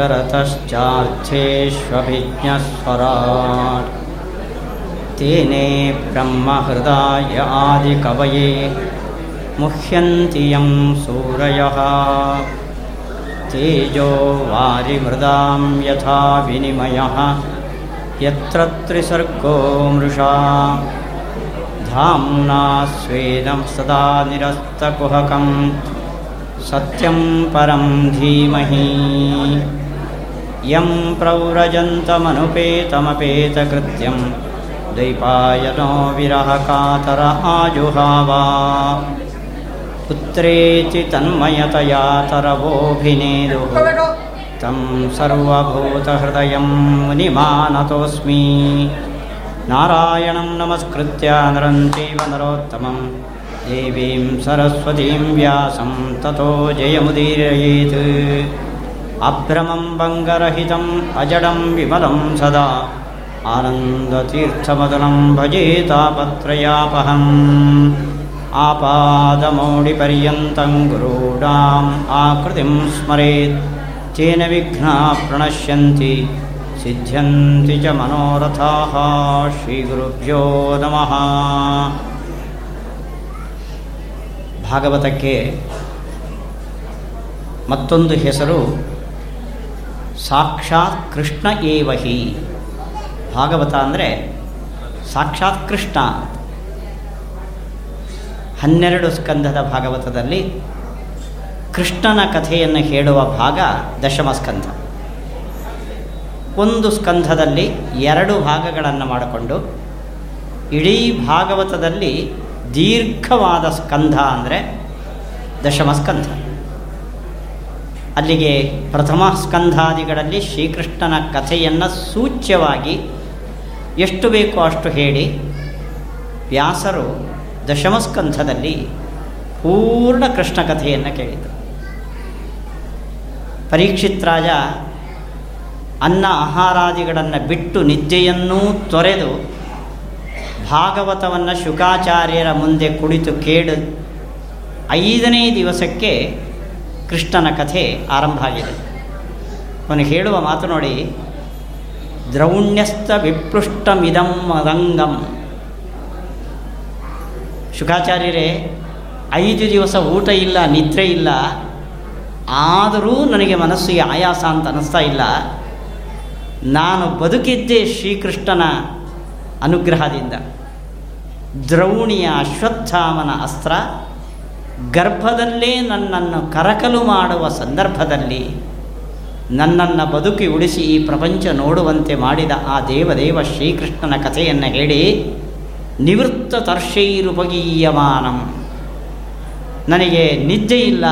रतश्चार्थेष्वभिज्ञस्वराट् तेने ब्रह्महृदाय आदिकवये मुह्यन्ति यं सूरयः। तेजो वारिमृदां यथा विनिमयः यत्र त्रिसर्गो मृषा। धाम्ना स्वेन सदा निरस्तकुहकं सत्यं परं धीमहि यं प्रव्रजन्तमनुपेतमपेतकृत्यं द्वैपायनो विरहकातर आजुहावा। पुत्रेति तन्मयतया तरवोऽभिनेदुः। तं सर्वभूतहृदयं मुनिमानतोऽस्मि। नारायणं नमस्कृत्य नरं चैव नरोत्तमं। देवीं सरस्वतीं व्यासं ततो जयमुदीरयेत् अभ्रमं भङ्गरहितम् अजडं विमलं सदा आनन्दतीर्थमदनं भजेतापत्रयापहम् आपादमौडिपर्यन्तं गुरूणाम् आकृतिं स्मरेत् तेन विघ्नाः प्रणश्यन्ति ಸಿದ್ಧ್ಯಂತಿ ಚ ಮನೋರಥಾಃ ಶ್ರೀಗುರುಭ್ಯೋ ನಮಃ ಭಾಗವತಕ್ಕೆ ಮತ್ತೊಂದು ಹೆಸರು ಸಾಕ್ಷಾತ್ ಕೃಷ್ಣ ಏವಹಿ ಭಾಗವತ ಅಂದರೆ ಸಾಕ್ಷಾತ್ ಕೃಷ್ಣ. ಹನ್ನೆರಡು ಸ್ಕಂಧದ ಭಾಗವತದಲ್ಲಿ ಕೃಷ್ಣನ ಕಥೆಯನ್ನು ಹೇಳುವ ಭಾಗ ದಶಮ ಸ್ಕಂಧ. ಒಂದು ಸ್ಕಂಧದಲ್ಲಿ ಎರಡು ಭಾಗಗಳನ್ನು ಮಾಡಿಕೊಂಡು ಇಡೀ ಭಾಗವತದಲ್ಲಿ ದೀರ್ಘವಾದ ಸ್ಕಂಧ ಅಂದರೆ ದಶಮ ಸ್ಕಂಧ. ಅಲ್ಲಿಗೆ ಪ್ರಥಮ ಸ್ಕಂಧಾದಿಗಳಲ್ಲಿ ಶ್ರೀಕೃಷ್ಣನ ಕಥೆಯನ್ನು ಸೂಚ್ಯವಾಗಿ ಎಷ್ಟು ಬೇಕೋ ಅಷ್ಟು ಹೇಳಿ ವ್ಯಾಸರು ದಶಮಸ್ಕಂಧದಲ್ಲಿ ಪೂರ್ಣ ಕೃಷ್ಣ ಕಥೆಯನ್ನು ಕೇಳಿದರು. ಪರೀಕ್ಷಿತ್ ರಾಜ ಅನ್ನ ಆಹಾರಾದಿಗಳನ್ನು ಬಿಟ್ಟು ನಿದ್ದೆಯನ್ನೂ ತೊರೆದು ಭಾಗವತವನ್ನು ಶುಕಾಚಾರ್ಯರ ಮುಂದೆ ಕುಳಿತು ಕೇಳು, ಐದನೇ ದಿವಸಕ್ಕೆ ಕೃಷ್ಣನ ಕಥೆ ಆರಂಭ ಆಗಿದೆ. ಅವನು ಹೇಳುವ ಮಾತು ನೋಡಿ, ದ್ರೌಣ್ಯಸ್ಥ ವಿಪೃಷ್ಟಮಿದಂ ಮದಂಗಂ. ಶುಕಾಚಾರ್ಯರೇ ಐದು ದಿವಸ ಊಟ ಇಲ್ಲ, ನಿದ್ರೆ ಇಲ್ಲ, ಆದರೂ ನನಗೆ ಮನಸ್ಸಿಗೆ ಆಯಾಸ ಅಂತ ಅನ್ನಿಸ್ತಾ ಇಲ್ಲ. ನಾನು ಬದುಕಿದ್ದೇ ಶ್ರೀಕೃಷ್ಣನ ಅನುಗ್ರಹದಿಂದ. ದ್ರೌಣಿಯ ಅಶ್ವತ್ಥಾಮನ ಅಸ್ತ್ರ ಗರ್ಭದಲ್ಲೇ ನನ್ನನ್ನು ಕರಕಲು ಮಾಡುವ ಸಂದರ್ಭದಲ್ಲಿ ನನ್ನನ್ನು ಬದುಕಿ ಉಳಿಸಿ ಈ ಪ್ರಪಂಚ ನೋಡುವಂತೆ ಮಾಡಿದ ಆ ದೇವದೇವ ಶ್ರೀಕೃಷ್ಣನ ಕಥೆಯನ್ನು ಹೇಳಿ, ನಿವೃತ್ತ ತರ್ಷೈರುಪಗೀಯಮಾನಂ ನನಗೆ ನಿದ್ದೆ ಇಲ್ಲ,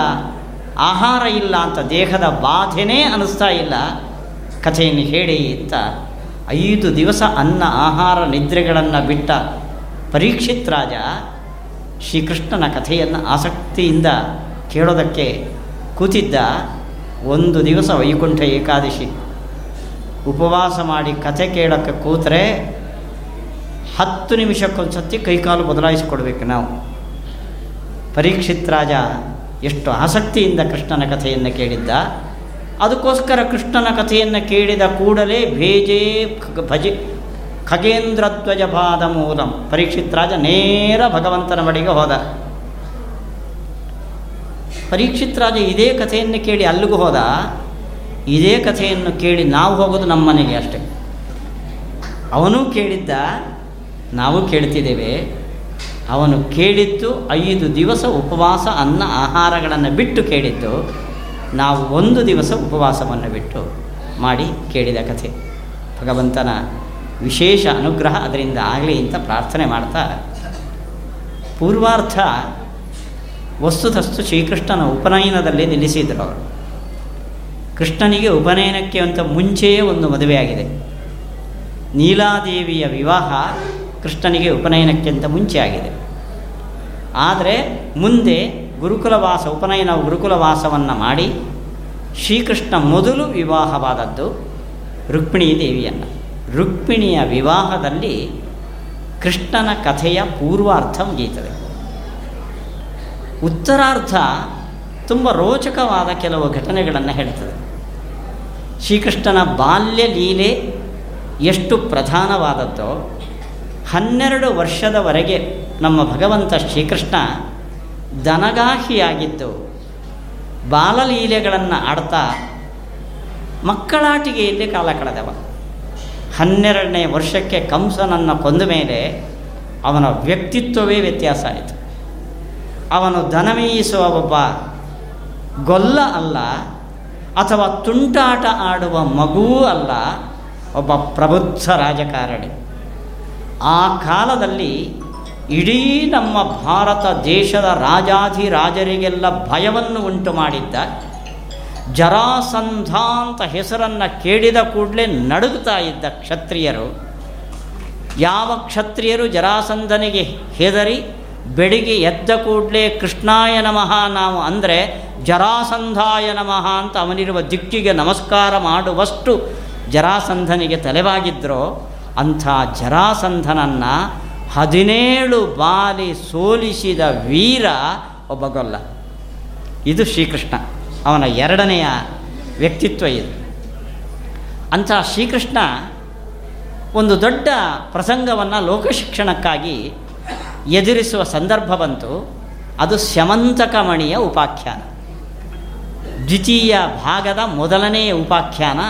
ಆಹಾರ ಇಲ್ಲ ಅಂತ ದೇಹದ ಬಾಧೆನೇ ಅನಿಸ್ತಾ ಇಲ್ಲ. ಕಥೆಯನ್ನು ಹೇಳಿ ಅಂತ ಐದು ದಿವಸ ಅನ್ನ ಆಹಾರ ನಿದ್ರೆಗಳನ್ನು ಬಿಟ್ಟ ಪರೀಕ್ಷಿತ್ ರಾಜ ಶ್ರೀಕೃಷ್ಣನ ಕಥೆಯನ್ನು ಆಸಕ್ತಿಯಿಂದ ಕೇಳೋದಕ್ಕೆ ಕೂತಿದ್ದ ಒಂದು ದಿವಸ ವೈಕುಂಠ ಏಕಾದಶಿ. ಉಪವಾಸ ಮಾಡಿ ಕಥೆ ಕೇಳೋಕ್ಕೆ ಕೂತರೆ ಹತ್ತು ನಿಮಿಷಕ್ಕೊಂದು ಕೈಕಾಲು ಬದಲಾಯಿಸಿಕೊಡ್ಬೇಕು ನಾವು. ಪರೀಕ್ಷಿತ್ ರಾಜ ಎಷ್ಟು ಆಸಕ್ತಿಯಿಂದ ಕೃಷ್ಣನ ಕಥೆಯನ್ನು ಕೇಳಿದ್ದ. ಅದಕ್ಕೋಸ್ಕರ ಕೃಷ್ಣನ ಕಥೆಯನ್ನು ಕೇಳಿದ ಕೂಡಲೇ ಭೇಜೆ ಭಜೆ ಖಗೇಂದ್ರಧ್ವಜ ಪಾದ ಮೂಲಂ ಪರೀಕ್ಷಿತ್ ರಾಜ ನೇರ ಭಗವಂತನ ಬಳಿಗೆ ಹೋದ. ಪರೀಕ್ಷಿತ್ ರಾಜ ಇದೇ ಕಥೆಯನ್ನು ಕೇಳಿ ಅಲ್ಲಿಗೂ ಹೋದ. ಇದೇ ಕಥೆಯನ್ನು ಕೇಳಿ ನಾವು ಹೋಗೋದು ನಮ್ಮ ಮನೆಗೆ ಅಷ್ಟೆ. ಅವನೂ ಕೇಳಿದ್ದ, ನಾವು ಕೇಳ್ತಿದ್ದೇವೆ. ಅವನು ಕೇಳಿದ್ದು ಐದು ದಿವಸ ಉಪವಾಸ, ಅನ್ನ, ಆಹಾರಗಳನ್ನು ಬಿಟ್ಟು ಕೇಳಿದ್ದು. ನಾವು ಒಂದು ದಿವಸ ಉಪವಾಸವನ್ನು ಬಿಟ್ಟು ಮಾಡಿ ಕೇಳಿದ ಕಥೆ. ಭಗವಂತನ ವಿಶೇಷ ಅನುಗ್ರಹ ಅದರಿಂದ ಆಗಲಿ ಅಂತ ಪ್ರಾರ್ಥನೆ ಮಾಡ್ತಾ ಪೂರ್ವಾರ್ಥ ವಸ್ತುತಸ್ತು ಶ್ರೀಕೃಷ್ಣನ ಉಪನಯನದಲ್ಲಿ ನಿಲ್ಲಿಸಿದರು ಅವರು. ಕೃಷ್ಣನಿಗೆ ಉಪನಯನಕ್ಕೆ ಅಂತ ಮುಂಚೆಯೇ ಒಂದು ಮದುವೆಯಾಗಿದೆ. ನೀಲಾದೇವಿಯ ವಿವಾಹ ಕೃಷ್ಣನಿಗೆ ಉಪನಯನಕ್ಕೆ ಅಂತ ಮುಂಚೆ ಆಗಿದೆ. ಆದರೆ ಮುಂದೆ ಗುರುಕುಲವಾಸ, ಉಪನಯನ ಗುರುಕುಲವಾಸವನ್ನು ಮಾಡಿ ಶ್ರೀಕೃಷ್ಣ ಮೊದಲು ವಿವಾಹವಾದದ್ದು ರುಕ್ಮಿಣೀ ದೇವಿಯನ್ನು. ರುಕ್ಮಿಣಿಯ ವಿವಾಹದಲ್ಲಿ ಕೃಷ್ಣನ ಕಥೆಯ ಪೂರ್ವಾರ್ಥ ಮುಗಿಯುತ್ತದೆ ಉತ್ತರಾರ್ಥ ತುಂಬ ರೋಚಕವಾದ ಕೆಲವು ಘಟನೆಗಳನ್ನು ಹೇಳ್ತದೆ. ಶ್ರೀಕೃಷ್ಣನ ಬಾಲ್ಯ ಲೀಲೆ ಎಷ್ಟು ಪ್ರಧಾನವಾದದ್ದೋ ಹನ್ನೆರಡು ವರ್ಷದವರೆಗೆ ನಮ್ಮ ಭಗವಂತ ಶ್ರೀಕೃಷ್ಣ ದನಗಾಹಿಯಾಗಿದ್ದು ಬಾಲಲೀಲೆಗಳನ್ನು ಆಡ್ತಾ ಮಕ್ಕಳಾಟಿಗೆಯಲ್ಲಿ ಕಾಲ ಕಳೆದವ. ಹನ್ನೆರಡನೇ ವರ್ಷಕ್ಕೆ ಕಂಸನನ್ನು ಕೊಂದ ಮೇಲೆ ಅವನ ವ್ಯಕ್ತಿತ್ವವೇ ವ್ಯತ್ಯಾಸ ಆಯಿತು. ಅವನು ದನ ಮೇಯಿಸುವ ಒಬ್ಬ ಗೊಲ್ಲ ಅಲ್ಲ, ಅಥವಾ ತುಂಟಾಟ ಆಡುವ ಮಗುವೂ ಅಲ್ಲ, ಒಬ್ಬ ಪ್ರಬುದ್ಧ ರಾಜಕಾರಣಿ. ಆ ಕಾಲದಲ್ಲಿ ಇಡೀ ನಮ್ಮ ಭಾರತ ದೇಶದ ರಾಜಾಧಿರಾಜರಿಗೆಲ್ಲ ಭಯವನ್ನು ಉಂಟು ಮಾಡಿದ್ದ ಜರಾಸಂಧ ಅಂತ ಹೆಸರನ್ನು ಕೇಳಿದ ಕೂಡಲೇ ನಡುಗ್ತಾ ಇದ್ದ ಕ್ಷತ್ರಿಯರು, ಯಾವ ಕ್ಷತ್ರಿಯರು ಜರಾಸಂಧನಿಗೆ ಹೆದರಿ ಬೆಳಿಗ್ಗೆ ಎದ್ದ ಕೂಡಲೇ ಕೃಷ್ಣಾಯ ನಮಃ ನಾವು ಅಂದರೆ ಜರಾಸಂಧಾಯ ನಮಃ ಅಂತ ಅವನಿರುವ ದಿಕ್ಕಿಗೆ ನಮಸ್ಕಾರ ಮಾಡುವಷ್ಟು ಜರಾಸಂಧನಿಗೆ ತಲೆವಾಗಿದ್ದರೋ ಅಂಥ ಜರಾಸಂಧನನ್ನು ಹದಿನೇಳು ಬಾರಿ ಸೋಲಿಸಿದ ವೀರ ಒಬ್ಬ ಗೊಲ್ಲ. ಇದು ಶ್ರೀಕೃಷ್ಣ. ಅವನ ಎರಡನೆಯ ವ್ಯಕ್ತಿತ್ವ ಇದು. ಅಂಥ ಶ್ರೀಕೃಷ್ಣ ಒಂದು ದೊಡ್ಡ ಪ್ರಸಂಗವನ್ನು ಲೋಕಶಿಕ್ಷಣಕ್ಕಾಗಿ ಎದುರಿಸುವ ಸಂದರ್ಭ ಬಂತು. ಅದು ಸ್ಯಮಂತಕಮಣಿಯ ಉಪಾಖ್ಯಾನ. ದ್ವಿತೀಯ ಭಾಗದ ಮೊದಲನೆಯ ಉಪಾಖ್ಯಾನ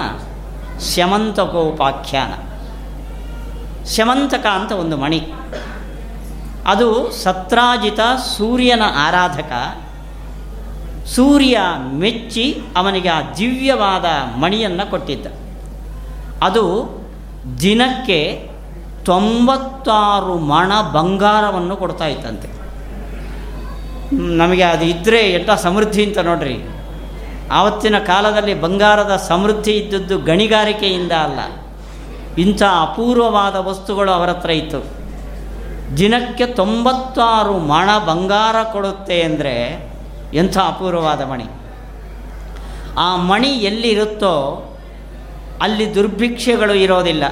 ಸ್ಯಮಂತಕೋಪಾಖ್ಯಾನ ಸ್ಯಮಂತಕ ಅಂತ ಒಂದು ಮಣಿ. ಅದು ಸತ್ರಾಜಿತ ಸೂರ್ಯನ ಆರಾಧಕ. ಸೂರ್ಯ ಮೆಚ್ಚಿ ಅವನಿಗೆ ಆ ದಿವ್ಯವಾದ ಮಣಿಯನ್ನು ಕೊಟ್ಟಿದ್ದ. ಅದು ದಿನಕ್ಕೆ ತೊಂಬತ್ತಾರು ಮಣ ಬಂಗಾರವನ್ನು ಕೊಡ್ತಾ ಇತ್ತಂತೆ. ನಮಗೆ ಅದು ಇದ್ದರೆ ಎಂಥ ಸಮೃದ್ಧಿ ಅಂತ ನೋಡ್ರಿ. ಆವತ್ತಿನ ಕಾಲದಲ್ಲಿ ಬಂಗಾರದ ಸಮೃದ್ಧಿ ಇದ್ದದ್ದು ಗಣಿಗಾರಿಕೆಯಿಂದ ಅಲ್ಲ. ಇಂಥ ಅಪೂರ್ವವಾದ ವಸ್ತುಗಳು ಅವರ ಹತ್ರ ಇತ್ತು. ದಿನಕ್ಕೆ ತೊಂಬತ್ತಾರು ಮಣ ಬಂಗಾರ ಕೊಡುತ್ತೆ ಅಂದರೆ ಎಂಥ ಅಪೂರ್ವವಾದ ಮಣಿ. ಆ ಮಣಿ ಎಲ್ಲಿರುತ್ತೋ ಅಲ್ಲಿ ದುರ್ಭಿಕ್ಷೆಗಳು ಇರೋದಿಲ್ಲ,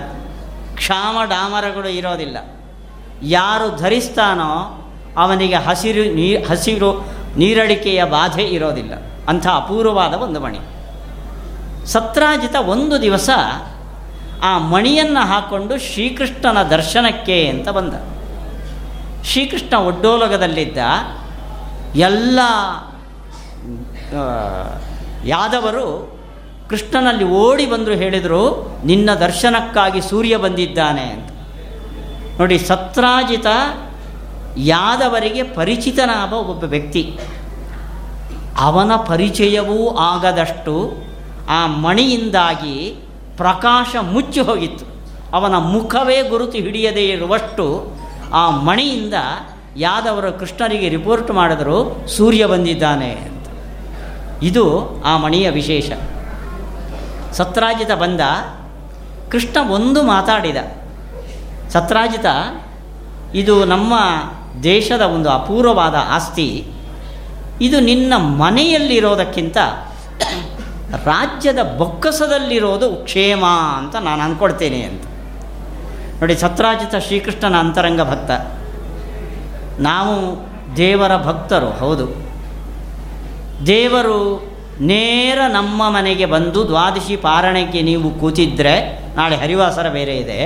ಕ್ಷಾಮ ಡಾಮರಗಳು ಇರೋದಿಲ್ಲ. ಯಾರು ಧರಿಸ್ತಾನೋ ಅವನಿಗೆ ಹಸಿರು ನೀ, ಹಸಿರು ನೀರಡಿಕೆಯ ಬಾಧೆ ಇರೋದಿಲ್ಲ. ಅಂಥ ಅಪೂರ್ವವಾದ ಒಂದು ಮಣಿ. ಸತ್ರಾಜಿತ ಒಂದು ದಿವಸ ಆ ಮಣಿಯನ್ನು ಹಾಕ್ಕೊಂಡು ಶ್ರೀಕೃಷ್ಣನ ದರ್ಶನಕ್ಕೆ ಅಂತ ಬಂದ. ಶ್ರೀಕೃಷ್ಣ ಒಡ್ಡೋಲಗದಲ್ಲಿದ್ದ ಎಲ್ಲ ಯಾದವರು ಕೃಷ್ಣನಲ್ಲಿ ಓಡಿ ಬಂದರು ಹೇಳಿದರು, ನಿನ್ನ ದರ್ಶನಕ್ಕಾಗಿ ಸೂರ್ಯ ಬಂದಿದ್ದಾನೆ ಅಂತ. ನೋಡಿ, ಸತ್ರಾಜಿತ ಯಾದವರಿಗೆ ಪರಿಚಿತನಾದ ಒಬ್ಬ ವ್ಯಕ್ತಿ. ಅವನ ಪರಿಚಯವೂ ಆಗದಷ್ಟು ಆ ಮಣಿಯಿಂದಾಗಿ ಪ್ರಕಾಶ ಮುಚ್ಚಿ ಹೋಗಿತ್ತು. ಅವನ ಮುಖವೇ ಗುರುತು ಹಿಡಿಯದೇ ಇರುವಷ್ಟು ಆ ಮಣಿಯಿಂದ ಯಾದವರು ಕೃಷ್ಣರಿಗೆ ರಿಪೋರ್ಟ್ ಮಾಡಿದರು, ಸೂರ್ಯ ಬಂದಿದ್ದಾನೆ ಇದು ಆ ಮಣಿಯ ವಿಶೇಷ. ಸತ್ರಾಜಿತ ಬಂದ, ಕೃಷ್ಣ ಒಂದು ಮಾತಾಡಿದ. ಸತ್ರಾಜಿತ, ಇದು ನಮ್ಮ ದೇಶದ ಒಂದು ಅಪೂರ್ವವಾದ ಆಸ್ತಿ. ಇದು ನಿನ್ನ ಮನೆಯಲ್ಲಿರೋದಕ್ಕಿಂತ ರಾಜ್ಯದ ಬೊಕ್ಕಸದಲ್ಲಿರೋದು ಕ್ಷೇಮ ಅಂತ ನಾನು ಅಂದ್ಕೊಳ್ತೇನೆ ಅಂತ. ನೋಡಿ, ಸತ್ರಾಜಿತ ಶ್ರೀಕೃಷ್ಣನ ಅಂತರಂಗ ಭಕ್ತ. ನಾವು ದೇವರ ಭಕ್ತರು, ಹೌದು. ದೇವರು ನೇರ ನಮ್ಮ ಮನೆಗೆ ಬಂದು ದ್ವಾದಶಿ ಪಾರಣಕ್ಕೆ ನೀವು ಕೂತಿದ್ದರೆ ನಾಳೆ ಹರಿವಾಸರ ಬೇರೆ ಇದೆ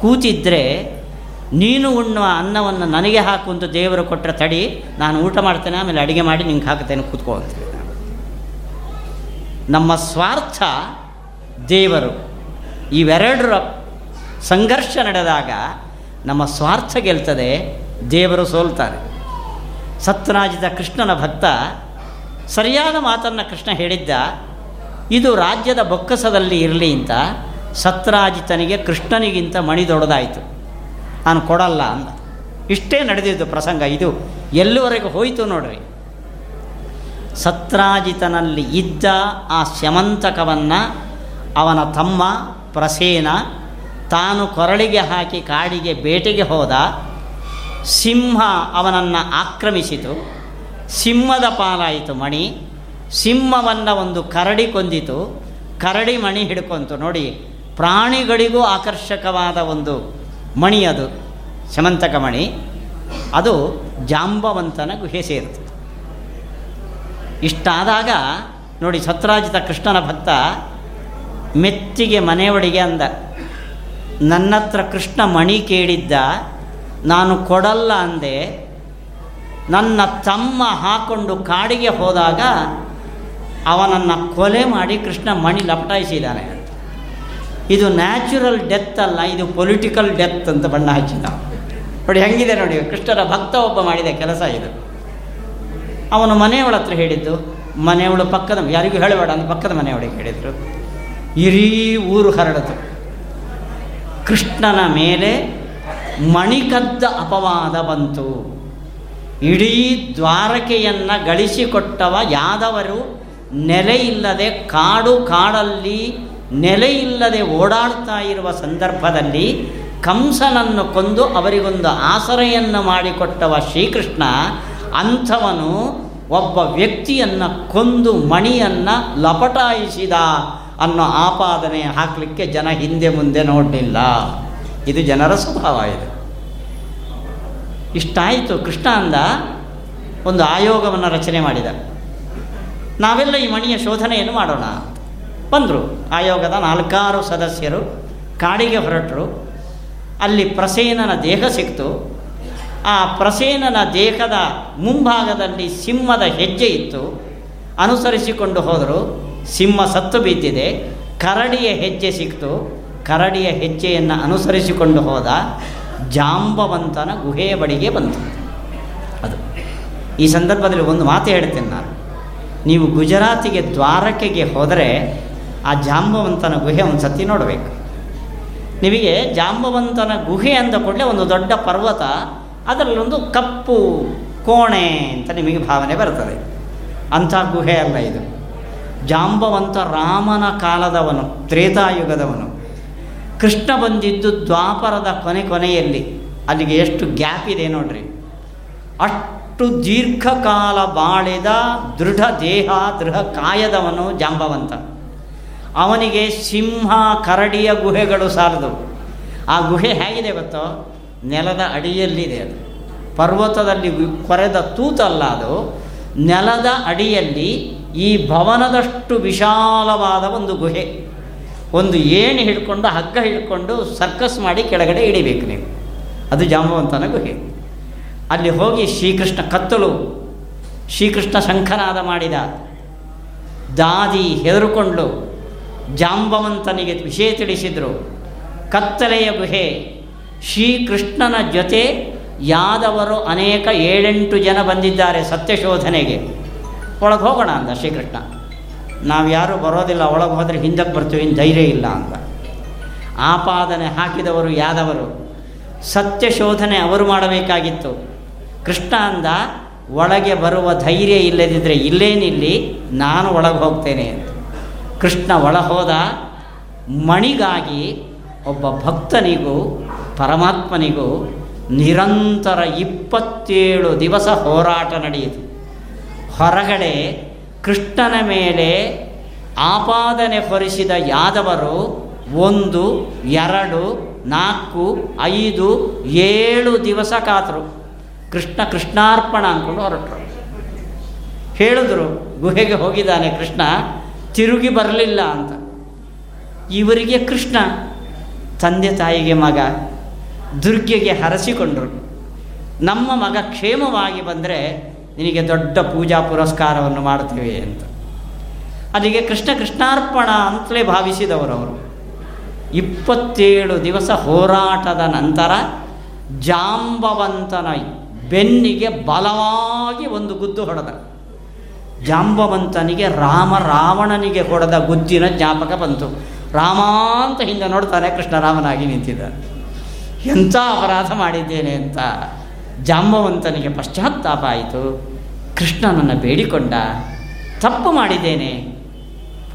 ಕೂತಿದ್ದರೆ ನೀನು ಉಣ್ಣುವ ಅನ್ನವನ್ನು ನನಗೆ ಹಾಕು ಅಂತ ದೇವರು ಕೊಟ್ಟರೆ ತಡಿ, ನಾನು ಊಟ ಮಾಡ್ತೇನೆ, ಆಮೇಲೆ ಅಡುಗೆ ಮಾಡಿ ನಿಂಗೆ ಹಾಕ್ತೇನೆ ಕೂತ್ಕೋ ಅಂತ. ನಮ್ಮ ಸ್ವಾರ್ಥ ದೇವರು ಇವೆರಡರ ಸಂಘರ್ಷ ನಡೆದಾಗ ನಮ್ಮ ಸ್ವಾರ್ಥ ಗೆಲ್ತದೆ, ದೇವರು ಸೋಲ್ತಾರೆ ಸತ್ಯರಾಜಿತ ಕೃಷ್ಣನ ಭಕ್ತ ಸರಿಯಾದ ಮಾತನ್ನು ಕೃಷ್ಣ ಹೇಳಿದ್ದ, ಇದು ರಾಜ್ಯದ ಬೊಕ್ಕಸದಲ್ಲಿ ಇರಲಿ ಅಂತ ಸತ್ರಾಜಿತನಿಗೆ ಕೃಷ್ಣನಿಗಿಂತ ಮಣಿ ದೊಡ್ಡದಾಯಿತು. ನಾನು ಕೊಡಲ್ಲ ಅಂದ. ಇಷ್ಟೇ ನಡೆದಿದ್ದು ಪ್ರಸಂಗ ಇದು. ಎಲ್ಲಿವರೆಗೂ ಹೋಯಿತು ನೋಡ್ರಿ. ಸತ್ರಾಜಿತನಲ್ಲಿ ಇದ್ದ ಆ ಸ್ಯಮಂತಕವನ್ನು ಅವನ ತಮ್ಮ ಪ್ರಸೇನ ತಾನು ಕೊರಳಿಗೆ ಹಾಕಿ ಕಾಡಿಗೆ ಬೇಟೆಗೆ ಹೋದ ಸಿಂಹ ಅವನನ್ನು ಆಕ್ರಮಿಸಿತು. ಸಿಂಹದ ಪಾಲಾಯಿತು ಮಣಿ. ಸಿಂಹವನ್ನು ಒಂದು ಕರಡಿ ಕೊಂದಿತು. ಕರಡಿ ಮಣಿ ಹಿಡ್ಕೊಂತು. ನೋಡಿ, ಪ್ರಾಣಿಗಳಿಗೂ ಆಕರ್ಷಕವಾದ ಒಂದು ಮಣಿ ಅದು ಸಮಂತಕ ಮಣಿ. ಅದು ಜಾಂಬವಂತನ ಗುಹೆ ಸೇರಿತು. ಇಷ್ಟಾದಾಗ, ನೋಡಿ, ಸತ್ರಾಜಿತ ಕೃಷ್ಣನ ಭಕ್ತ ಮೆತ್ತಿಗೆ ಮನೆಯೊಳಗೆ ಅಂದ ನನ್ನ ಹತ್ರ ಕೃಷ್ಣ ಮಣಿ ಕೇಳಿದ್ದ, ನಾನು ಕೊಡಲ್ಲ ಅಂದೆ ನನ್ನ ತಮ್ಮ ಹಾಕೊಂಡು ಕಾಡಿಗೆ ಹೋದಾಗ ಅವನನ್ನು ಕೊಲೆ ಮಾಡಿ ಕೃಷ್ಣ ಮಣಿ ಲಪಟಾಯಿಸಿದ್ದಾನೆ. ಇದು ನ್ಯಾಚುರಲ್ ಡೆತ್ ಅಲ್ಲ, ಇದು ಪೊಲಿಟಿಕಲ್ ಡೆತ್ ಅಂತ ಬಣ್ಣ ಹಚ್ಚಿದ ನೋಡಿ ಹೆಂಗಿದೆ ನೋಡಿ, ಕೃಷ್ಣರ ಭಕ್ತ ಒಬ್ಬ ಮಾಡಿದ ಕೆಲಸ ಇದು. ಅವನು ಮನೆಯವಳ ಹತ್ರ ಹೇಳಿದ್ದು, ಮನೆಯವಳು ಪಕ್ಕದ, ಯಾರಿಗೂ ಹೇಳಬೇಡ ಅಂತ ಪಕ್ಕದ ಮನೆಯವಳಿಗೆ ಹೇಳಿದರು. ಇಡೀ ಊರು ಹರಡಿತು. ಕೃಷ್ಣನ ಮೇಲೆ ಮಣಿಕದ್ದ ಅಪವಾದ ಬಂತು. ಇಡೀ ದ್ವಾರಕೆಯನ್ನು ಗಳಿಸಿಕೊಟ್ಟವ ಯಾದವರು? ನೆಲೆಯಿಲ್ಲದೆ ಕಾಡು ಕಾಡಲ್ಲಿ ನೆಲೆಯಿಲ್ಲದೆ ಓಡಾಡ್ತಾ ಇರುವ ಸಂದರ್ಭದಲ್ಲಿ ಕಂಸನನ್ನು ಕೊಂದು ಅವರಿಗೊಂದು ಆಸರೆಯನ್ನು ಮಾಡಿಕೊಟ್ಟವ ಶ್ರೀಕೃಷ್ಣ, ಅಂಥವನು ಒಬ್ಬ ವ್ಯಕ್ತಿಯನ್ನು ಕೊಂದು ಮಣಿಯನ್ನು ಲಪಟಾಯಿಸಿದ ಅನ್ನೋ ಆಪಾದನೆ ಹಾಕಲಿಕ್ಕೆ ಜನ ಹಿಂದೆ ಮುಂದೆ ನೋಡಲಿಲ್ಲ. ಇದು ಜನರ ಸ್ವಭಾವ ಇದು. ಇಷ್ಟಾಯಿತು ಕೃಷ್ಣ ಅಂದ, ಒಂದು ಆಯೋಗವನ್ನು ರಚನೆ ಮಾಡಿದ. ನಾವೆಲ್ಲ ಈ ಮಣಿಯ ಶೋಧನೆಯನ್ನು ಮಾಡೋಣ ಬಂದರು. ಆಯೋಗದ ನಾಲ್ಕಾರು ಸದಸ್ಯರು ಕಾಡಿಗೆ ಹೊರಟರು. ಅಲ್ಲಿ ಪ್ರಸೇನನ ದೇಹ ಸಿಕ್ತು. ಆ ಪ್ರಸೇನನ ದೇಹದ ಮುಂಭಾಗದಲ್ಲಿ ಸಿಂಹದ ಹೆಜ್ಜೆ ಇತ್ತು. ಅನುಸರಿಸಿಕೊಂಡು ಹೋದರು. ಸಿಂಹ ಸತ್ತು ಬಿದ್ದಿದೆ. ಕರಡಿಯ ಹೆಜ್ಜೆ ಸಿಕ್ತು. ಕರಡಿಯ ಹೆಜ್ಜೆಯನ್ನು ಅನುಸರಿಸಿಕೊಂಡು ಹೋದ. ಜಾಂಬವಂತನ ಗುಹೆಯ ಬಳಿಗೆ ಬಂತು. ಅದು. ಈ ಸಂದರ್ಭದಲ್ಲಿ ಒಂದು ಮಾತು ಹೇಳ್ತೇನೆ ನಾನು. ನೀವು ಗುಜರಾತಿಗೆ ದ್ವಾರಕೆಗೆ ಹೋದರೆ ಆ ಜಾಂಬವಂತನ ಗುಹೆ ಒಂದು ಸತಿ ನೋಡಬೇಕು. ನಿಮಗೆ ಜಾಂಬವಂತನ ಗುಹೆ ಅಂದ ಕೂಡಲೇ ಒಂದು ದೊಡ್ಡ ಪರ್ವತ, ಅದರಲ್ಲೊಂದು ಕಪ್ಪು ಕೋಣೆ ಅಂತ ನಿಮಗೆ ಭಾವನೆ ಬರ್ತದೆ ಅಂಥ ಗುಹೆ ಅಲ್ಲ ಇದು. ಜಾಂಬವಂತ ರಾಮನ ಕಾಲದವನು, ತ್ರೇತಾಯುಗದವನು. ಕೃಷ್ಣ ಬಂದಿದ್ದು ದ್ವಾಪರದ ಕೊನೆ ಕೊನೆಯಲ್ಲಿ. ಅಲ್ಲಿಗೆ ಎಷ್ಟು ಗ್ಯಾಪ್ ಇದೆ ನೋಡ್ರಿ. ಅಷ್ಟು ದೀರ್ಘಕಾಲ ಬಾಳಿದ ದೃಢ ದೇಹ, ದೃಢ ಕಾಯದವನು ಜಾಂಬವಂತ. ಅವನಿಗೆ ಸಿಂಹ, ಕರಡಿಯ ಗುಹೆಗಳು ಸಾಲದು. ಆ ಗುಹೆ ಹೇಗಿದೆ ಗೊತ್ತೋ? ನೆಲದ ಅಡಿಯಲ್ಲಿದೆ ಅದು. ಪರ್ವತದಲ್ಲಿ ಕೊರೆದ ತೂತಲ್ಲ ಅದು. ನೆಲದ ಅಡಿಯಲ್ಲಿ ಈ ಭವನದಷ್ಟು ವಿಶಾಲವಾದ ಒಂದು ಗುಹೆ. ಒಂದು ಏಣಿ ಹಿಡ್ಕೊಂಡು, ಹಗ್ಗ ಹಿಡ್ಕೊಂಡು ಸರ್ಕಸ್ ಮಾಡಿ ಕೆಳಗಡೆ ಇಳಿಬೇಕು ನೀವು. ಅದು ಜಾಂಬವಂತನ ಗುಹೆ. ಅಲ್ಲಿ ಹೋಗಿ ಶ್ರೀಕೃಷ್ಣ ಕತ್ತಲು, ಶ್ರೀಕೃಷ್ಣ ಶಂಖನಾದ ಮಾಡಿದ ದಾದಿ ಹೆದರುಕೊಂಡು ಜಾಂಬವಂತನಿಗೆ ವಿಷಯ ತಿಳಿಸಿದರು, ಕತ್ತಲೆಯ ಗುಹೆ, ಶ್ರೀಕೃಷ್ಣನ ಜೊತೆ ಯಾದವರು ಅನೇಕ ಏಳೆಂಟು ಜನ ಬಂದಿದ್ದಾರೆ ಸತ್ಯಶೋಧನೆಗೆ. ಒಳಗೆ ಹೋಗೋಣ ಅಂದ ಶ್ರೀಕೃಷ್ಣ. ನಾವು ಯಾರೂ ಬರೋದಿಲ್ಲ, ಒಳಗೆ ಹೋದರೆ ಹಿಂದಕ್ಕೆ ಬರ್ತೀವಿ ಇನ್ನು ಧೈರ್ಯ ಇಲ್ಲ ಅಂತ. ಆಪಾದನೆ ಹಾಕಿದವರು ಯಾದವರು? ಸತ್ಯ ಶೋಧನೆ ಅವರು ಮಾಡಬೇಕಾಗಿತ್ತು. ಕೃಷ್ಣ ಅಂದ, ಒಳಗೆ ಬರುವ ಧೈರ್ಯ ಇಲ್ಲದಿದ್ದರೆ ಇಲ್ಲೇನಿಲ್ಲಿ, ನಾನು ಒಳಗೆ ಹೋಗ್ತೇನೆ ಅಂತ. ಕೃಷ್ಣ ಒಳ ಹೋದ, ಮಣಿಗಾಗಿ ಒಬ್ಬ ಭಕ್ತನಿಗೂ, ಪರಮಾತ್ಮನಿಗೂ ನಿರಂತರ ಇಪ್ಪತ್ತೇಳು ದಿವಸ ಹೋರಾಟ ನಡೆಯಿತು. ಹೊರಗಡೆ ಕೃಷ್ಣನ ಮೇಲೆ ಆಪಾದನೆ ಹೊರಿಸಿದ ಯಾದವರು ಒಂದು, ಎರಡು, ನಾಲ್ಕು, ಐದು, ಏಳು ದಿವಸ ಕಾತರು. ಕೃಷ್ಣ ಕೃಷ್ಣಾರ್ಪಣ ಅಂದ್ಕೊಂಡು ಹೊರಟರು. ಹೇಳಿದ್ರು, ಗುಹೆಗೆ ಹೋಗಿದ್ದಾನೆ ಕೃಷ್ಣ, ತಿರುಗಿ ಬರಲಿಲ್ಲ ಅಂತ. ಇವರಿಗೆ ಕೃಷ್ಣ, ತಂದೆ ತಾಯಿಗೆ ಮಗ, ದುರ್ಗೆಗೆ ಹರಸಿಕೊಂಡರು. ನಮ್ಮ ಮಗ ಕ್ಷೇಮವಾಗಿ ಬಂದರೆ ನಿನಗೆ ದೊಡ್ಡ ಪೂಜಾ ಪುರಸ್ಕಾರವನ್ನು ಮಾಡುತ್ತೇವೆ ಅಂತ. ಅದಕ್ಕೆ ಕೃಷ್ಣ ಕೃಷ್ಣಾರ್ಪಣ ಅಂತಲೇ ಭಾವಿಸಿದವರು ಅವರು. ಇಪ್ಪತ್ತೇಳು ದಿವಸ ಹೋರಾಟದ ನಂತರ ಜಾಂಬವಂತನ ಬೆನ್ನಿಗೆ ಬಲವಾಗಿ ಒಂದು ಗುದ್ದು ಹೊಡೆದ. ಜಾಂಬವಂತನಿಗೆ ರಾಮ ರಾವಣನಿಗೆ ಹೊಡೆದ ಗುದ್ದಿನ ಜ್ಞಾಪಕ ಬಂತು. ರಾಮ ಅಂತ ಹಿಂದೆ ನೋಡ್ತಾನೆ ಕೃಷ್ಣ ರಾಮನಾಗಿ ನಿಂತಿದ್ದಾನೆ. ಎಂಥ ಅಪರಾಧ ಮಾಡಿದ್ದೇನೆ ಅಂತ. ಜಾಂಬವಂತನಿಗೆ ಪಶ್ಚಾತ್ತಾಪ ಆಯಿತು ಕೃಷ್ಣನನ್ನು ಬೇಡಿಕೊಂಡ, ತಪ್ಪು ಮಾಡಿದ್ದೇನೆ.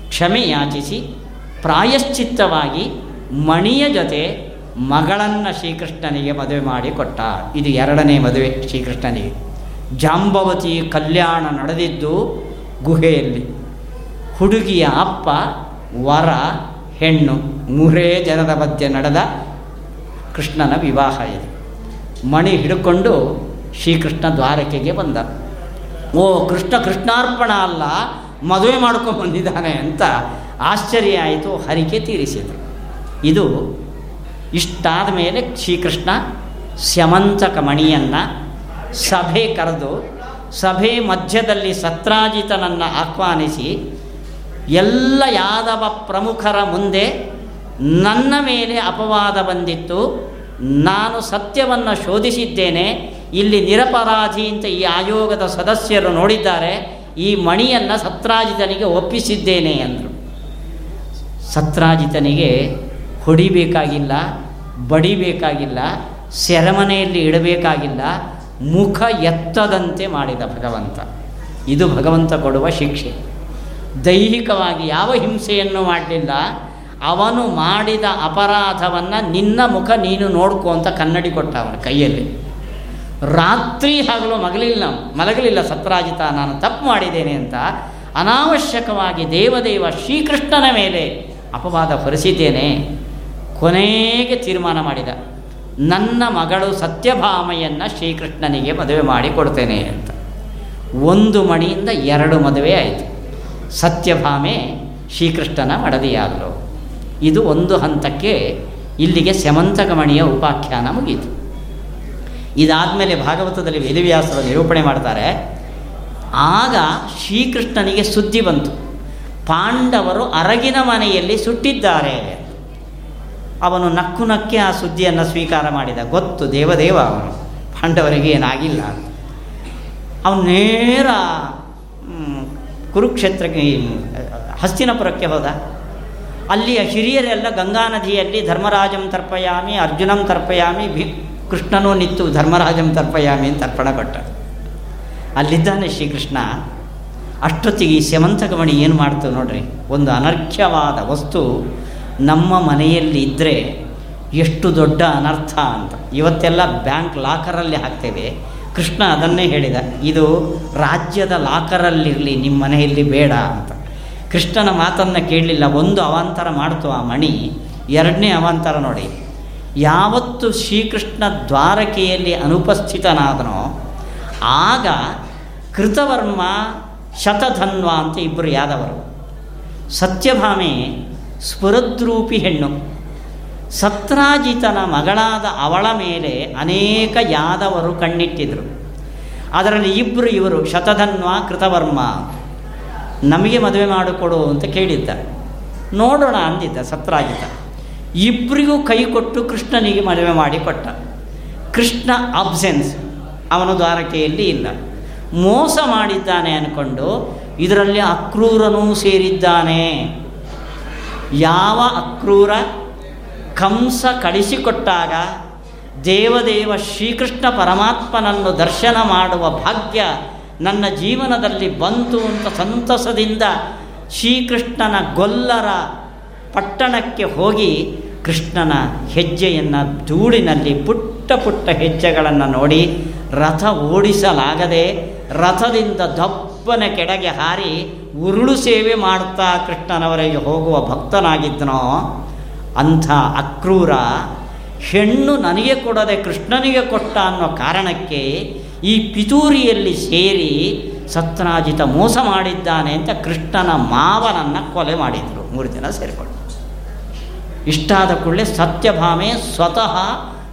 ಕ್ಷಮೆ ಯಾಚಿಸಿ, ಪ್ರಾಯಶ್ಚಿತ್ತವಾಗಿ ಮಣಿಯ ಜೊತೆ ಮಗಳನ್ನು ಶ್ರೀಕೃಷ್ಣನಿಗೆ ಮದುವೆ ಮಾಡಿ ಕೊಟ್ಟ. ಇದು ಎರಡನೇ ಮದುವೆ ಶ್ರೀಕೃಷ್ಣನಿಗೆ. ಜಾಂಬವತಿ ಕಲ್ಯಾಣ ನಡೆದಿದ್ದು ಗುಹೆಯಲ್ಲಿ. ಹುಡುಗಿಯ ಅಪ್ಪ, ವರ, ಹೆಣ್ಣು, ಮೂರೇ ಜನರ ಮಧ್ಯೆ ನಡೆದ ಕೃಷ್ಣನ ವಿವಾಹ ಇದು. ಮಣಿ ಹಿಡ್ಕೊಂಡು ಶ್ರೀಕೃಷ್ಣ ದ್ವಾರಕೆಗೆ ಬಂದ. ಓ ಕೃಷ್ಣ ಕೃಷ್ಣಾರ್ಪಣ ಅಲ್ಲ, ಮದುವೆ ಮಾಡ್ಕೊಂಡು ಬಂದಿದ್ದಾನೆ ಅಂತ ಆಶ್ಚರ್ಯ ಆಯಿತು, ಹರಿಕೆ ತೀರಿಸಿದರು. ಇದು ಇಷ್ಟಾದ ಮೇಲೆ ಶ್ರೀಕೃಷ್ಣ ಸ್ಯಮಂತಕ ಮಣಿಯನ್ನು ಸಭೆ ಕರೆದು, ಸಭೆ ಮಧ್ಯದಲ್ಲಿ ಸತ್ರಾಜಿತನನ್ನು ಆಹ್ವಾನಿಸಿ, ಎಲ್ಲ ಯಾದವ ಪ್ರಮುಖರ ಮುಂದೆ ನನ್ನ ಮೇಲೆ ಅಪವಾದ ಬಂದಿತ್ತು ನಾನು ಸತ್ಯವನ್ನು ಶೋಧಿಸಿದ್ದೇನೆ. ಇಲ್ಲಿ ನಿರಪರಾಧಿ ಅಂತ ಈ ಆಯೋಗದ ಸದಸ್ಯರು ನೋಡಿದ್ದಾರೆ. ಈ ಮಣಿಯನ್ನು ಸತ್ರಾಜಿತನಿಗೆ ಒಪ್ಪಿಸಿದ್ದೇನೆ ಅಂದರು. ಸತ್ರಾಜಿತನಿಗೆ ಹೊಡಿಬೇಕಾಗಿಲ್ಲ, ಬಡಿಬೇಕಾಗಿಲ್ಲ, ಸೆರೆಮನೆಯಲ್ಲಿ ಇಡಬೇಕಾಗಿಲ್ಲ, ಮುಖ ಎತ್ತದಂತೆ ಮಾಡಿದ ಭಗವಂತ. ಇದು ಭಗವಂತ ಕೊಡುವ ಶಿಕ್ಷೆ. ದೈಹಿಕವಾಗಿ ಯಾವ ಹಿಂಸೆಯನ್ನು ಮಾಡಲಿಲ್ಲ. ಅವನು ಮಾಡಿದ ಅಪರಾಧವನ್ನು ನಿನ್ನ ಮುಖ ನೀನು ನೋಡ್ಕೊ ಅಂತ ಕನ್ನಡಿ ಕೊಟ್ಟ ಅವನ ಕೈಯಲ್ಲಿ. ರಾತ್ರಿ ಹಗಲು ಮಗಲಿಲ್ಲ, ಮಲಗಲಿಲ್ಲ ಸತ್ರಾಜಿತ, ನಾನು ತಪ್ಪು ಮಾಡಿದ್ದೇನೆ ಅಂತ ಅನಾವಶ್ಯಕವಾಗಿ ದೇವದೇವ ಶ್ರೀಕೃಷ್ಣನ ಮೇಲೆ ಅಪವಾದ ಹೊರಿಸಿದ್ದೇನೆ. ಕೊನೆಗೆ ತೀರ್ಮಾನ ಮಾಡಿದ, ನನ್ನ ಮಗಳು ಸತ್ಯಭಾಮೆಯನ್ನು ಶ್ರೀಕೃಷ್ಣನಿಗೆ ಮದುವೆ ಮಾಡಿ ಕೊಡ್ತೇನೆ ಅಂತ. ಒಂದು ಮಣಿಯಿಂದ ಎರಡು ಮದುವೆ ಆಯಿತು. ಸತ್ಯಭಾಮೆ ಶ್ರೀಕೃಷ್ಣನ ಮಡದಿಯಾಗಲು ಇದು ಒಂದು ಹಂತಕ್ಕೆ ಇಲ್ಲಿಗೆ ಸ್ಯಮಂತಕಮಣಿಯ ಉಪಾಖ್ಯಾನ ಮುಗೀತು ಇದಾದಮೇಲೆ ಭಾಗವತದಲ್ಲಿ ವೇದವ್ಯಾಸರು ನಿರೂಪಣೆ ಮಾಡ್ತಾರೆ, ಆಗ ಶ್ರೀಕೃಷ್ಣನಿಗೆ ಸುದ್ದಿ ಬಂತು. ಪಾಂಡವರು ಅರಗಿನ ಮನೆಯಲ್ಲಿ ಸುಟ್ಟಿದ್ದಾರೆ. ಅವನು ನಕ್ಕು ನಕ್ಕೆ ಆ ಸುದ್ದಿಯನ್ನು ಸ್ವೀಕಾರ ಮಾಡಿದ. ಗೊತ್ತು, ದೇವದೇವ ಅವನು. ಪಾಂಡವರಿಗೆ ಏನಾಗಿಲ್ಲ. ಅವನು ನೇರ ಕುರುಕ್ಷೇತ್ರಕ್ಕೆ, ಹಸ್ತಿನಪುರಕ್ಕೆ ಹೋದ. ಅಲ್ಲಿಯ ಹಿರಿಯರೆಲ್ಲ ಗಂಗಾ ನದಿಯಲ್ಲಿ ಧರ್ಮರಾಜಂ ತರ್ಪಯಾಮಿ, ಅರ್ಜುನಂ ತರ್ಪಯಾಮಿ, ಭಿ ಕೃಷ್ಣನೂ ನಿತ್ತು ಧರ್ಮರಾಜಂ ತರ್ಪಯಾಮಿ ಅಂತ ಅರ್ಪಣ ಕೊಟ್ಟ ಅಲ್ಲಿದ್ದಾನೆ ಶ್ರೀಕೃಷ್ಣ. ಅಷ್ಟೊತ್ತಿಗೆ ಈ ಸ್ಯಮಂತಕಮಣಿ ಏನು ಮಾಡ್ತು ನೋಡ್ರಿ, ಒಂದು ಅನರ್ಘ್ಯವಾದ ವಸ್ತು ನಮ್ಮ ಮನೆಯಲ್ಲಿ ಇದ್ದರೆ ಎಷ್ಟು ದೊಡ್ಡ ಅನರ್ಥ ಅಂತ. ಇವತ್ತೆಲ್ಲ ಬ್ಯಾಂಕ್ ಲಾಕರಲ್ಲಿ ಹಾಕ್ತೇವೆ ಕೃಷ್ಣ ಅದನ್ನೇ ಹೇಳಿದ, ಇದು ರಾಜ್ಯದ ಲಾಕರಲ್ಲಿರಲಿ, ನಿಮ್ಮ ಮನೆಯಲ್ಲಿ ಬೇಡ ಅಂತ. ಕೃಷ್ಣನ ಮಾತನ್ನು ಕೇಳಲಿಲ್ಲ. ಒಂದು ಅವಾಂತರ ಮಾಡ್ತು ಆ ಮಣಿ, ಎರಡನೇ ಅವಾಂತರ ನೋಡಿ. ಯಾವತ್ತು ಶ್ರೀಕೃಷ್ಣ ದ್ವಾರಕೆಯಲ್ಲಿ ಅನುಪಸ್ಥಿತನಾದನೋ, ಆಗ ಕೃತವರ್ಮ ಶತಧನ್ವ ಅಂತ ಇಬ್ಬರು ಯಾದವರು. ಸತ್ಯಭಾಮೆ ಸ್ಫುರದ್ರೂಪಿ ಹೆಣ್ಣು. ಸತ್ರಾಜಿತನ ಮಗಳಾದ ಅವಳ ಮೇಲೆ ಅನೇಕ ಯಾದವರು ಕಣ್ಣಿಟ್ಟಿದ್ರು. ಅದರಲ್ಲಿ ಇಬ್ಬರು ಇವರು ಶತಧನ್ವ, ಕೃತವರ್ಮ. ನಮಗೆ ಮದುವೆ ಮಾಡಿಕೊಡು ಅಂತ ಕೇಳಿದ್ದ. ನೋಡೋಣ ಅಂದಿದ್ದ ಸತ್ರಾಜಿತ ಇಬ್ಬರಿಗೂ ಕೈ ಕೊಟ್ಟು ಕೃಷ್ಣನಿಗೆ ಮದುವೆ ಮಾಡಿ ಕೊಟ್ಟ ಕೃಷ್ಣ ಅಬ್ಸೆನ್ಸ್ ಅವನ ದ್ವಾರಕೆಯಲ್ಲಿ ಇಲ್ಲ. ಮೋಸ ಮಾಡಿದ್ದಾನೆ ಅಂದ್ಕೊಂಡು ಇದರಲ್ಲಿ ಅಕ್ರೂರನೂ ಸೇರಿದ್ದಾನೆ. ಯಾವ ಅಕ್ರೂರ? ಕಂಸ ಕಳಿಸಿಕೊಟ್ಟಾಗ ದೇವದೇವ ಶ್ರೀಕೃಷ್ಣ ಪರಮಾತ್ಮನನ್ನು ದರ್ಶನ ಮಾಡುವ ಭಾಗ್ಯ ನನ್ನ ಜೀವನದಲ್ಲಿ ಬಂತು ಅಂತ ಸಂತಸದಿಂದ ಶ್ರೀಕೃಷ್ಣನ ಗೊಲ್ಲರ ಪಟ್ಟಣಕ್ಕೆ ಹೋಗಿ ಕೃಷ್ಣನ ಹೆಜ್ಜೆಯನ್ನು ಧೂಳಿನಲ್ಲಿ ಪುಟ್ಟ ಪುಟ್ಟ ಹೆಜ್ಜೆಗಳನ್ನು ನೋಡಿ ರಥ ಓಡಿಸಲಾಗದೆ ರಥದಿಂದ ದಪ್ಪನ ಕೆಳಗೆ ಹಾರಿ ಉರುಳು ಸೇವೆ ಮಾಡುತ್ತಾ ಕೃಷ್ಣನವರಿಗೆ ಹೋಗುವ ಭಕ್ತನಾಗಿದ್ದನೋ ಅಂಥ ಅಕ್ರೂರ ಹೆಣ್ಣು ನನಗೆ ಕೊಡದೆ ಕೃಷ್ಣನಿಗೆ ಕೊಟ್ಟ ಅನ್ನೋ ಕಾರಣಕ್ಕೆ ಈ ಪಿತೂರಿಯಲ್ಲಿ ಸೇರಿ ಸತ್ಯನಾಜಿತ ಮೋಸ ಮಾಡಿದ್ದಾನೆ ಅಂತ ಕೃಷ್ಣನ ಮಾವನನ್ನು ಕೊಲೆ ಮಾಡಿದರು. ಮೂರು ಜನ ಸೇರಿಕೊಂಡು. ಇಷ್ಟಾದ ಕೂಡಲೇ ಸತ್ಯಭಾಮೆ ಸ್ವತಃ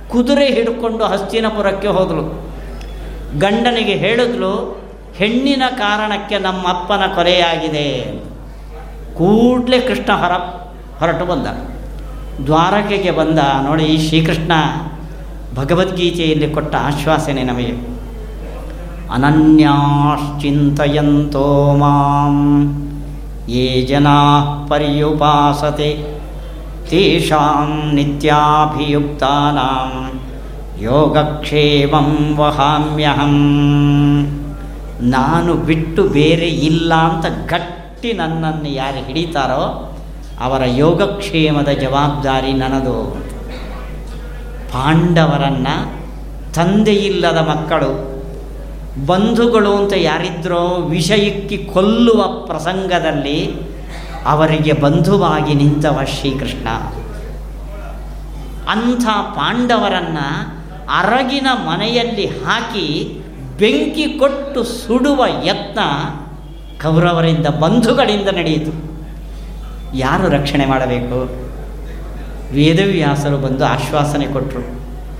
ಕುದುರೆ ಹಿಡ್ಕೊಂಡು ಹಸ್ತಿನಪುರಕ್ಕೆ ಹೋದಳು ಗಂಡನಿಗೆ ಹೇಳಿದ್ಲು, ಹೆಣ್ಣಿನ ಕಾರಣಕ್ಕೆ ನಮ್ಮ ಅಪ್ಪನ ಕೊಲೆಯಾಗಿದೆ. ಕೂಡಲೇ ಕೃಷ್ಣ ಹೊರ, ಹೊರಟು ಬಂದ. ದ್ವಾರಕೆಗೆ ಬಂದ. ನೋಡಿ ಶ್ರೀಕೃಷ್ಣ ಭಗವದ್ಗೀತೆಯಲ್ಲಿ ಕೊಟ್ಟ ಆಶ್ವಾಸನೆ ನಮಗೆ. ಅನನ್ಯಾಶ್ಚಿಂತಯಂತೋ ಮಾಂ. ಯೇ ಜನಾ ಪರ್ಯುಪಾಸತೆ, ತೇಷಾಂ ನಿತ್ಯಾಭಿಯುಕ್ತಾನಾಂ. ಯೋಗಕ್ಷೇಮಂ ವಹಾಮ್ಯಹಂ. ನಾನು ಬಿಟ್ಟು ಬೇರೆ ಇಲ್ಲ ಅಂತ ಗಟ್ಟಿ ನನ್ನನ್ನು ಯಾರು ಹಿಡಿತಾರೋ ಅವರ ಯೋಗಕ್ಷೇಮದ ಜವಾಬ್ದಾರಿ ನನ್ನದು ಪಾಂಡವರನ್ನು ತಂದೆಯಿಲ್ಲದ ಮಕ್ಕಳು ಬಂಧುಗಳು ಅಂತ ಯಾರಿದ್ರೋ ವಿಷಯಕ್ಕೆ ಕೊಲ್ಲುವ ಪ್ರಸಂಗದಲ್ಲಿ ಅವರಿಗೆ ಬಂಧುವಾಗಿ ನಿಂತವ ಶ್ರೀಕೃಷ್ಣ. ಅಂಥ ಪಾಂಡವರನ್ನು ಅರಗಿನ ಮನೆಯಲ್ಲಿ ಹಾಕಿ ಬೆಂಕಿ ಕೊಟ್ಟು ಸುಡುವ ಯತ್ನ ಕೌರವರಿಂದ, ಬಂಧುಗಳಿಂದ ನಡೆಯಿತು. ಯಾರು ರಕ್ಷಣೆ ಮಾಡಬೇಕು? ವೇದವ್ಯಾಸರು ಬಂದು ಆಶ್ವಾಸನೆ ಕೊಟ್ಟರು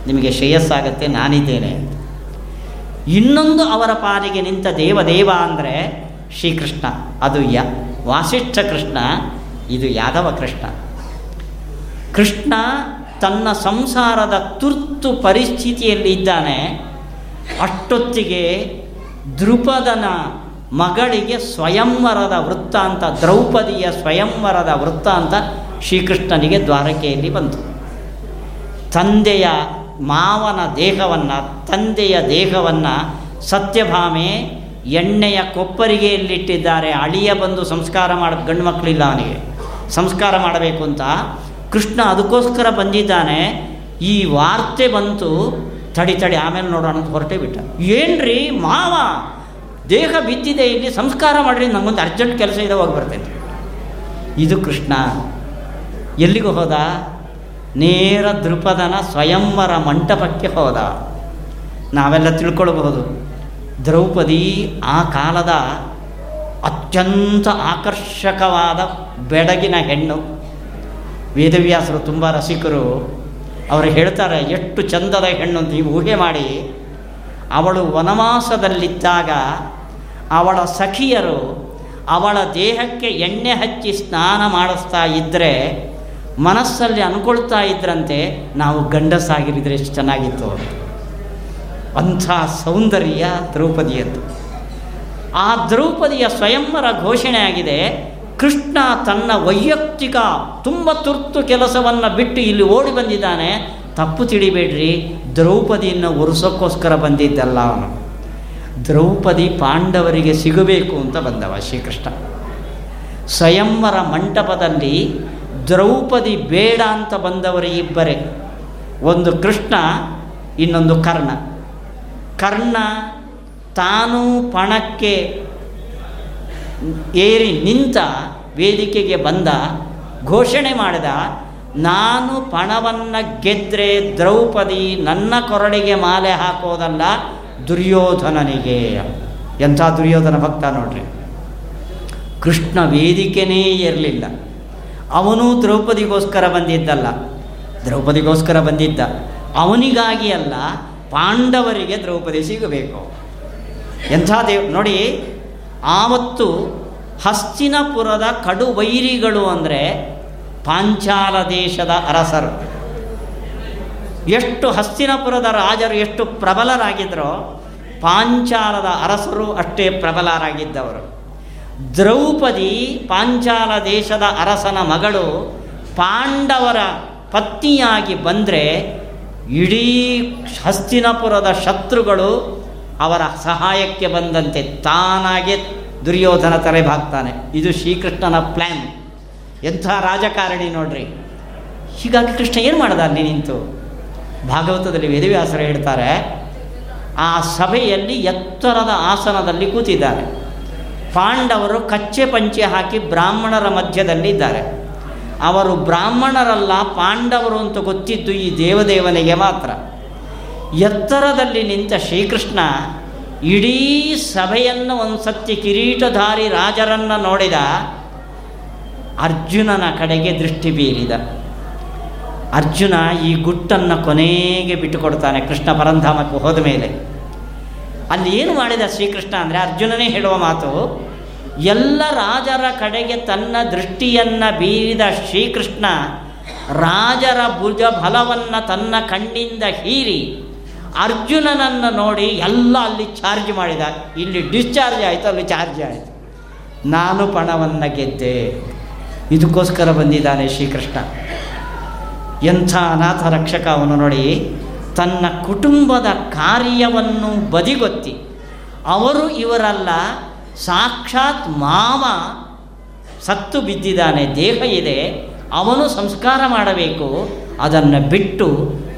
ನಿಮಗೆ ಶ್ರೇಯಸ್ಸಾಗತ್ತೆ, ನಾನಿದ್ದೇನೆ ಇನ್ನೊಂದು ಅವರ ಪಾಲಿಗೆ ನಿಂತ ದೇವದೇವ ಅಂದರೆ ಶ್ರೀಕೃಷ್ಣ. ಅದು ಯ, ವಾಸಿಷ್ಠ ಕೃಷ್ಣ, ಇದು ಯಾದವ ಕೃಷ್ಣ. ಕೃಷ್ಣ ತನ್ನ ಸಂಸಾರದ ತುರ್ತು ಪರಿಸ್ಥಿತಿಯಲ್ಲಿ ಇದ್ದಾನೆ. ಅಷ್ಟೊತ್ತಿಗೆ ದೃಪದನ ಮಗಳಿಗೆ ಸ್ವಯಂವರದ ವೃತ್ತಾಂತ ದ್ರೌಪದಿಯ ಸ್ವಯಂವರದ ವೃತ್ತಾಂತ ಶ್ರೀಕೃಷ್ಣನಿಗೆ ದ್ವಾರಕೆಯಲ್ಲಿ ಬಂತು. ತಂದೆಯ ಮಾವನ ದೇಹವನ್ನು, ತಂದೆಯ ದೇಹವನ್ನು ಸತ್ಯಭಾಮೆ ಎಣ್ಣೆಯ ಕೊಪ್ಪರಿಗೆಯಲ್ಲಿಟ್ಟಿದ್ದಾರೆ. ಅಳಿಯ ಬಂದು ಸಂಸ್ಕಾರ ಮಾಡ, ಗಂಡು ಮಕ್ಕಳಿಲ್ಲ ಅವನಿಗೆ. ಸಂಸ್ಕಾರ ಮಾಡಬೇಕು ಅಂತ ಕೃಷ್ಣ ಅದಕ್ಕೋಸ್ಕರ ಬಂದಿದ್ದಾನೆ. ಈ ವಾರ್ತೆ ಬಂತು, ತಡಿ ತಡಿ, ಆಮೇಲೆ ನೋಡೋಣ ಅಂತ ಹೊರಟೇ ಬಿಟ್ಟ. ಏನ್ರಿ ಮಾವ, ದೇಹ ಬಿದ್ದಿದೆ, ಇಲ್ಲಿ ಸಂಸ್ಕಾರ ಮಾಡಿರಿ, ನಮಗೊಂದು ಅರ್ಜೆಂಟ್ ಕೆಲಸ ಇದೆ, ಹೋಗಿ ಬರ್ತೇನೆ. ಇದು ಕೃಷ್ಣ. ಎಲ್ಲಿಗೂ ಹೋದ? ನೇರ ದೃಪದನ ಸ್ವಯಂವರ ಮಂಟಪಕ್ಕೆ ಹೋದ. ನಾವೆಲ್ಲ ತಿಳ್ಕೊಳ್ಬಹುದು. ದ್ರೌಪದಿ ಆ ಕಾಲದ ಅತ್ಯಂತ ಆಕರ್ಷಕವಾದ ಬೆಡಗಿನ ಹೆಣ್ಣು. ವೇದವ್ಯಾಸರು ತುಂಬ ರಸಿಕರು. ಅವರು ಹೇಳ್ತಾರೆ, ಎಷ್ಟು ಚಂದದ ಹೆಣ್ಣು ಅಂತ ನೀವು ಊಹೆ ಮಾಡಿ. ಅವಳು ವನವಾಸದಲ್ಲಿದ್ದಾಗ ಅವಳ ಸಖಿಯರು ಅವಳ ದೇಹಕ್ಕೆ ಎಣ್ಣೆ ಹಚ್ಚಿ ಸ್ನಾನ ಮಾಡಿಸ್ತಾ ಇದ್ದರೆ ಮನಸ್ಸಲ್ಲಿ ಅನ್ಕೊಳ್ತಾ ಇದ್ರಂತೆ ನಾವು ಗಂಡಸಾಗಿರಿದ್ರೆ ಎಷ್ಟು ಚೆನ್ನಾಗಿತ್ತು ಅಂಥ ಸೌಂದರ್ಯ ದ್ರೌಪದಿಯದ್ದು. ಆ ದ್ರೌಪದಿಯ ಸ್ವಯಂವರ ಘೋಷಣೆ ಆಗಿದೆ, ಕೃಷ್ಣ ತನ್ನ ವೈಯಕ್ತಿಕ ತುಂಬ ತುರ್ತು ಕೆಲಸವನ್ನು ಬಿಟ್ಟು ಇಲ್ಲಿ ಓಡಿ ಬಂದಿದ್ದಾನೆ. ತಪ್ಪು ತಿಳಿಬೇಡ್ರಿ, ದ್ರೌಪದಿಯನ್ನು ಒರೆಸೋಕ್ಕೋಸ್ಕರ ಬಂದಿದ್ದಲ್ಲ ಅವನು. ದ್ರೌಪದಿ ಪಾಂಡವರಿಗೆ ಸಿಗಬೇಕು ಅಂತ ಬಂದವ ಶ್ರೀಕೃಷ್ಣ. ಸ್ವಯಂವರ ಮಂಟಪದಲ್ಲಿ ದ್ರೌಪದಿ ಬೇಡ ಅಂತ ಬಂದವರು ಇಬ್ಬರೇ. ಒಂದು ಕೃಷ್ಣ, ಇನ್ನೊಂದು ಕರ್ಣ. ಕರ್ಣ ತಾನು ಪಣಕ್ಕೆ ಏರಿ ನಿಂತ ವೇದಿಕೆಗೆ ಬಂದ, ಘೋಷಣೆ ಮಾಡಿದ, ನಾನು ಪಣವನ್ನು ಗೆದ್ದರೆ ದ್ರೌಪದಿ ನನ್ನ ಕೊರಳಿಗೆ ಮಾಲೆ ಹಾಕೋದಲ್ಲ ದುರ್ಯೋಧನನಿಗೆ. ಎಂಥ ದುರ್ಯೋಧನ ಭಕ್ತ ನೋಡ್ರಿ. ಕೃಷ್ಣ ವೇದಿಕೆನೇ ಇರಲಿಲ್ಲ. ಅವನು ದ್ರೌಪದಿಗೋಸ್ಕರ ಬಂದಿದ್ದಲ್ಲ. ದ್ರೌಪದಿಗೋಸ್ಕರ ಬಂದಿದ್ದ. ಅವನಿಗಾಗಿ ಅಲ್ಲ, ಪಾಂಡವರಿಗೆ ದ್ರೌಪದಿ ಸಿಗಬೇಕು. ಎಂಥ ದೇವ್, ನೋಡಿ, ಆವತ್ತು ಹಸ್ತಿನಪುರದ ಕಡು ವೈರಿಗಳು ಅಂದರೆ ಪಾಂಚಾಲ ದೇಶದ ಅರಸರು. ಎಷ್ಟು ಹಸ್ತಿನಪುರದ ರಾಜರು ಎಷ್ಟು ಪ್ರಬಲರಾಗಿದ್ದರೋ ಪಾಂಚಾಲದ ಅರಸರು ಅಷ್ಟೇ ಪ್ರಬಲರಾಗಿದ್ದವರು. ದ್ರೌಪದಿ ಪಾಂಚಾಲ ದೇಶದ ಅರಸನ ಮಗಳು ಪಾಂಡವರ ಪತ್ನಿಯಾಗಿ ಬಂದರೆ ಇಡೀ ಹಸ್ತಿನಪುರದ ಶತ್ರುಗಳು ಅವರ ಸಹಾಯಕ್ಕೆ ಬಂದಂತೆ ತಾನಾಗೆ ದುರ್ಯೋಧನ ತಲೆಬಾಗ್ತಾನೆ ಇದು ಶ್ರೀಕೃಷ್ಣನ ಪ್ಲ್ಯಾನ್ ಎಂಥ ರಾಜಕಾರಣಿ ನೋಡ್ರಿ. ಹೀಗಾಗಿ ಕೃಷ್ಣ ಏನು ಮಾಡ್ದ ಅಲ್ಲಿ ನಿಂತು? ಭಾಗವತದಲ್ಲಿ ವೇದವ್ಯಾಸರು ಹೇಳ್ತಾರೆ, ಆ ಸಭೆಯಲ್ಲಿ ಎತ್ತರದ ಆಸನದಲ್ಲಿ ಕೂತಿದ್ದಾರೆ ಪಾಂಡವರು ಕಚ್ಚೆ ಪಂಚೆ ಹಾಕಿ ಬ್ರಾಹ್ಮಣರ ಮಧ್ಯದಲ್ಲಿದ್ದಾರೆ. ಅವರು ಬ್ರಾಹ್ಮಣರಲ್ಲ, ಪಾಂಡವರು ಅಂತ ಗೊತ್ತಿದ್ದು ಈ ದೇವದೇವನಿಗೆ ಮಾತ್ರ. ಎತ್ತರದಲ್ಲಿ ನಿಂತ ಶ್ರೀಕೃಷ್ಣ ಇಡೀ ಸಭೆಯನ್ನು ಒಂದು ಕಿರೀಟಧಾರಿ ರಾಜರನ್ನು ನೋಡಿದ ಅರ್ಜುನನ ಕಡೆಗೆ ದೃಷ್ಟಿ ಬೀರಿದ. ಅರ್ಜುನ ಈ ಗುಟ್ಟನ್ನು ಕೊನೆಗೆ ಬಿಟ್ಟುಕೊಡ್ತಾನೆ ಕೃಷ್ಣ ಪರಂಧಾಮಕ್ಕೆ ಹೋದ ಮೇಲೆ. ಅಲ್ಲಿ ಏನು ಮಾಡಿದ ಶ್ರೀಕೃಷ್ಣ ಅಂದರೆ ಅರ್ಜುನನೇ ಹೇಳುವ ಮಾತು, ಎಲ್ಲ ರಾಜರ ಕಡೆಗೆ ತನ್ನ ದೃಷ್ಟಿಯನ್ನು ಬೀರಿದ ಶ್ರೀಕೃಷ್ಣ ರಾಜರ ಭುಜ ಬಲವನ್ನು ತನ್ನ ಕಣ್ಣಿಂದ ಹೀರಿ ಅರ್ಜುನನನ್ನು ನೋಡಿ ಎಲ್ಲ ಅಲ್ಲಿ ಚಾರ್ಜ್ ಮಾಡಿದ. ಇಲ್ಲಿ ಡಿಸ್ಚಾರ್ಜ್ ಆಯಿತು, ಅಲ್ಲಿ ಚಾರ್ಜ್ ಆಯಿತು. ನಾನು ಪಣವನ್ನು ಗೆದ್ದೆ. ಇದಕ್ಕೋಸ್ಕರ ಬಂದಿದ್ದಾನೆ ಶ್ರೀಕೃಷ್ಣ. ಎಂಥ ಅನಾಥ ರಕ್ಷಕ ಅವನು ನೋಡಿ ತನ್ನ ಕುಟುಂಬದ ಕಾರ್ಯವನ್ನು ಬದಿಗೊತ್ತಿ. ಅವರು ಇವರಲ್ಲ, ಸಾಕ್ಷಾತ್ ಮಾವ ಸತ್ತು ಬಿದ್ದಿದ್ದಾನೆ, ದೇಹ ಇದೆ, ಅವನು ಸಂಸ್ಕಾರ ಮಾಡಬೇಕು, ಅದನ್ನು ಬಿಟ್ಟು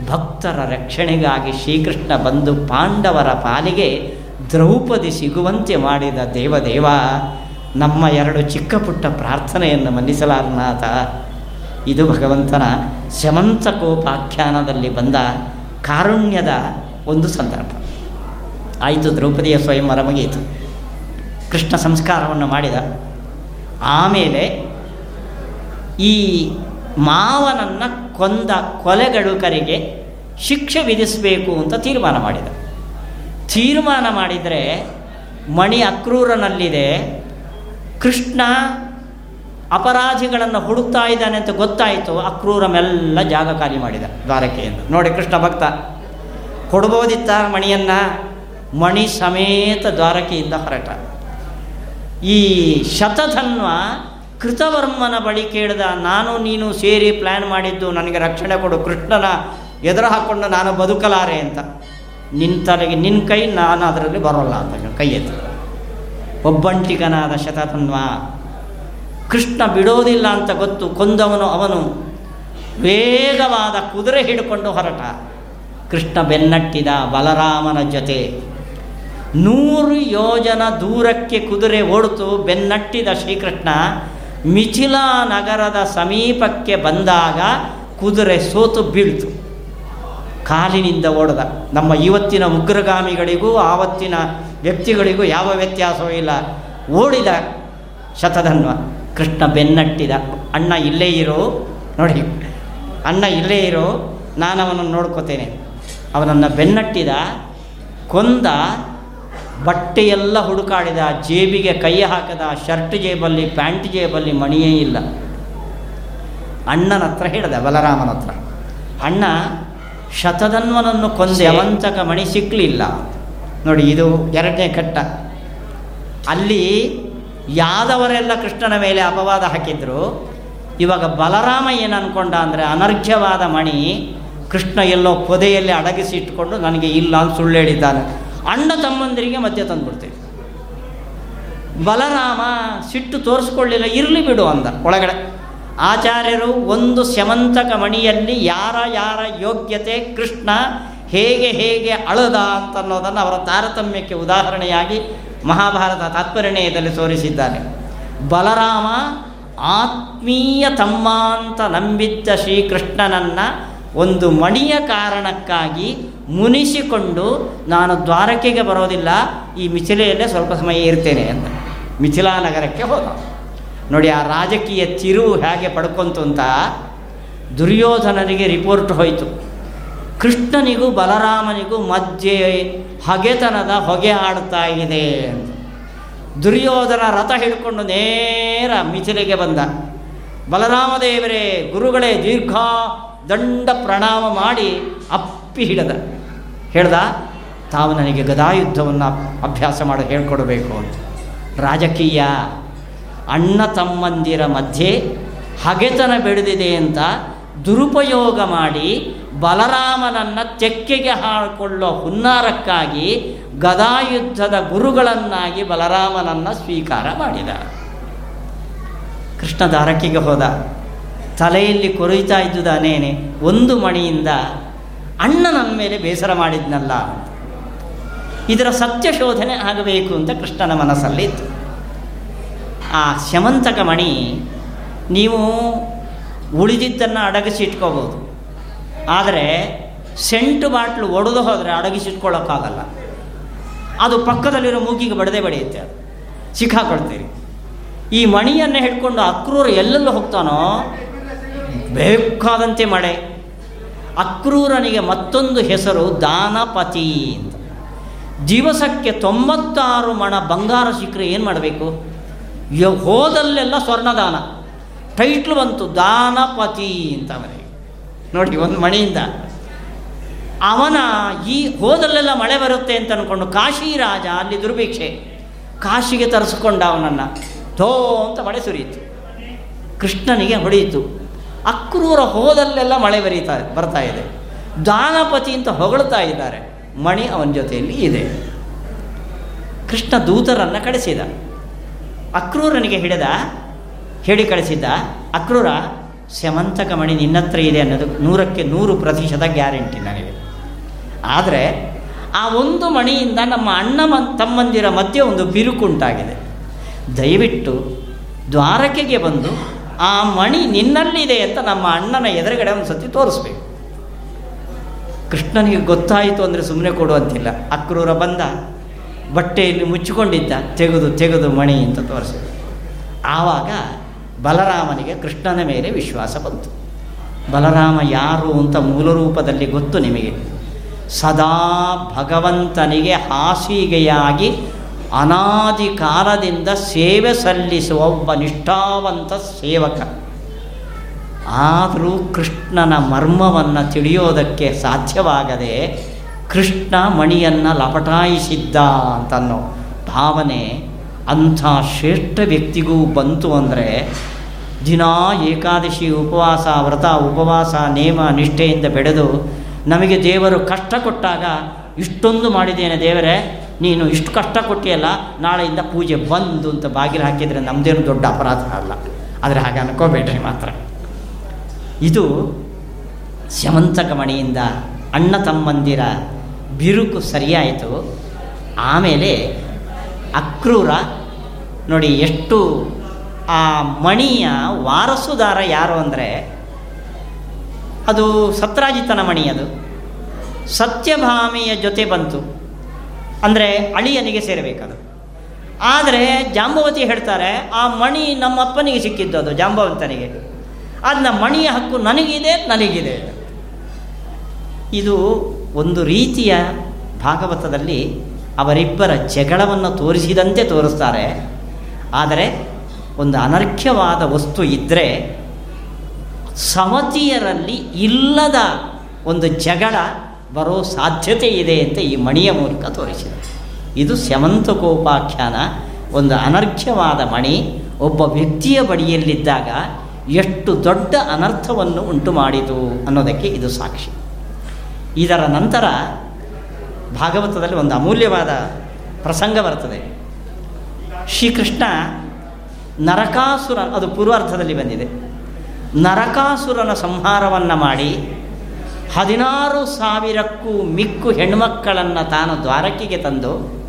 ಭಕ್ತರ ರಕ್ಷಣೆಗಾಗಿ ಶ್ರೀಕೃಷ್ಣ ಬಂದು ಪಾಂಡವರ ಪಾಲಿಗೆ ದ್ರೌಪದಿ ಸಿಗುವಂತೆ ಮಾಡಿದ ದೇವದೇವ, ನಮ್ಮ ಎರಡು ಚಿಕ್ಕ ಪುಟ್ಟ ಪ್ರಾರ್ಥನೆಯನ್ನು ಮನ್ನಿಸಲಾರನಾಥ. ಇದು ಭಗವಂತನ ಶಮಂತಕೋಪಾಖ್ಯಾನದಲ್ಲಿ ಬಂದ ಕಾರುಣ್ಯದ ಒಂದು ಸಂದರ್ಭ. ಆಯಿತು, ದ್ರೌಪದಿಯ ಸ್ವಯಂವರ ಮುಗಿಯಿತು ಕೃಷ್ಣ ಸಂಸ್ಕಾರವನ್ನು ಮಾಡಿದ. ಆಮೇಲೆ ಈ ಮಾವನನ್ನು ಕೊಂದ ಕೊಲೆಗಳುಕರಿಗೆ ಶಿಕ್ಷೆ ವಿಧಿಸಬೇಕು ಅಂತ ತೀರ್ಮಾನ ಮಾಡಿದ. ತೀರ್ಮಾನ ಮಾಡಿದರೆ ಮಣಿ ಅಕ್ರೂರನಲ್ಲಿದೆ. ಕೃಷ್ಣ ಅಪರಾಧಿಗಳನ್ನು ಹುಡುಕ್ತಾ ಇದ್ದಾನೆ ಅಂತ ಗೊತ್ತಾಯಿತು ಅಕ್ರೂರ ಮೆಲ್ಲ ಜಾಗ ಖಾಲಿ ಮಾಡಿದ ದ್ವಾರಕೆಯಿಂದ ನೋಡಿ ಕೃಷ್ಣ ಭಕ್ತ ಕೊಡ್ಬೋದಿತ್ತ ಮಣಿಯನ್ನು? ಮಣಿ ಸಮೇತ ದ್ವಾರಕೆಯಿಂದ ಹೊರಟ. ಈ ಶತಧನ್ವ ಕೃತವರ್ಮನ ಬಳಿ ಕೇಳಿದ, ನಾನು ನೀನು ಸೇರಿ ಪ್ಲ್ಯಾನ್ ಮಾಡಿದ್ದು, ನನಗೆ ರಕ್ಷಣೆ ಕೊಡು, ಕೃಷ್ಣನ ಎದುರು ಹಾಕ್ಕೊಂಡು ನಾನು ಬದುಕಲಾರೆ ಅಂತ. ನಿನ್ನ ತಲೆಗೆ ನಿನ್ನ ಕೈ, ನಾನು ಅದರಲ್ಲಿ ಬರೋಲ್ಲ ಅಂತ ಕೈ ಎತ್ತ ಒಬ್ಬಂಟಿಗನಾದ ಶತಧನ್ವ ಕೃಷ್ಣ ಬಿಡೋದಿಲ್ಲ ಅಂತ ಗೊತ್ತು ಕೊಂದವನು ಅವನು. ವೇಗವಾದ ಕುದುರೆ ಹಿಡ್ಕೊಂಡು ಹೊರಟ. ಕೃಷ್ಣ ಬೆನ್ನಟ್ಟಿದ ಬಲರಾಮನ ಜೊತೆ. ನೂರು ಯೋಜನ ದೂರಕ್ಕೆ ಕುದುರೆ ಓಡಿತು ಬೆನ್ನಟ್ಟಿದ ಶ್ರೀಕೃಷ್ಣ ಮಿಥಿಲಾ ನಗರದ ಸಮೀಪಕ್ಕೆ ಬಂದಾಗ ಕುದುರೆ ಸೋತು ಬೀಳ್ತು. ಕಾಲಿನಿಂದ ಓಡದ. ನಮ್ಮ ಇವತ್ತಿನ ಉಗ್ರಗಾಮಿಗಳಿಗೂ, ಆವತ್ತಿನ ವ್ಯಕ್ತಿಗಳಿಗೂ ಯಾವ ವ್ಯತ್ಯಾಸವೂ ಇಲ್ಲ. ಓಡಿದ ಶತಧನ್ವ. ಕೃಷ್ಣ ಬೆನ್ನಟ್ಟಿದ, ಅಣ್ಣ ಇಲ್ಲೇ ಇರೋ, ನೋಡಿ, ಅಣ್ಣ ಇಲ್ಲೇ ಇರೋ ನಾನು ಅವನನ್ನು ನೋಡ್ಕೋತೇನೆ. ಅವನನ್ನು ಬೆನ್ನಟ್ಟಿದ, ಕೊಂದ, ಬಟ್ಟೆಯೆಲ್ಲ ಹುಡುಕಾಡಿದ, ಜೇಬಿಗೆ ಕೈ ಹಾಕದ, ಶರ್ಟ್ ಜೇಬಲ್ಲಿ, ಪ್ಯಾಂಟ್ ಜೇಬಲ್ಲಿ ಮಣಿಯೇ ಇಲ್ಲ. ಅಣ್ಣನ ಹತ್ರ ಹೇಳಿದ, ಬಲರಾಮನ ಹತ್ರ, ಅಣ್ಣ, ಶತಧನ್ವನನ್ನು ಕೊಂದೆ, ಅವಂತಕ ಮಣಿ ಸಿಕ್ಕಲಿಲ್ಲ ನೋಡಿ, ಇದು ಎರಡನೇ ಕಟ್ಟ ಅಲ್ಲಿ ಯಾದವರೆಲ್ಲ ಕೃಷ್ಣನ ಮೇಲೆ ಅಪವಾದ ಹಾಕಿದ್ರು. ಇವಾಗ ಬಲರಾಮ ಏನು ಅನ್ಕೊಂಡ ಅಂದರೆ ಅನರ್ಘ್ಯವಾದ ಮಣಿ ಕೃಷ್ಣ ಎಲ್ಲೋ ಪೊದೆಯಲ್ಲಿ ಅಡಗಿಸಿ ಇಟ್ಕೊಂಡು ನನಗೆ ಇಲ್ಲ ಅಂತ ಸುಳ್ಳು ಹೇಳಿದ್ದಾನೆ. ಅಣ್ಣ ತಮ್ಮಂದಿರಿಗೆ ಮಧ್ಯೆ ತಂದುಬಿಡ್ತೀವಿ. ಬಲರಾಮ ಸಿಟ್ಟು ತೋರಿಸ್ಕೊಳ್ಳಿಲ್ಲ, ಇರಲಿ ಬಿಡು ಅಂದ ಒಳಗಡೆ. ಆಚಾರ್ಯರು ಒಂದು ಸ್ಯಮಂತಕ ಮಣಿಯಲ್ಲಿ ಯಾರ ಯಾರ ಯೋಗ್ಯತೆ ಕೃಷ್ಣ ಹೇಗೆ ಹೇಗೆ ಅಳದ ಅಂತ ಅನ್ನೋದನ್ನು ಅವರ ತಾರತಮ್ಯಕ್ಕೆ ಉದಾಹರಣೆಯಾಗಿ ಮಹಾಭಾರತ ತಾತ್ಪರ್ಯಣಯದಲ್ಲಿ ತೋರಿಸಿದ್ದಾರೆ. ಬಲರಾಮ ಆತ್ಮೀಯ ತಮ್ಮ ಅಂತ ನಂಬಿದ್ದ ಶ್ರೀಕೃಷ್ಣನನ್ನು ಒಂದು ಮಣಿಯ ಕಾರಣಕ್ಕಾಗಿ ಮುನಿಸಿಕೊಂಡು ನಾನು ದ್ವಾರಕೆಗೆ ಬರೋದಿಲ್ಲ, ಈ ಮಿಥಿಲೆಯಲ್ಲೇ ಸ್ವಲ್ಪ ಸಮಯ ಇರ್ತೇನೆ ಅಂತ. ಮಿಥಿಲಾ ನಗರಕ್ಕೆ ಹೋದ. ನೋಡಿ ಆ ರಾಜಕೀಯ ತಿರುವು ಹೇಗೆ ಪಡ್ಕೊಂತು ಅಂತ ದುರ್ಯೋಧನನಿಗೆ ರಿಪೋರ್ಟ್ ಹೋಯಿತು. ಕೃಷ್ಣನಿಗೂ ಬಲರಾಮನಿಗೂ ಮಧ್ಯೆ ಹಗೆತನದ ಹೊಗೆ ಆಡ್ತಾ ಇದೆ ಅಂತ. ದುರ್ಯೋಧನ ರಥ ಹಿಡ್ಕೊಂಡು ನೇರ ಮಿಥಿಲೆಗೆ ಬಂದ. ಬಲರಾಮದೇವರೇ, ಗುರುಗಳೇ, ದೀರ್ಘ ದಂಡ ಪ್ರಣಾಮ ಮಾಡಿ ಅಪ್ಪಿ ಹಿಡದ. ಹೇಳ್ದ, ತಾವು ನನಗೆ ಗದಾಯುದ್ಧವನ್ನು ಅಭ್ಯಾಸ ಮಾಡಿ, ಹೇಳ್ಕೊಡ್ಬೇಕು ಅಂತ. ರಾಜಕೀಯ, ಅಣ್ಣ ತಮ್ಮಂದಿರ ಮಧ್ಯೆ ಹಗೆತನ ಬೆಳೆದಿದೆ ಅಂತ ದುರುಪಯೋಗ ಮಾಡಿ ಬಲರಾಮನನ್ನು ಚೆಕ್ಕೆಗೆ ಹಾಕೊಳ್ಳೋ ಹುನ್ನಾರಕ್ಕಾಗಿ ಗದಾಯುದ್ಧದ ಗುರುಗಳನ್ನಾಗಿ ಬಲರಾಮನನ್ನು ಸ್ವೀಕಾರ ಮಾಡಿದ. ಕೃಷ್ಣ ದಾರಕ್ಕಿಗೆ ಹೋದ. ತಲೆಯಲ್ಲಿ ಕೊರೈತಾ ಇದ್ದುದಾನೇನೆ ಒಂದು ಮಣಿಯಿಂದ ಅಣ್ಣ ನನ್ನ ಮೇಲೆ ಬೇಸರ ಮಾಡಿದ್ನಲ್ಲ. ಇದರ ಸತ್ಯ ಶೋಧನೆ ಆಗಬೇಕು ಅಂತ ಕೃಷ್ಣನ ಮನಸ್ಸಲ್ಲಿತ್ತು. ಆ ಶಮಂತಕ ಮಣಿ ನೀವು ಉಳಿದಿದ್ದನ್ನು ಅಡಗಿಸಿ ಇಟ್ಕೋಬೋದು. ಆದರೆ ಸೆಂಟು ಬಾಟ್ಲು ಒಡೆದು ಹೋದರೆ ಅಡಗಿಸಿಟ್ಕೊಳ್ಳೋಕ್ಕಾಗಲ್ಲ. ಅದು ಪಕ್ಕದಲ್ಲಿರೋ ಮೂಗಿಗೆ ಬಡದೆ ಬಡಿಯುತ್ತೆ. ಅದು ಸಿಕ್ಕಾಕೊಳ್ತೀರಿ. ಈ ಮಣಿಯನ್ನು ಹಿಡ್ಕೊಂಡು ಅಕ್ರೂರು ಎಲ್ಲೆಲ್ಲೂ ಹೋಗ್ತಾನೋ ಬೇಕಾದಂತೆ ಮಳೆ. ಅಕ್ರೂರನಿಗೆ ಮತ್ತೊಂದು ಹೆಸರು ದಾನಪತಿ ಅಂತ. ದಿವಸಕ್ಕೆ ತೊಂಬತ್ತಾರು ಮಣ ಬಂಗಾರ ಸಿಕ್ಕರೆ ಏನು ಮಾಡಬೇಕು? ಹೋದಲ್ಲೆಲ್ಲ ಸ್ವರ್ಣದಾನ. ಟೈಟ್ಲು ಬಂತು, ದಾನಪತಿ ಅಂತ ಅವನಿಗೆ ನೋಡಿ, ಒಂದು ಮಣಿಯಿಂದ. ಅವನ ಈ ಹೋದಲ್ಲೆಲ್ಲ ಮಳೆ ಬರುತ್ತೆ ಅಂತ ಅಂದ್ಕೊಂಡು ಕಾಶಿ ರಾಜ ಅಲ್ಲಿ ದುರ್ಭಿಕ್ಷೆ. ಕಾಶಿಗೆ ತರಿಸ್ಕೊಂಡ ಅವನನ್ನು. ಥೋ ಅಂತ ಮಳೆ ಸುರಿಯಿತು. ಕೃಷ್ಣನಿಗೆ ಹೊಡೆಯಿತು. ಅಕ್ರೂರ ಹೋದಲ್ಲೆಲ್ಲ ಮಳೆ ಬರೀತಾ, ಬರ್ತಾ ಇದೆ. ದಾನಪತಿ ಅಂತ ಹೊಗಳ್ತಾ ಇದ್ದಾರೆ. ಮಣಿ ಅವನ ಜೊತೆಯಲ್ಲಿ ಇದೆ. ಕೃಷ್ಣ ದೂತರನ್ನು ಕಳಿಸಿದ. ಅಕ್ರೂರನಿಗೆ ಹಿಡಿದ. ಹೇಳಿ ಕಳಿಸಿದ್ದ. ಅಕ್ರೂರ ಸ್ಯಮಂತಕ ಮಣಿ ನಿನ್ನ ಹತ್ರ ಇದೆ ಅನ್ನೋದು ನೂರಕ್ಕೆ ನೂರು ಪ್ರತಿಶತ ಗ್ಯಾರಂಟಿ ನನಗೆ. ಆದರೆ ಆ ಒಂದು ಮಣಿಯಿಂದ ನಮ್ಮ ಅಣ್ಣ ತಮ್ಮಂದಿರ ಮಧ್ಯೆ ಒಂದು ಬಿರುಕುಂಟಾಗಿದೆ ದಯವಿಟ್ಟು ದ್ವಾರಕೆಗೆ ಬಂದು ಆ ಮಣಿ ನಿನ್ನಲ್ಲಿದೆ ಅಂತ ನಮ್ಮ ಅಣ್ಣನ ಎದುರುಗಡೆ ಒಂದು ಸತಿ ತೋರಿಸ್ಬೇಕು. ಕೃಷ್ಣನಿಗೆ ಗೊತ್ತಾಯಿತು ಅಂದರೆ ಸುಮ್ಮನೆ ಕೊಡುವಂತಿಲ್ಲ ಅಕ್ರೂರ ಬಂದ, ಬಟ್ಟೆಯಲ್ಲಿ ಮುಚ್ಚಿಕೊಂಡಿದ್ದ, ತೆಗೆದು ತೆಗೆದು ಮಣಿ ಅಂತ ತೋರಿಸಿದ ಆವಾಗ ಬಲರಾಮನಿಗೆ ಕೃಷ್ಣನ ಮೇಲೆ ವಿಶ್ವಾಸ ಬಂತು. ಬಲರಾಮ ಯಾರು ಅಂತ ಮೂಲರೂಪದಲ್ಲಿ ಗೊತ್ತು ನಿಮಗೆ? ಸದಾ ಭಗವಂತನಿಗೆ ಹಾಸಿಗೆಯಾಗಿ ಅನಾದಿ ಕಾಲದಿಂದ ಸೇವೆ ಸಲ್ಲಿಸುವ ಒಬ್ಬ ನಿಷ್ಠಾವಂತ ಸೇವಕ. ಆದರೂ ಕೃಷ್ಣನ ಮರ್ಮವನ್ನು ತಿಳಿಯೋದಕ್ಕೆ ಸಾಧ್ಯವಾಗದೆ ಕೃಷ್ಣ ಮಣಿಯನ್ನು ಲಪಟಾಯಿಸಿದ್ದ ಅಂತನ್ನೋ ಭಾವನೆ ಅಂಥ ಶ್ರೇಷ್ಠ ವ್ಯಕ್ತಿಗೂ ಬಂತು ಅಂದರೆ ದಿನಾ ಏಕಾದಶಿ ಉಪವಾಸ, ವ್ರತ, ಉಪವಾಸ, ನೇಮ, ನಿಷ್ಠೆಯಿಂದ ಬೆಳೆದು ನಮಗೆ ದೇವರು ಕಷ್ಟ ಕೊಟ್ಟಾಗ ಇಷ್ಟೊಂದು ಮಾಡಿದ್ದೇನೆ, ದೇವರೇ, ನೀನು ಇಷ್ಟು ಕಷ್ಟ ಕೊಟ್ಟಿಯಲ್ಲ, ನಾಳೆಯಿಂದ ಪೂಜೆ ಬಂದು ಅಂತ ಬಾಗಿಲು ಹಾಕಿದರೆ ನಮ್ಮದೇನು ದೊಡ್ಡ ಅಪರಾಧ ಅಲ್ಲ. ಆದರೆ ಹಾಗೆ ಅನ್ಕೋಬೇಡ್ರಿ ಮಾತ್ರ. ಇದು ಶ್ಯಮಂತಕ ಮಣಿಯಿಂದ ಅಣ್ಣ ತಮ್ಮಂದಿರ ಬಿರುಕು ಸರಿಯಾಯಿತು. ಆಮೇಲೆ ಅಕ್ರೂರ. ನೋಡಿ, ಎಷ್ಟು ಆ ಮಣಿಯ ವಾರಸುದಾರ ಯಾರು ಅಂದರೆ ಅದು ಸತ್ರಾಜಿತನ ಮಣಿ ಅದು. ಸತ್ಯಭಾಮಿಯ ಜೊತೆ ಬಂತು. ಅಂದರೆ ಅಳಿಯನಿಗೆ ಸೇರಬೇಕದು. ಆದರೆ ಜಾಂಬವತಿ ಹೇಳ್ತಾರೆ, ಆ ಮಣಿ ನಮ್ಮಪ್ಪನಿಗೆ ಸಿಕ್ಕಿದ್ದು ಅದು, ಜಾಂಬವಂತನಿಗೆ. ಅದನ್ನ ಮಣಿಯ ಹಕ್ಕು ನನಗಿದೆ ನನಗಿದೆ ಇದು ಒಂದು ರೀತಿಯ ಭಾಗವತದಲ್ಲಿ ಅವರಿಬ್ಬರ ಜಗಳವನ್ನು ತೋರಿಸಿದಂತೆ ತೋರಿಸ್ತಾರೆ. ಆದರೆ ಒಂದು ಅನರ್ಘ್ಯವಾದ ವಸ್ತು ಇದ್ದರೆ ಸಮತಿಯರಲ್ಲಿ ಇಲ್ಲದ ಒಂದು ಜಗಳ ಬರೋ ಸಾಧ್ಯತೆ ಇದೆ ಅಂತ ಈ ಮಣಿಯ ಮೂಲಕ ತೋರಿಸಿದೆ. ಇದು ಸ್ಯಮಂತಕೋಪಾಖ್ಯಾನ ಒಂದು ಅನರ್ಘ್ಯವಾದ ಮಣಿ ಒಬ್ಬ ವ್ಯಕ್ತಿಯ ಬಳಿಯಲ್ಲಿದ್ದಾಗ ಎಷ್ಟು ದೊಡ್ಡ ಅನರ್ಥವನ್ನು ಉಂಟು ಮಾಡಿತು ಅನ್ನೋದಕ್ಕೆ ಇದು ಸಾಕ್ಷಿ. ಇದರ ನಂತರ ಭಾಗವತದಲ್ಲಿ ಒಂದು ಅಮೂಲ್ಯವಾದ ಪ್ರಸಂಗ ಬರ್ತದೆ. ಶ್ರೀಕೃಷ್ಣ ನರಕಾಸುರ, ಅದು ಪೂರ್ವಾರ್ಥದಲ್ಲಿ ಬಂದಿದೆ. ನರಕಾಸುರನ ಸಂಹಾರವನ್ನು ಮಾಡಿ ಹದಿನಾರು ಸಾವಿರಕ್ಕೂ ಮಿಕ್ಕು ಹೆಣ್ಣುಮಕ್ಕಳನ್ನು ತಾನು ದ್ವಾರಕಿಗೆ ತಂದು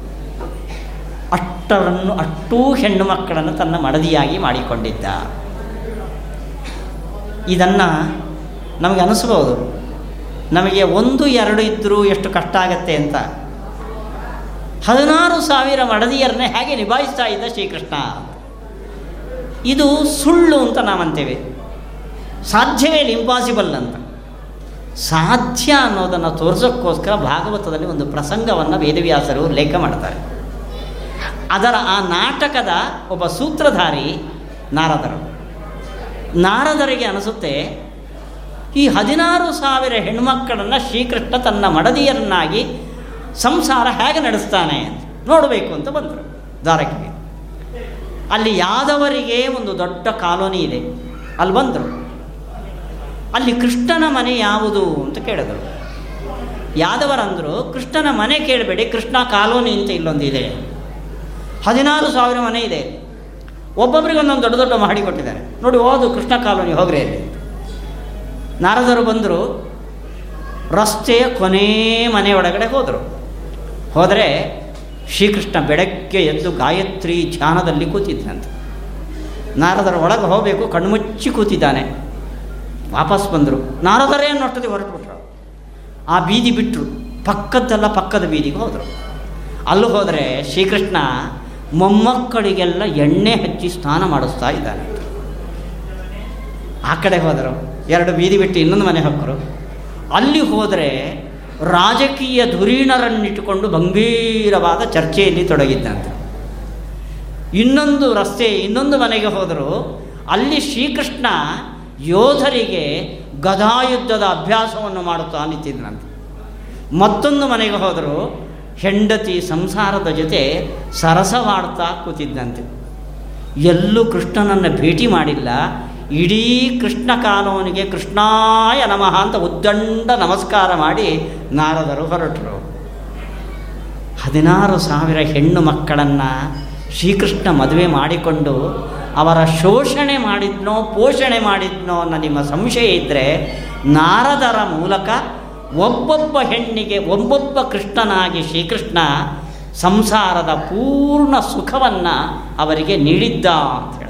ಅಷ್ಟರನ್ನು ಅಷ್ಟೂ ಹೆಣ್ಣು ಮಕ್ಕಳನ್ನು ತನ್ನ ಮಡದಿಯಾಗಿ ಮಾಡಿಕೊಂಡಿದ್ದ. ಇದನ್ನು ನಮಗೆ ಅನಿಸ್ಬೋದು. ನಮಗೆ ಒಂದು, ಎರಡು ಇದ್ದರೂ ಎಷ್ಟು ಕಷ್ಟ ಆಗತ್ತೆ ಅಂತ. ಹದಿನಾರು ಸಾವಿರ ಮಡದಿಯರನ್ನೇ ಹೇಗೆ ನಿಭಾಯಿಸ್ತಾ ಇದ್ದ ಶ್ರೀಕೃಷ್ಣ? ಇದು ಸುಳ್ಳು ಅಂತ ನಾವಂತೇವೆ ಸಾಧ್ಯವೇ ಇಂಪಾಸಿಬಲ್ ಅಂತ. ಸಾಧ್ಯ ಅನ್ನೋದನ್ನು ತೋರಿಸೋಕ್ಕೋಸ್ಕರ ಭಾಗವತದಲ್ಲಿ ಒಂದು ಪ್ರಸಂಗವನ್ನು ವೇದವ್ಯಾಸರು ಲೇಖ ಮಾಡ್ತಾರೆ. ಅದರ ಆ ನಾಟಕದ ಒಬ್ಬ ಸೂತ್ರಧಾರಿ ನಾರದರು. ನಾರದರಿಗೆ ಅನಿಸುತ್ತೆ ಈ ಹದಿನಾರು ಸಾವಿರ ಹೆಣ್ಮಕ್ಕಳನ್ನು ಶ್ರೀಕೃಷ್ಣ ತನ್ನ ಮಡದಿಯರನ್ನಾಗಿ ಸಂಸಾರ ಹೇಗೆ ನಡೆಸ್ತಾನೆ ನೋಡಬೇಕು ಅಂತ ಬಂದರು ದ್ವಾರಕೆಗೆ. ಅಲ್ಲಿ ಯಾದವರಿಗೆ ಒಂದು ದೊಡ್ಡ ಕಾಲೋನಿ ಇದೆ. ಅಲ್ಲಿ ಬಂದರು. ಅಲ್ಲಿ ಕೃಷ್ಣನ ಮನೆ ಯಾವುದು ಅಂತ ಕೇಳಿದರು. ಯಾದವರಂದರು, ಕೃಷ್ಣನ ಮನೆ ಕೇಳಬೇಡಿ, ಕೃಷ್ಣ ಕಾಲೋನಿ ಅಂತ ಇಲ್ಲೊಂದಿದೆ. ಹದಿನಾರು ಸಾವಿರ ಮನೆ ಇದೆ. ಒಬ್ಬೊಬ್ಬರಿಗೆ ಒಂದೊಂದು ದೊಡ್ಡ ದೊಡ್ಡ ಮಾಡಿ ಕೊಟ್ಟಿದ್ದಾರೆ. ನೋಡಿ ಹೋದು ಕೃಷ್ಣ ಕಾಲೋನಿ ಹೋಗ್ರಿ ನಾರದರು ಬಂದರು, ರಸ್ತೆಯ ಕೊನೇ ಮನೆ ಒಳಗಡೆ ಹೋದರು. ಹೋದರೆ ಶ್ರೀಕೃಷ್ಣ ಬೆಳಗ್ಗೆ ಎದ್ದು ಗಾಯತ್ರಿ ಧ್ಯಾನದಲ್ಲಿ ಕೂತಿದ್ದಂತೆ ನಾರದರು ಒಳಗೆ ಹೋಗಬೇಕು, ಕಣ್ಮುಚ್ಚಿ ಕೂತಿದ್ದಾನೆ. ವಾಪಸ್ ಬಂದರು. ನಾರದರೇ ನೋಡ್ತದೆ ಹೊರಟುಬಿಟ್ರು. ಆ ಬೀದಿ ಬಿಟ್ಟರು ಪಕ್ಕದ್ದೆಲ್ಲ ಪಕ್ಕದ ಬೀದಿಗೆ ಹೋದರು. ಅಲ್ಲಿ ಹೋದರೆ ಶ್ರೀಕೃಷ್ಣ ಮೊಮ್ಮಕ್ಕಳಿಗೆಲ್ಲ ಎಣ್ಣೆ ಹಚ್ಚಿ ಸ್ನಾನ ಮಾಡಿಸ್ತಾ ಇದ್ದಾನೆ. ಆ ಕಡೆ ಹೋದರು. ಎರಡು ಬೀದಿ ಬಿಟ್ಟು ಇನ್ನೊಂದು ಮನೆ ಹಕ್ಕರು ಅಲ್ಲಿ ಹೋದರೆ ರಾಜಕೀಯ ಧುರೀಣರನ್ನಿಟ್ಟುಕೊಂಡು ಗಂಭೀರವಾದ ಚರ್ಚೆಯಲ್ಲಿ ತೊಡಗಿದ್ದಂತೆ. ಇನ್ನೊಂದು ರಸ್ತೆ, ಇನ್ನೊಂದು ಮನೆಗೆ ಹೋದರು. ಅಲ್ಲಿ ಶ್ರೀಕೃಷ್ಣ ಯೋಧರಿಗೆ ಗದಾಯುದ್ಧದ ಅಭ್ಯಾಸವನ್ನು ಮಾಡುತ್ತಾ ನಿಂತಿದ್ದಂತೆ ಮತ್ತೊಂದು ಮನೆಗೆ ಹೋದರು. ಹೆಂಡತಿ ಸಂಸಾರದ ಜೊತೆ ಸರಸವಾಡ್ತಾ ಕೂತಿದ್ದಂತೆ. ಎಲ್ಲೂ ಕೃಷ್ಣನನ್ನು ಭೇಟಿ ಮಾಡಿಲ್ಲ. ಇಡೀ ಕೃಷ್ಣ ಕಾನೂನಿಗೆ ಕೃಷ್ಣಾಯ ನಮಃ ಅಂತ ಉದ್ದಂಡ ನಮಸ್ಕಾರ ಮಾಡಿ ನಾರದರು ಹೊರಟರು. ಹದಿನಾರು ಸಾವಿರ ಹೆಣ್ಣು ಮಕ್ಕಳನ್ನು ಶ್ರೀಕೃಷ್ಣ ಮದುವೆ ಮಾಡಿಕೊಂಡು ಅವರ ಶೋಷಣೆ ಮಾಡಿದ್ನೋ, ಪೋಷಣೆ ಮಾಡಿದ್ನೋ ಅನ್ನೋ ನಿಮ್ಮ ಸಂಶಯ ಇದ್ದರೆ ನಾರದರ ಮೂಲಕ ಒಬ್ಬೊಬ್ಬ ಹೆಣ್ಣಿಗೆ, ಒಬ್ಬೊಬ್ಬ ಕೃಷ್ಣನಾಗಿ ಶ್ರೀಕೃಷ್ಣ ಸಂಸಾರದ ಪೂರ್ಣ ಸುಖವನ್ನು ಅವರಿಗೆ ನೀಡಿದ್ದ ಅಂತ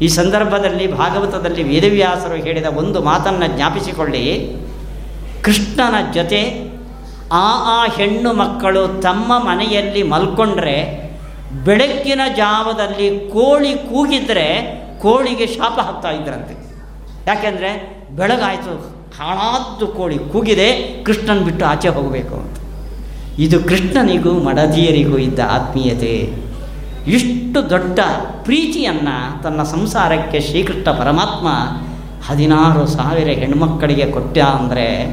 ಈ ಸಂದರ್ಭದಲ್ಲಿ ಭಾಗವತದಲ್ಲಿ ವೇದವ್ಯಾಸರು ಹೇಳಿದ ಒಂದು ಮಾತನ್ನು ಜ್ಞಾಪಿಸಿಕೊಳ್ಳಿ. ಕೃಷ್ಣನ ಜೊತೆ ಆ ಆ ಹೆಣ್ಣು ಮಕ್ಕಳು ತಮ್ಮ ಮನೆಯಲ್ಲಿ ಮಲ್ಕೊಂಡ್ರೆ ಬೆಳಗ್ಗಿನ ಜಾವದಲ್ಲಿ ಕೋಳಿ ಕೂಗಿದ್ರೆ ಕೋಳಿಗೆ ಶಾಪ ಹಾಕ್ತಾ ಇದ್ರಂತೆ. ಯಾಕೆಂದರೆ ಬೆಳಗಾಯಿತು, ಹಾಳಾದ್ದು ಕೋಳಿ ಕೂಗಿದೆ, ಕೃಷ್ಣನ್ ಬಿಟ್ಟು ಆಚೆ ಹೋಗಬೇಕು ಅಂತ. ಇದು ಕೃಷ್ಣನಿಗೂ ಮಡದಿಯರಿಗೂ ಇದ್ದ ಆತ್ಮೀಯತೆ. ಇಷ್ಟು ದೊಡ್ಡ ಪ್ರೀತಿಯನ್ನು ತನ್ನ ಸಂಸಾರಕ್ಕೆ ಶ್ರೀಕೃಷ್ಣ ಪರಮಾತ್ಮ ಹದಿನಾರು ಸಾವಿರ ಹೆಣ್ಮಕ್ಕಳಿಗೆ ಕೊಟ್ಟ ಅಂದರೆ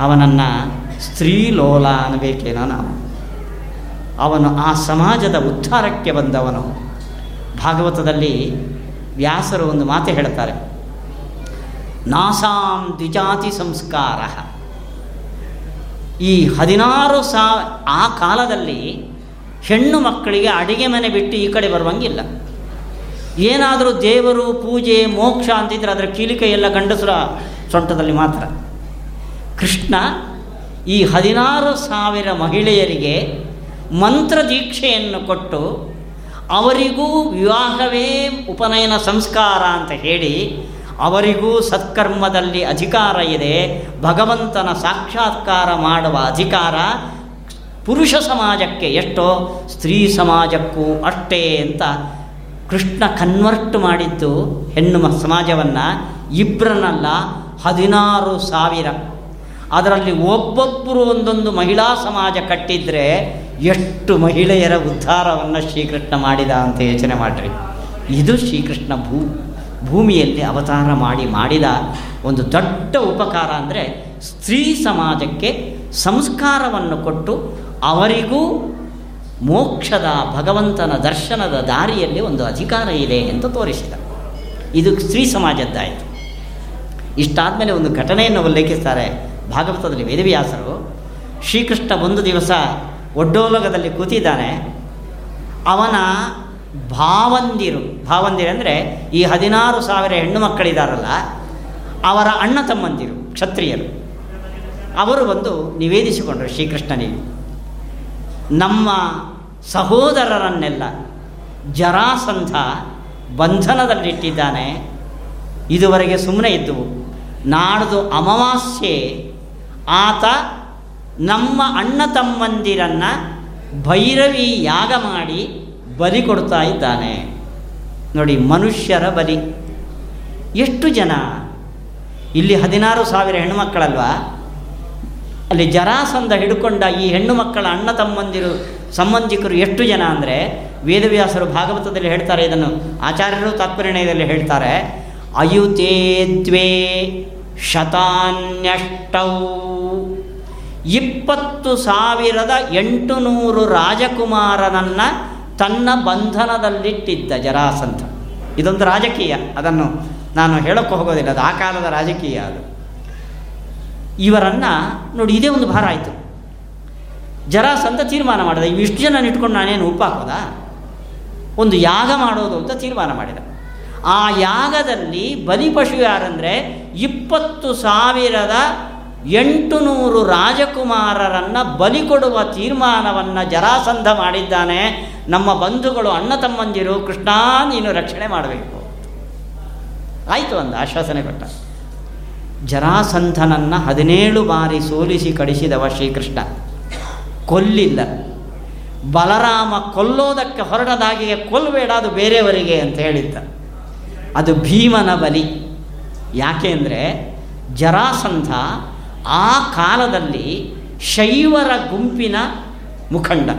ಅವನನ್ನು ಸ್ತ್ರೀಲೋಲ ಅನ್ನಬೇಕೇನೋ ನಾವು. ಅವನು ಆ ಸಮಾಜದ ಉದ್ಧಾರಕ್ಕೆ ಬಂದವನು. ಭಾಗವತದಲ್ಲಿ ವ್ಯಾಸರು ಒಂದು ಮಾತು ಹೇಳ್ತಾರೆ. ನಾಸಾಂ ದ್ವಿಜಾತಿ ಸಂಸ್ಕಾರ. ಈ ಹದಿನಾರು ಸಾ ಆ ಕಾಲದಲ್ಲಿ ಹೆಣ್ಣು ಮಕ್ಕಳಿಗೆ ಅಡಿಗೆ ಮನೆ ಬಿಟ್ಟು ಈ ಕಡೆ ಬರುವಂಗಿಲ್ಲ. ಏನಾದರೂ ದೇವರು ಪೂಜೆ, ಮೋಕ್ಷ ಅಂತಿದ್ರೆ ಅದರ ಕೀಲಿಕೆ ಎಲ್ಲ ಗಂಡಸರ ಸೊಂಟದಲ್ಲಿ ಮಾತ್ರ. ಕೃಷ್ಣ ಈ ಹದಿನಾರು ಸಾವಿರ ಮಹಿಳೆಯರಿಗೆ ಮಂತ್ರ ದೀಕ್ಷೆಯನ್ನು ಕೊಟ್ಟು ಅವರಿಗೂ ವಿವಾಹವೇ ಉಪನಯನ ಸಂಸ್ಕಾರ ಅಂತ ಹೇಳಿ ಅವರಿಗೂ ಸತ್ಕರ್ಮದಲ್ಲಿ ಅಧಿಕಾರ ಇದೆ, ಭಗವಂತನ ಸಾಕ್ಷಾತ್ಕಾರ ಮಾಡುವ ಅಧಿಕಾರ ಪುರುಷ ಸಮಾಜಕ್ಕೆ ಎಷ್ಟೋ ಸ್ತ್ರೀ ಸಮಾಜಕ್ಕೂ ಅಷ್ಟೇ ಅಂತ ಕೃಷ್ಣ ಕನ್ವರ್ಟ್ ಮಾಡಿದ್ದು ಹೆಣ್ಣು ಸಮಾಜವನ್ನು ಇಬ್ಬರನ್ನಲ್ಲ ಹದಿನಾರು ಸಾವಿರ. ಅದರಲ್ಲಿ ಒಬ್ಬೊಬ್ಬರು ಒಂದೊಂದು ಮಹಿಳಾ ಸಮಾಜ ಕಟ್ಟಿದರೆ ಎಷ್ಟು ಮಹಿಳೆಯರ ಉದ್ಧಾರವನ್ನು ಶ್ರೀಕೃಷ್ಣ ಮಾಡಿದ ಅಂತ ಯೋಚನೆ ಮಾಡಿರಿ. ಇದು ಶ್ರೀಕೃಷ್ಣ ಭೂ, ಭೂಮಿಯಲ್ಲಿ ಅವತಾರ ಮಾಡಿ ಮಾಡಿದ ಒಂದು ದೊಡ್ಡ ಉಪಕಾರ ಅಂದರೆ ಸ್ತ್ರೀ ಸಮಾಜಕ್ಕೆ ಸಂಸ್ಕಾರವನ್ನು ಕೊಟ್ಟು ಅವರಿಗೂ ಮೋಕ್ಷದ ಭಗವಂತನ ದರ್ಶನದ ದಾರಿಯಲ್ಲಿ ಒಂದು ಅಧಿಕಾರ ಇದೆ ಅಂತ ತೋರಿಸಿದ. ಇದು ಸ್ತ್ರೀ ಸಮಾಜದ್ದಾಯಿತು. ಇಷ್ಟಾದಮೇಲೆ ಒಂದು ಘಟನೆಯನ್ನು ಉಲ್ಲೇಖಿಸ್ತಾರೆ ಭಾಗವತದಲ್ಲಿ ವೇದವ್ಯಾಸರು. ಶ್ರೀಕೃಷ್ಣ ಒಂದು ದಿವಸ ಒಡ್ಡೋಲಗದಲ್ಲಿ ಕೂತಿದ್ದಾನೆ. ಅವನ ಭಾವಂದಿರು ಭಾವಂದಿರು ಅಂದರೆ ಈ ಹದಿನಾರು ಸಾವಿರ ಹೆಣ್ಣು ಮಕ್ಕಳಿದ್ದಾರಲ್ಲ ಅವರ ಅಣ್ಣ ತಮ್ಮಂದಿರು, ಕ್ಷತ್ರಿಯರು. ಅವರು ಬಂದು ನಿವೇದಿಸಿಕೊಂಡರು ಶ್ರೀಕೃಷ್ಣನಿಗೆ. ನಮ್ಮ ಸಹೋದರರನ್ನೆಲ್ಲ ಜರಾಸಂಧ ಬಂಧನದಲ್ಲಿಟ್ಟಿದ್ದಾನೆ. ಇದುವರೆಗೆ ಸುಮ್ಮನೆ ಇದ್ದವು. ನಾಡ್ದು ಅಮಾವಾಸ್ಯೆ, ಆತ ನಮ್ಮ ಅಣ್ಣ ತಮ್ಮಂದಿರನ್ನು ಭೈರವಿ ಯಾಗ ಮಾಡಿ ಬಲಿ ಕೊಡ್ತಾ ಇದ್ದಾನೆ. ನೋಡಿ, ಮನುಷ್ಯರ ಬಲಿ. ಎಷ್ಟು ಜನ? ಇಲ್ಲಿ ಹದಿನಾರು ಸಾವಿರ ಹೆಣ್ಣುಮಕ್ಕಳಲ್ವಾ ಅಲ್ಲಿ ಜರಾಸಂಧ ಹಿಡ್ಕೊಂಡ ಈ ಹೆಣ್ಣು ಮಕ್ಕಳ ಅಣ್ಣ ತಮ್ಮಂದಿರು ಸಂಬಂಧಿಕರು ಎಷ್ಟು ಜನ ಅಂದರೆ ವೇದವ್ಯಾಸರು ಭಾಗವತದಲ್ಲಿ ಹೇಳ್ತಾರೆ ಇದನ್ನು. ಆಚಾರ್ಯರು ತಾತ್ಪರ್ಯದಲ್ಲಿ ಹೇಳ್ತಾರೆ, ಅಯುತೇ ದ್ವೇ ಶತಾನ್ಯಷ್ಟೌ. ಇಪ್ಪತ್ತು ಸಾವಿರದ ಎಂಟು ನೂರು ರಾಜಕುಮಾರನನ್ನು ತನ್ನ ಬಂಧನದಲ್ಲಿಟ್ಟಿದ್ದ ಜರಾಸಂಧ. ಇದೊಂದು ರಾಜಕೀಯ. ಅದನ್ನು ನಾನು ಹೇಳೋಕ್ಕೆ ಹೋಗೋದಿಲ್ಲ. ಅದು ಆ ಕಾಲದ ರಾಜಕೀಯ ಅದು. ಇವರನ್ನು ನೋಡಿ ಇದೇ ಒಂದು ಭಾರ ಆಯಿತು. ಜರಾಸಂಧ ತೀರ್ಮಾನ ಮಾಡಿದ. ಇವಿಷ್ಟು ಜನ ಇಟ್ಕೊಂಡು ನಾನೇನು ಹಾಕೋದಾ? ಒಂದು ಯಾಗ ಮಾಡೋದು ಅಂತ ತೀರ್ಮಾನ ಮಾಡಿದ. ಆ ಯಾಗದಲ್ಲಿ ಬಲಿಪಶು ಯಾರಂದರೆ ಇಪ್ಪತ್ತು ಸಾವಿರದ ಎಂಟು ನೂರು ರಾಜಕುಮಾರರನ್ನು ಬಲಿ ಕೊಡುವ ತೀರ್ಮಾನವನ್ನು ಜರಾಸಂಧ ಮಾಡಿದ್ದಾನೆ. ನಮ್ಮ ಬಂಧುಗಳು, ಅಣ್ಣ ತಮ್ಮಂದಿರು, ಕೃಷ್ಣ, ನೀನು ರಕ್ಷಣೆ ಮಾಡಬೇಕು. ಆಯಿತು ಒಂದು ಆಶ್ವಾಸನೆ ಕೊಟ್ಟ. ಜರಾಸಂಧನನ್ನು ಹದಿನೇಳು ಬಾರಿ ಸೋಲಿಸಿ ಕಡಿಸಿದವ ಶ್ರೀಕೃಷ್ಣ. ಕೊಲ್ಲಿಲ್ಲ. ಬಲರಾಮ ಕೊಲ್ಲೋದಕ್ಕೆ ಹೊರಟದಾಗಿಯೇ ಕೊಲ್ಲಬೇಡ ಅದು ಬೇರೆಯವರಿಗೆ ಅಂತ ಹೇಳಿದ್ದ. ಅದು ಭೀಮನ ಬಲಿ. ಯಾಕೆಂದರೆ ಜರಾಸಂಧ ಆ ಕಾಲದಲ್ಲಿ ಶೈವರ ಗುಂಪಿನ ಮುಖಂಡ.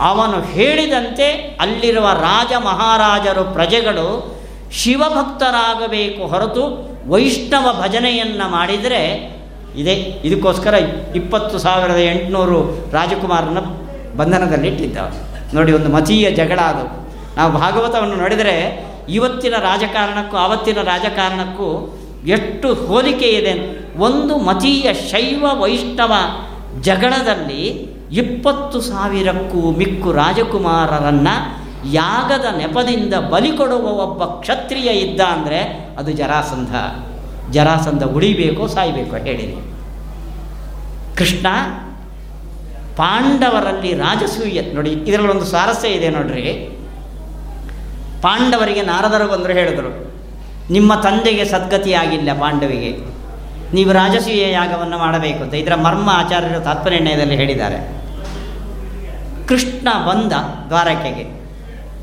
ಅವನು ಹೇಳಿದಂತೆ ಅಲ್ಲಿರುವ ರಾಜ ಮಹಾರಾಜರು ಪ್ರಜೆಗಳು ಶಿವಭಕ್ತರಾಗಬೇಕು ಹೊರತು ವೈಷ್ಣವ ಭಜನೆಯನ್ನು ಮಾಡಿದರೆ ಇದೆ. ಇದಕ್ಕೋಸ್ಕರ ಇಪ್ಪತ್ತು ಸಾವಿರದ ಎಂಟುನೂರು ರಾಜಕುಮಾರನ ಬಂಧನದಲ್ಲಿಟ್ಟಿದ್ದ ನೋಡಿ, ಒಂದು ಮತೀಯ ಜಗಳ ಅದು. ನಾವು ಭಾಗವತವನ್ನು ನೋಡಿದರೆ ಇವತ್ತಿನ ರಾಜಕಾರಣಕ್ಕೂ, ಆವತ್ತಿನ ರಾಜಕಾರಣಕ್ಕೂ ಎಷ್ಟು ಹೋಲಿಕೆ ಇದೆ. ಒಂದು ಮತೀಯ ಶೈವ ವೈಷ್ಣವ ಜಗಳದಲ್ಲಿ ಇಪ್ಪತ್ತು ಸಾವಿರಕ್ಕೂ ಮಿಕ್ಕು ರಾಜಕುಮಾರರನ್ನು ಯಾಗದ ನೆಪದಿಂದ ಬಲಿ ಕೊಡುವ ಒಬ್ಬ ಕ್ಷತ್ರಿಯ ಇದ್ದ ಅಂದರೆ ಅದು ಜರಾಸಂಧ. ಜರಾಸಂಧ ಉಳಿಬೇಕೋ, ಸಾಯಬೇಕು ಹೇಳಿದೆ. ಕೃಷ್ಣ ಪಾಂಡವರಲ್ಲಿ ರಾಜಸೂಯ, ನೋಡಿ, ಇದರಲ್ಲಿ ಒಂದು ಸ್ವಾರಸ್ಯ ಇದೆ ನೋಡ್ರಿ. ಪಾಂಡವರಿಗೆ ನಾರದರು ಬಂದರು ಹೇಳಿದರು, ನಿಮ್ಮ ತಂದೆಗೆ ಸದ್ಗತಿಯಾಗಿಲ್ಲ ಪಾಂಡವಿಗೆ. ನೀವು ರಾಜಸೂಯ ಯಾಗವನ್ನು ಮಾಡಬೇಕು ಅಂತ ಇದರ ಮರ್ಮ ಆಚಾರ್ಯರು ತಾತ್ಪರ್ಯದಲ್ಲಿ ಹೇಳಿದ್ದಾರೆ. ಕೃಷ್ಣ ಬಂದ ದ್ವಾರಕೆಗೆ.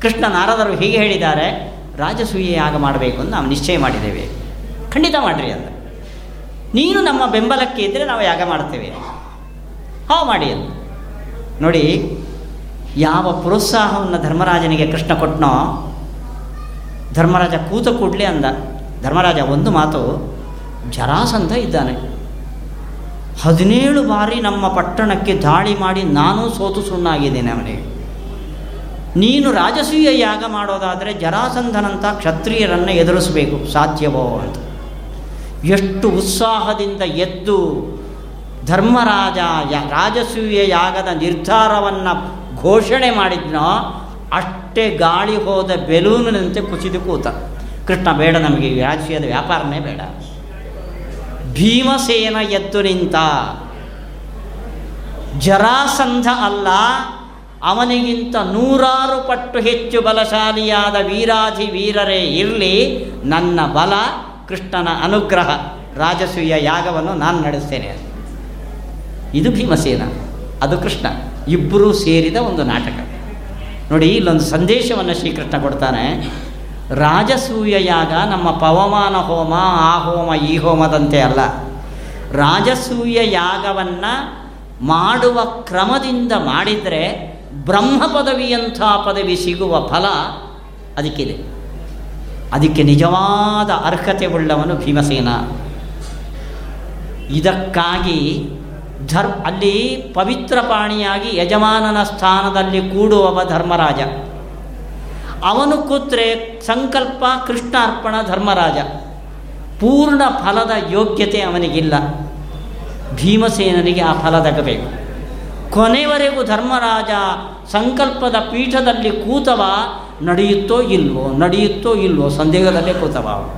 ಕೃಷ್ಣ ನಾರದರು ಹೀಗೆ ಹೇಳಿದ್ದಾರೆ ರಾಜಸೂಯ ಯಾಗ ಮಾಡಬೇಕು ಅಂತ ನಾವು ನಿಶ್ಚಯ ಮಾಡಿದ್ದೇವೆ. ಖಂಡಿತ ಮಾಡಿರಿ ಅಂತ. ನೀನು ನಮ್ಮ ಬೆಂಬಲಕ್ಕೆ ಇದ್ದರೆ ನಾವು ಯಾಗ ಮಾಡ್ತೇವೆ. ಹಾ ಮಾಡಿ ಅಂತ. ನೋಡಿ, ಯಾವ ಪ್ರೋತ್ಸಾಹವನ್ನು ಧರ್ಮರಾಜನಿಗೆ ಕೃಷ್ಣ ಕೊಟ್ಟನೋ ಧರ್ಮರಾಜ ಕೂತ ಕೂಡಲೇ ಅಂದ. ಧರ್ಮರಾಜ ಒಂದು ಮಾತು, ಜರಾಸಂಧ ಇದ್ದಾನೆ. ಹದಿನೇಳು ಬಾರಿ ನಮ್ಮ ಪಟ್ಟಣಕ್ಕೆ ದಾಳಿ ಮಾಡಿ ನಾನು ಸೋತು ಸುಣ್ಣಾಗಿದ್ದೇನೆ ಅವನಿಗೆ. ನೀನು ರಾಜಸೂಯ ಯಾಗ ಮಾಡೋದಾದರೆ ಜರಾಸಂಧನಂಥ ಕ್ಷತ್ರಿಯರನ್ನು ಎದುರಿಸಬೇಕು. ಸಾಧ್ಯವೋ ಅಂತ. ಎಷ್ಟು ಉತ್ಸಾಹದಿಂದ ಎದ್ದು ಧರ್ಮರಾಜ ರಾಜಸೂಯ ಯಾಗದ ನಿರ್ಧಾರವನ್ನು ಘೋಷಣೆ ಮಾಡಿದ್ನೋ ಅಷ್ಟೇ ಗಾಳಿ ಹೋದ ಬೆಲೂನಿನಂತೆ ಕುಸಿದು ಕೂತ. ಕೃಷ್ಣ, ಬೇಡ ನಮಗೆ ರಾಜಕೀಯದ ವ್ಯಾಪಾರನೇ ಬೇಡ. ಭೀಮಸೇನ ಎದ್ದು ನಿಂತ. ಜರಾಸಂಧ ಅಲ್ಲ ಅವನಿಗಿಂತ ನೂರಾರು ಪಟ್ಟು ಹೆಚ್ಚು ಬಲಶಾಲಿಯಾದ ವೀರಾಧಿ ವೀರರೇ ಇರಲಿ, ನನ್ನ ಬಲ ಕೃಷ್ಣನ ಅನುಗ್ರಹ, ರಾಜಸೂಯ ಯಾಗವನ್ನು ನಾನು ನಡೆಸ್ತೇನೆ. ಇದು ಭೀಮಸೇನ, ಅದು ಕೃಷ್ಣ, ಇಬ್ಬರೂ ಸೇರಿದ ಒಂದು ನಾಟಕ. ನೋಡಿ, ಇಲ್ಲೊಂದು ಸಂದೇಶವನ್ನು ಶ್ರೀಕೃಷ್ಣ ಕೊಡ್ತಾನೆ. ರಾಜಸೂಯ ಯಾಗ ನಮ್ಮ ಪವಮಾನ ಹೋಮ, ಆ ಹೋಮ, ಈ ಹೋಮದಂತೆ ಅಲ್ಲ. ರಾಜಸೂಯ ಯಾಗವನ್ನು ಮಾಡುವ ಕ್ರಮದಿಂದ ಮಾಡಿದರೆ ಬ್ರಹ್ಮ ಪದವಿಯಂಥ ಪದವಿ ಸಿಗುವ ಫಲ ಅದಕ್ಕಿದೆ. ಅದಕ್ಕೆ ನಿಜವಾದ ಅರ್ಹತೆ ಉಳ್ಳವನು ಭೀಮಸೇನ. ಇದಕ್ಕಾಗಿ ಧರ್, ಅಲ್ಲಿ ಪವಿತ್ರ ಪಾಣಿಯಾಗಿ ಯಜಮಾನನ ಸ್ಥಾನದಲ್ಲಿ ಕೂಡುವವ ಧರ್ಮರಾಜ. ಅವನು ಕೂತ್ರೆ ಸಂಕಲ್ಪ ಕೃಷ್ಣಾರ್ಪಣ ಧರ್ಮರಾಜ. ಪೂರ್ಣ ಫಲದ ಯೋಗ್ಯತೆ ಅವನಿಗಿಲ್ಲ. ಭೀಮಸೇನನಿಗೆ ಆ ಫಲ ತಗಬೇಕು. ಕೊನೆವರೆಗೂ ಧರ್ಮರಾಜ ಸಂಕಲ್ಪದ ಪೀಠದಲ್ಲಿ ಕೂತವ ನಡೆಯುತ್ತೋ ಇಲ್ವೋ ನಡೆಯುತ್ತೋ ಇಲ್ವೋ ಸಂದೇಹದಲ್ಲೇ ಕೂತವ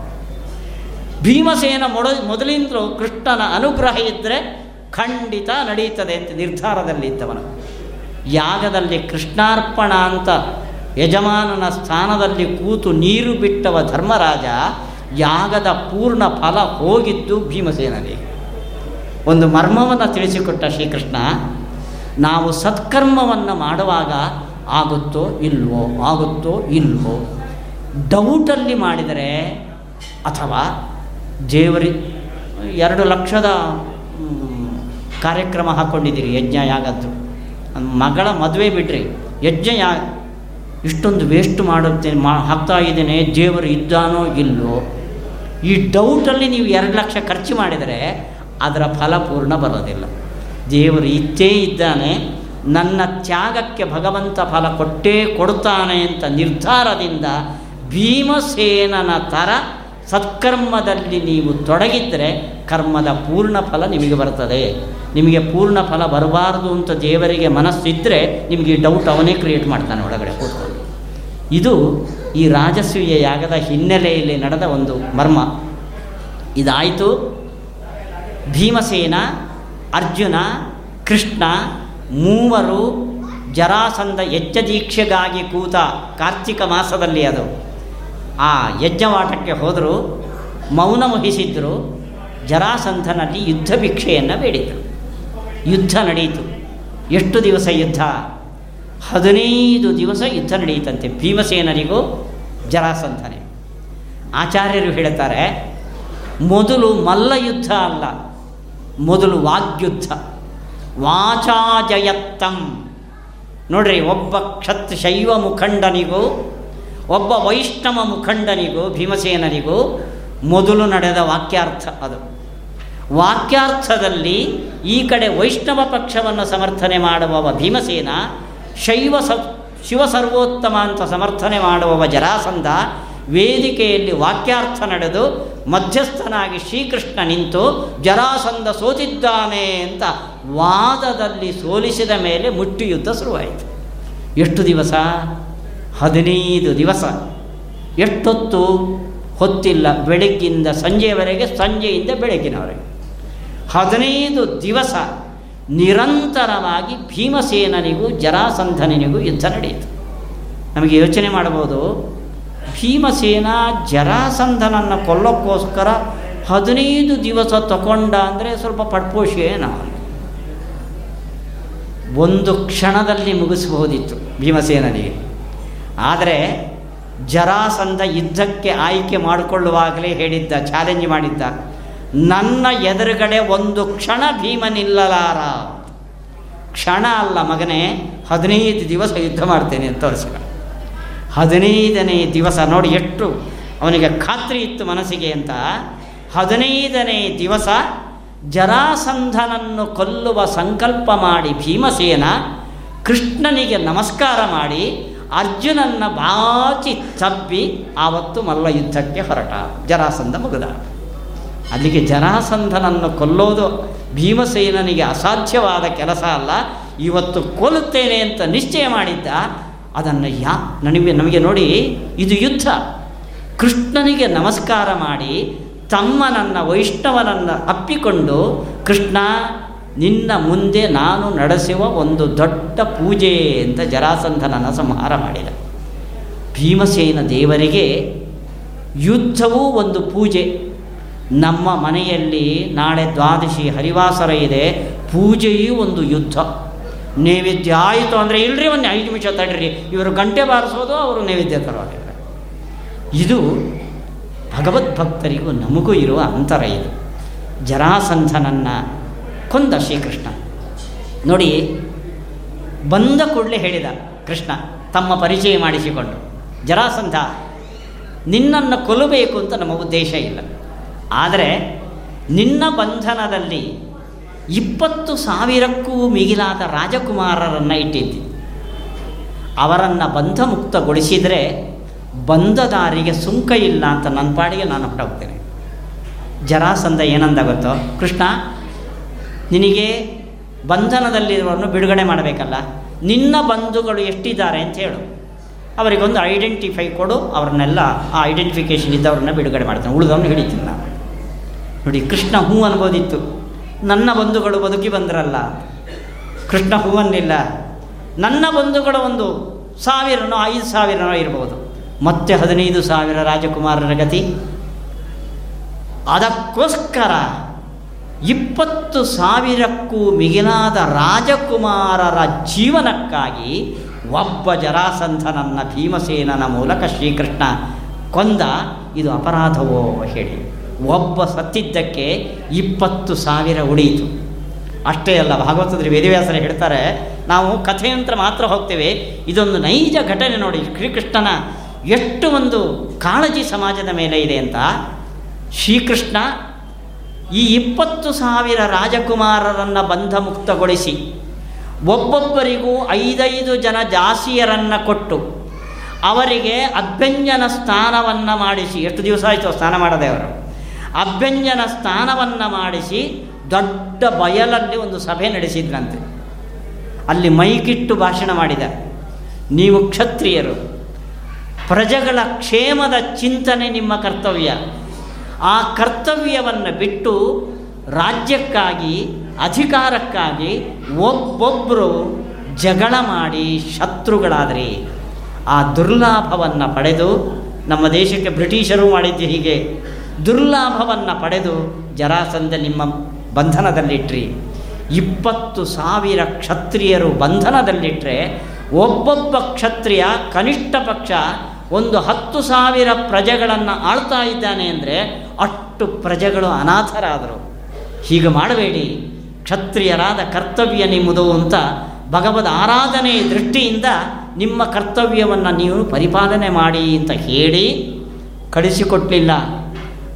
ಭೀಮಸೇನ ಮೊಡ ಮೊದಲಿಂದಲೂ ಕೃಷ್ಣನ ಅನುಗ್ರಹ ಇದ್ದರೆ ಖಂಡಿತ ನಡೆಯುತ್ತದೆ ಅಂತ ನಿರ್ಧಾರದಲ್ಲಿ ಇದ್ದವನು. ಯಾಗದಲ್ಲಿ ಕೃಷ್ಣಾರ್ಪಣ ಅಂತ ಯಜಮಾನನ ಸ್ಥಾನದಲ್ಲಿ ಕೂತು ನೀರು ಬಿಟ್ಟವ ಧರ್ಮರಾಜ ಯಾಗದ ಪೂರ್ಣ ಫಲ ಹೋಗಿದ್ದು ಭೀಮಸೇನನಿಗೆ. ಒಂದು ಮರ್ಮವನ್ನು ತಿಳಿಸಿಕೊಟ್ಟ ಶ್ರೀಕೃಷ್ಣ ನಾವು ಸತ್ಕರ್ಮವನ್ನು ಮಾಡುವಾಗ ಆಗುತ್ತೋ ಇಲ್ವೋ ಆಗುತ್ತೋ ಇಲ್ವೋ, ಡೌಟಲ್ಲಿ ಮಾಡಿದರೆ ಅಥವಾ ದೇವರಿ, ಎರಡು ಲಕ್ಷದ ಕಾರ್ಯಕ್ರಮ ಹಾಕ್ಕೊಂಡಿದ್ದೀರಿ ಯಜ್ಞ ಯಾಗದ್ದು ಮಗಳ ಮದುವೆ ಬಿಡ್ರಿ, ಯಜ್ಞ ಯಾ, ಇಷ್ಟೊಂದು ವೇಸ್ಟ್ ಮಾಡುತ್ತೇನೆ ಮಾ, ಹಾಕ್ತಾ ಇದ್ದೇನೆ, ದೇವರು ಇದ್ದಾನೋ ಇಲ್ಲೋ ಈ ಡೌಟಲ್ಲಿ ನೀವು ಎರಡು ಲಕ್ಷ ಖರ್ಚು ಮಾಡಿದರೆ ಅದರ ಫಲ ಪೂರ್ಣ ಬರೋದಿಲ್ಲ. ದೇವರು ಇದ್ದೇ ಇದ್ದಾನೆ, ನನ್ನ ತ್ಯಾಗಕ್ಕೆ ಭಗವಂತ ಫಲ ಕೊಟ್ಟೇ ಕೊಡ್ತಾನೆ ಅಂತ ನಿರ್ಧಾರದಿಂದ ಭೀಮಸೇನನ ಥರ ಸತ್ಕರ್ಮದಲ್ಲಿ ನೀವು ತೊಡಗಿದ್ದರೆ ಕರ್ಮದ ಪೂರ್ಣ ಫಲ ನಿಮಗೆ ಬರ್ತದೆ. ನಿಮಗೆ ಪೂರ್ಣ ಫಲ ಬರಬಾರ್ದು ಅಂತ ದೇವರಿಗೆ ಮನಸ್ಸಿದ್ದರೆ ನಿಮಗೆ ಡೌಟ್ ಅವನೇ ಕ್ರಿಯೇಟ್ ಮಾಡ್ತಾನೆ ಒಳಗಡೆ ಕೂತ್ಕೊಂಡು. ಇದು ಈ ರಾಜಸೂಯ ಯಾಗದ ಹಿನ್ನೆಲೆಯಲ್ಲಿ ನಡೆದ ಒಂದು ಮರ್ಮ. ಇದಾಯಿತು. ಭೀಮಸೇನ ಅರ್ಜುನ, ಕೃಷ್ಣ ಮೂವರು ಜರಾಸಂಧ ಯಜ್ಞ ದೀಕ್ಷೆಗಾಗಿ ಕೂತ ಕಾರ್ತಿಕ ಮಾಸದಲ್ಲಿ ಅದು. ಆ ಯಜ್ಞವಾಟಕ್ಕೆ ಹೋದರು, ಮೌನ ವಹಿಸಿದ್ದರು ಜರಾಸಂಧನಲ್ಲಿ ಯುದ್ಧ ಭಿಕ್ಷೆಯನ್ನು ಬೇಡಿದರು. ಯುದ್ಧ ನಡೆಯಿತು ಎಷ್ಟು ದಿವಸ ಯುದ್ಧ? ಹದಿನೈದು ದಿವಸ ಯುದ್ಧ ನಡೆಯಿತಂತೆ ಭೀಮಸೇನರಿಗೂ ಜರಾಸಂಧನೆ. ಆಚಾರ್ಯರು ಹೇಳ್ತಾರೆ, ಮೊದಲು ಮಲ್ಲ ಯುದ್ಧ ಅಲ್ಲ ಮೊದಲು ವಾಗ್ಯುದ್ಧ. ವಾಚಾಜಯತ್ತಂ. ನೋಡ್ರಿ, ಒಬ್ಬ ಕ್ಷತ್ ಶೈವ ಮುಖಂಡನಿಗೂ, ಒಬ್ಬ ವೈಷ್ಣವ ಮುಖಂಡನಿಗೂ, ಭೀಮಸೇನನಿಗೂ ಮೊದಲು ನಡೆದ ವಾಕ್ಯಾರ್ಥ ಅದು. ವಾಕ್ಯಾರ್ಥದಲ್ಲಿ ಈ ಕಡೆ ವೈಷ್ಣವ ಪಕ್ಷವನ್ನು ಸಮರ್ಥನೆ ಮಾಡುವವ ಭೀಮಸೇನ, ಶೈವ ಸ, ಶಿವ ಸರ್ವೋತ್ತಮ ಅಂತ ಸಮರ್ಥನೆ ಮಾಡುವವ ಜರಾಸಂಧ ವೇದಿಕೆಯಲ್ಲಿ ವಾಕ್ಯಾರ್ಥ ನಡೆದು ಮಧ್ಯಸ್ಥನಾಗಿ ಶ್ರೀಕೃಷ್ಣ ನಿಂತು ಜರಾಸಂಧ ಸೋತಿದ್ದಾನೆ ಅಂತ ವಾದದಲ್ಲಿ ಸೋಲಿಸಿದ ಮೇಲೆ ಮುಟ್ಟಿ ಯುದ್ಧ ಶುರುವಾಯಿತು. ಎಷ್ಟು ದಿವಸ? ಹದಿನೈದು ದಿವಸ. ಎಷ್ಟೊತ್ತು? ಹೊತ್ತಿಲ್ಲ. ಬೆಳಗ್ಗಿಂದ ಸಂಜೆಯವರೆಗೆ ಸಂಜೆಯಿಂದ ಬೆಳಗ್ಗಿನವರೆಗೆ. ಹದಿನೈದು ದಿವಸ ನಿರಂತರವಾಗಿ ಭೀಮಸೇನನಿಗೂ ಜರಾಸಂಧನಿಗೂ ಯುದ್ಧ ನಡೆಯಿತು. ನಮಗೆ ಯೋಚನೆ ಮಾಡಬಹುದು. ಭೀಮಸೇನ ಜರಾಸಂಧನನ್ನು ಕೊಲ್ಲೋಕ್ಕೋಸ್ಕರ ಹದಿನೈದು ದಿವಸ ತಗೊಂಡ ಅಂದರೆ ಸ್ವಲ್ಪ ಪಡ್ಪೋಷೇನ. ಒಂದು ಕ್ಷಣದಲ್ಲಿ ಮುಗಿಸಬಹುದಿತ್ತು ಭೀಮಸೇನನಿಗೆ. ಆದರೆ ಜರಾಸಂಧ ಯುದ್ಧಕ್ಕೆ ಆಯ್ಕೆ ಮಾಡಿಕೊಳ್ಳುವಾಗಲೇ ಹೇಳಿದ್ದ, ಚಾಲೆಂಜ್ ಮಾಡಿದ್ದ, ನನ್ನ ಎದುರುಗಡೆ ಒಂದು ಕ್ಷಣ ಭೀಮನಿಲ್ಲಲಾರ. ಕ್ಷಣ ಅಲ್ಲ ಮಗನೇ, ಹದಿನೈದು ದಿವಸ ಯುದ್ಧ ಮಾಡ್ತೇನೆ ಅಂತ ತೋರಿಸಿದ. ಹದಿನೈದನೇ ದಿವಸ ನೋಡಿ ಎಷ್ಟು ಅವನಿಗೆ ಖಾತ್ರಿ ಇತ್ತು ಮನಸ್ಸಿಗೆ ಅಂತ. ಹದಿನೈದನೇ ದಿವಸ ಜರಾಸಂಧನನ್ನು ಕೊಲ್ಲುವ ಸಂಕಲ್ಪ ಮಾಡಿ ಭೀಮಸೇನ ಕೃಷ್ಣನಿಗೆ ನಮಸ್ಕಾರ ಮಾಡಿ ಅರ್ಜುನನ್ನ ಬಾಚಿ ತಬ್ಬಿ ಆವತ್ತು ಮಲ್ಲ ಯುದ್ಧಕ್ಕೆ ಹೊರಟ. ಜರಾಸಂಧ ಮುಗಿದ. ಅಲ್ಲಿಗೆ ಜರಾಸಂಧನನ್ನು ಕೊಲ್ಲೋದು ಭೀಮಸೇನನಿಗೆ ಅಸಾಧ್ಯವಾದ ಕೆಲಸ ಅಲ್ಲ. ಇವತ್ತು ಕೊಲ್ಲುತ್ತೇನೆ ಅಂತ ನಿಶ್ಚಯ ಮಾಡಿದ್ದ. ಅದನ್ನು ಯಾ, ನನಗೆ, ನಮಗೆ ನೋಡಿ ಇದು ಯುದ್ಧ. ಕೃಷ್ಣನಿಗೆ ನಮಸ್ಕಾರ ಮಾಡಿ ತಮ್ಮನನ್ನು, ವೈಷ್ಣವನನ್ನು ಅಪ್ಪಿಕೊಂಡು, ಕೃಷ್ಣ, ನಿನ್ನ ಮುಂದೆ ನಾನು ನಡೆಸುವ ಒಂದು ದೊಡ್ಡ ಪೂಜೆ ಅಂತ ಜರಾಸಂಧನನ್ನು ಸಂಹಾರ ಮಾಡಿದ. ಭೀಮಸೇನ ದೇವರಿಗೆ ಯುದ್ಧವೂ ಒಂದು ಪೂಜೆ. ನಮ್ಮ ಮನೆಯಲ್ಲಿ ನಾಳೆ ದ್ವಾದಶಿ ಹರಿವಾಸರ ಇದೆ, ಪೂಜೆಯೂ ಒಂದು ಯುದ್ಧ. ನೈವೇದ್ಯ ಆಯಿತು ಅಂದರೆ ಇಲ್ರಿ ಒಂದು ಐದು ನಿಮಿಷ ತಡ್ರಿ, ಇವರು ಗಂಟೆ ಬಾರಿಸೋದು, ಅವರು ನೈವೇದ್ಯ ತರೋದಿಲ್ಲ ಇದು ಭಗವದ್ಭಕ್ತರಿಗೂ ನಮಗೂ ಇರುವ ಅಂತರ ಇದು. ಜರಾಸಂಧನನ್ನು ಕೊಂದ ಶ್ರೀಕೃಷ್ಣ. ನೋಡಿ, ಬಂದ ಕೂಡಲೇ ಹೇಳಿದ ಕೃಷ್ಣ, ತಮ್ಮ ಪರಿಚಯ ಮಾಡಿಸಿಕೊಂಡು, ಜರಾಸಂಧ, ನಿನ್ನನ್ನು ಕೊಲ್ಲಬೇಕು ಅಂತ ನಮ್ಮ ಉದ್ದೇಶ ಇಲ್ಲ. ಆದರೆ, ನಿನ್ನ ಬಂಧನದಲ್ಲಿ ಇಪ್ಪತ್ತು ಸಾವಿರಕ್ಕೂ ಮಿಗಿಲಾದ ರಾಜಕುಮಾರರನ್ನು ಇಟ್ಟಿದ್ದಿ. ಅವರನ್ನು ಬಂಧ ಮುಕ್ತಗೊಳಿಸಿದರೆ ಬಂದ ದಾರಿಗೆ ಸುಂಕ ಇಲ್ಲ ಅಂತ ನನ್ನ ಪಾಡಿಗೆ ನಾನು ಹೊರಟೋಗ್ತೇನೆ ಜರಾಸಂಧ ಏನಂದ ಗೊತ್ತೋ? ಕೃಷ್ಣ, ನಿನಗೆ ಬಂಧನದಲ್ಲಿರುವನ್ನು ಬಿಡುಗಡೆ ಮಾಡಬೇಕಲ್ಲ, ನಿನ್ನ ಬಂಧುಗಳು ಎಷ್ಟಿದ್ದಾರೆ ಅಂತ ಹೇಳು. ಅವರಿಗೊಂದು ಐಡೆಂಟಿಫೈ ಕೊಡು, ಅವ್ರನ್ನೆಲ್ಲ ಆ ಐಡೆಂಟಿಫಿಕೇಶನ್ ಇದ್ದವ್ರನ್ನ ಬಿಡುಗಡೆ ಮಾಡ್ತಾನೆ. ಉಳಿದವನ್ನ ಹಿಡಿತೀನಿ ನಾನು. ನೋಡಿ, ಕೃಷ್ಣ ಹೂ ಅನ್ಬೋದಿತ್ತು. ನನ್ನ ಬಂಧುಗಳು ಬದುಕಿ ಬಂದರಲ್ಲ. ಕೃಷ್ಣ ಹೂವನ್ನಿಲ್ಲ. ನನ್ನ ಬಂಧುಗಳ ಒಂದು ಸಾವಿರನೋ, ಐದು ಸಾವಿರನೋ ಇರಬಹುದು ಮತ್ತೆ ಹದಿನೈದು ಸಾವಿರ ರಾಜಕುಮಾರರ ಗತಿ. ಅದಕ್ಕೋಸ್ಕರ ಇಪ್ಪತ್ತು ಸಾವಿರಕ್ಕೂ ಮಿಗಿಲಾದ ರಾಜಕುಮಾರರ ಜೀವನಕ್ಕಾಗಿ ಒಬ್ಬ ಜರಾಸಂಧನನ್ನ ಭೀಮಸೇನನ ಮೂಲಕ ಶ್ರೀಕೃಷ್ಣ ಕೊಂದ, ಇದು ಅಪರಾಧವೋ ಹೇಳಿ. ಒಬ್ಬ ಸತ್ತಿದ್ದಕ್ಕೆ ಇಪ್ಪತ್ತು ಸಾವಿರ ಉಳಿಯಿತು. ಅಷ್ಟೇ ಅಲ್ಲ, ಭಾಗವತದಲ್ಲಿ ವೇದವ್ಯಾಸರು ಹೇಳ್ತಾರೆ, ನಾವು ಕಥೆಯಂತ್ರ ಮಾತ್ರ ಹೋಗ್ತೇವೆ. ಇದೊಂದು ನೈಜ ಘಟನೆ ನೋಡಿ, ಶ್ರೀಕೃಷ್ಣನ ಎಷ್ಟು ಒಂದು ಕಾಳಜಿ ಸಮಾಜದ ಮೇಲೆ ಇದೆ ಅಂತ. ಶ್ರೀಕೃಷ್ಣ ಈ ಇಪ್ಪತ್ತು ಸಾವಿರ ರಾಜಕುಮಾರರನ್ನು ಬಂಧ ಮುಕ್ತಗೊಳಿಸಿ ಒಬ್ಬೊಬ್ಬರಿಗೂ ಐದೈದು ಜನ ಜಾಸಿಯರನ್ನು ಕೊಟ್ಟು, ಅವರಿಗೆ ಅಭ್ಯಂಜನ ಸ್ನಾನವನ್ನು ಮಾಡಿಸಿ, ಎಷ್ಟು ದಿವಸ ಆಯಿತು ಸ್ನಾನ ಮಾಡದೆ ಅವರು? ಅಭ್ಯಂಜನ ಸ್ನಾನವನ್ನು ಮಾಡಿಸಿ ದೊಡ್ಡ ಬಯಲಲ್ಲಿ ಒಂದು ಸಭೆ ನಡೆಸಿದ್ರಂತೆ. ಅಲ್ಲಿ ಮೈಕಿಟ್ಟು ಭಾಷಣ ಮಾಡಿದ ನೀವು ಕ್ಷತ್ರಿಯರು, ಪ್ರಜೆಗಳ ಕ್ಷೇಮದ ಚಿಂತನೆ ನಿಮ್ಮ ಕರ್ತವ್ಯ. ಆ ಕರ್ತವ್ಯವನ್ನು ಬಿಟ್ಟು ರಾಜ್ಯಕ್ಕಾಗಿ, ಅಧಿಕಾರಕ್ಕಾಗಿ ಒಬ್ಬೊಬ್ಬರು ಜಗಳ ಮಾಡಿ ಶತ್ರುಗಳಾದರೆ ಆ ದುರ್ಲಾಭವನ್ನು ಪಡೆದು ನಮ್ಮ ದೇಶಕ್ಕೆ ಬ್ರಿಟಿಷರು ಮಾಡಿದ್ದು ಹೀಗೆ. ದುರ್ಲಾಭವನ್ನು ಪಡೆದು ಜರಾಸಂಧ ನಿಮ್ಮ ಬಂಧನದಲ್ಲಿಟ್ರಿ. ಇಪ್ಪತ್ತು ಸಾವಿರ ಕ್ಷತ್ರಿಯರು ಬಂಧನದಲ್ಲಿಟ್ಟರೆ ಒಬ್ಬೊಬ್ಬ ಕ್ಷತ್ರಿಯ ಕನಿಷ್ಠ ಪಕ್ಷ ಒಂದು ಹತ್ತು ಸಾವಿರ ಪ್ರಜೆಗಳನ್ನು ಆಳ್ತಾ ಇದ್ದಾನೆ ಅಂದರೆ ಅಷ್ಟು ಪ್ರಜೆಗಳು ಅನಾಥರಾದರು. ಹೀಗೆ ಮಾಡಬೇಡಿ. ಕ್ಷತ್ರಿಯರಾದ ಕರ್ತವ್ಯ ನಿಮ್ಮದು ಅಂತ ಭಗವದ್ ಆರಾಧನೆ ದೃಷ್ಟಿಯಿಂದ ನಿಮ್ಮ ಕರ್ತವ್ಯವನ್ನು ನೀವು ಪರಿಪಾಲನೆ ಮಾಡಿ ಅಂತ ಹೇಳಿ ಕಳಿಸಿಕೊಟ್ಟಲಿಲ್ಲ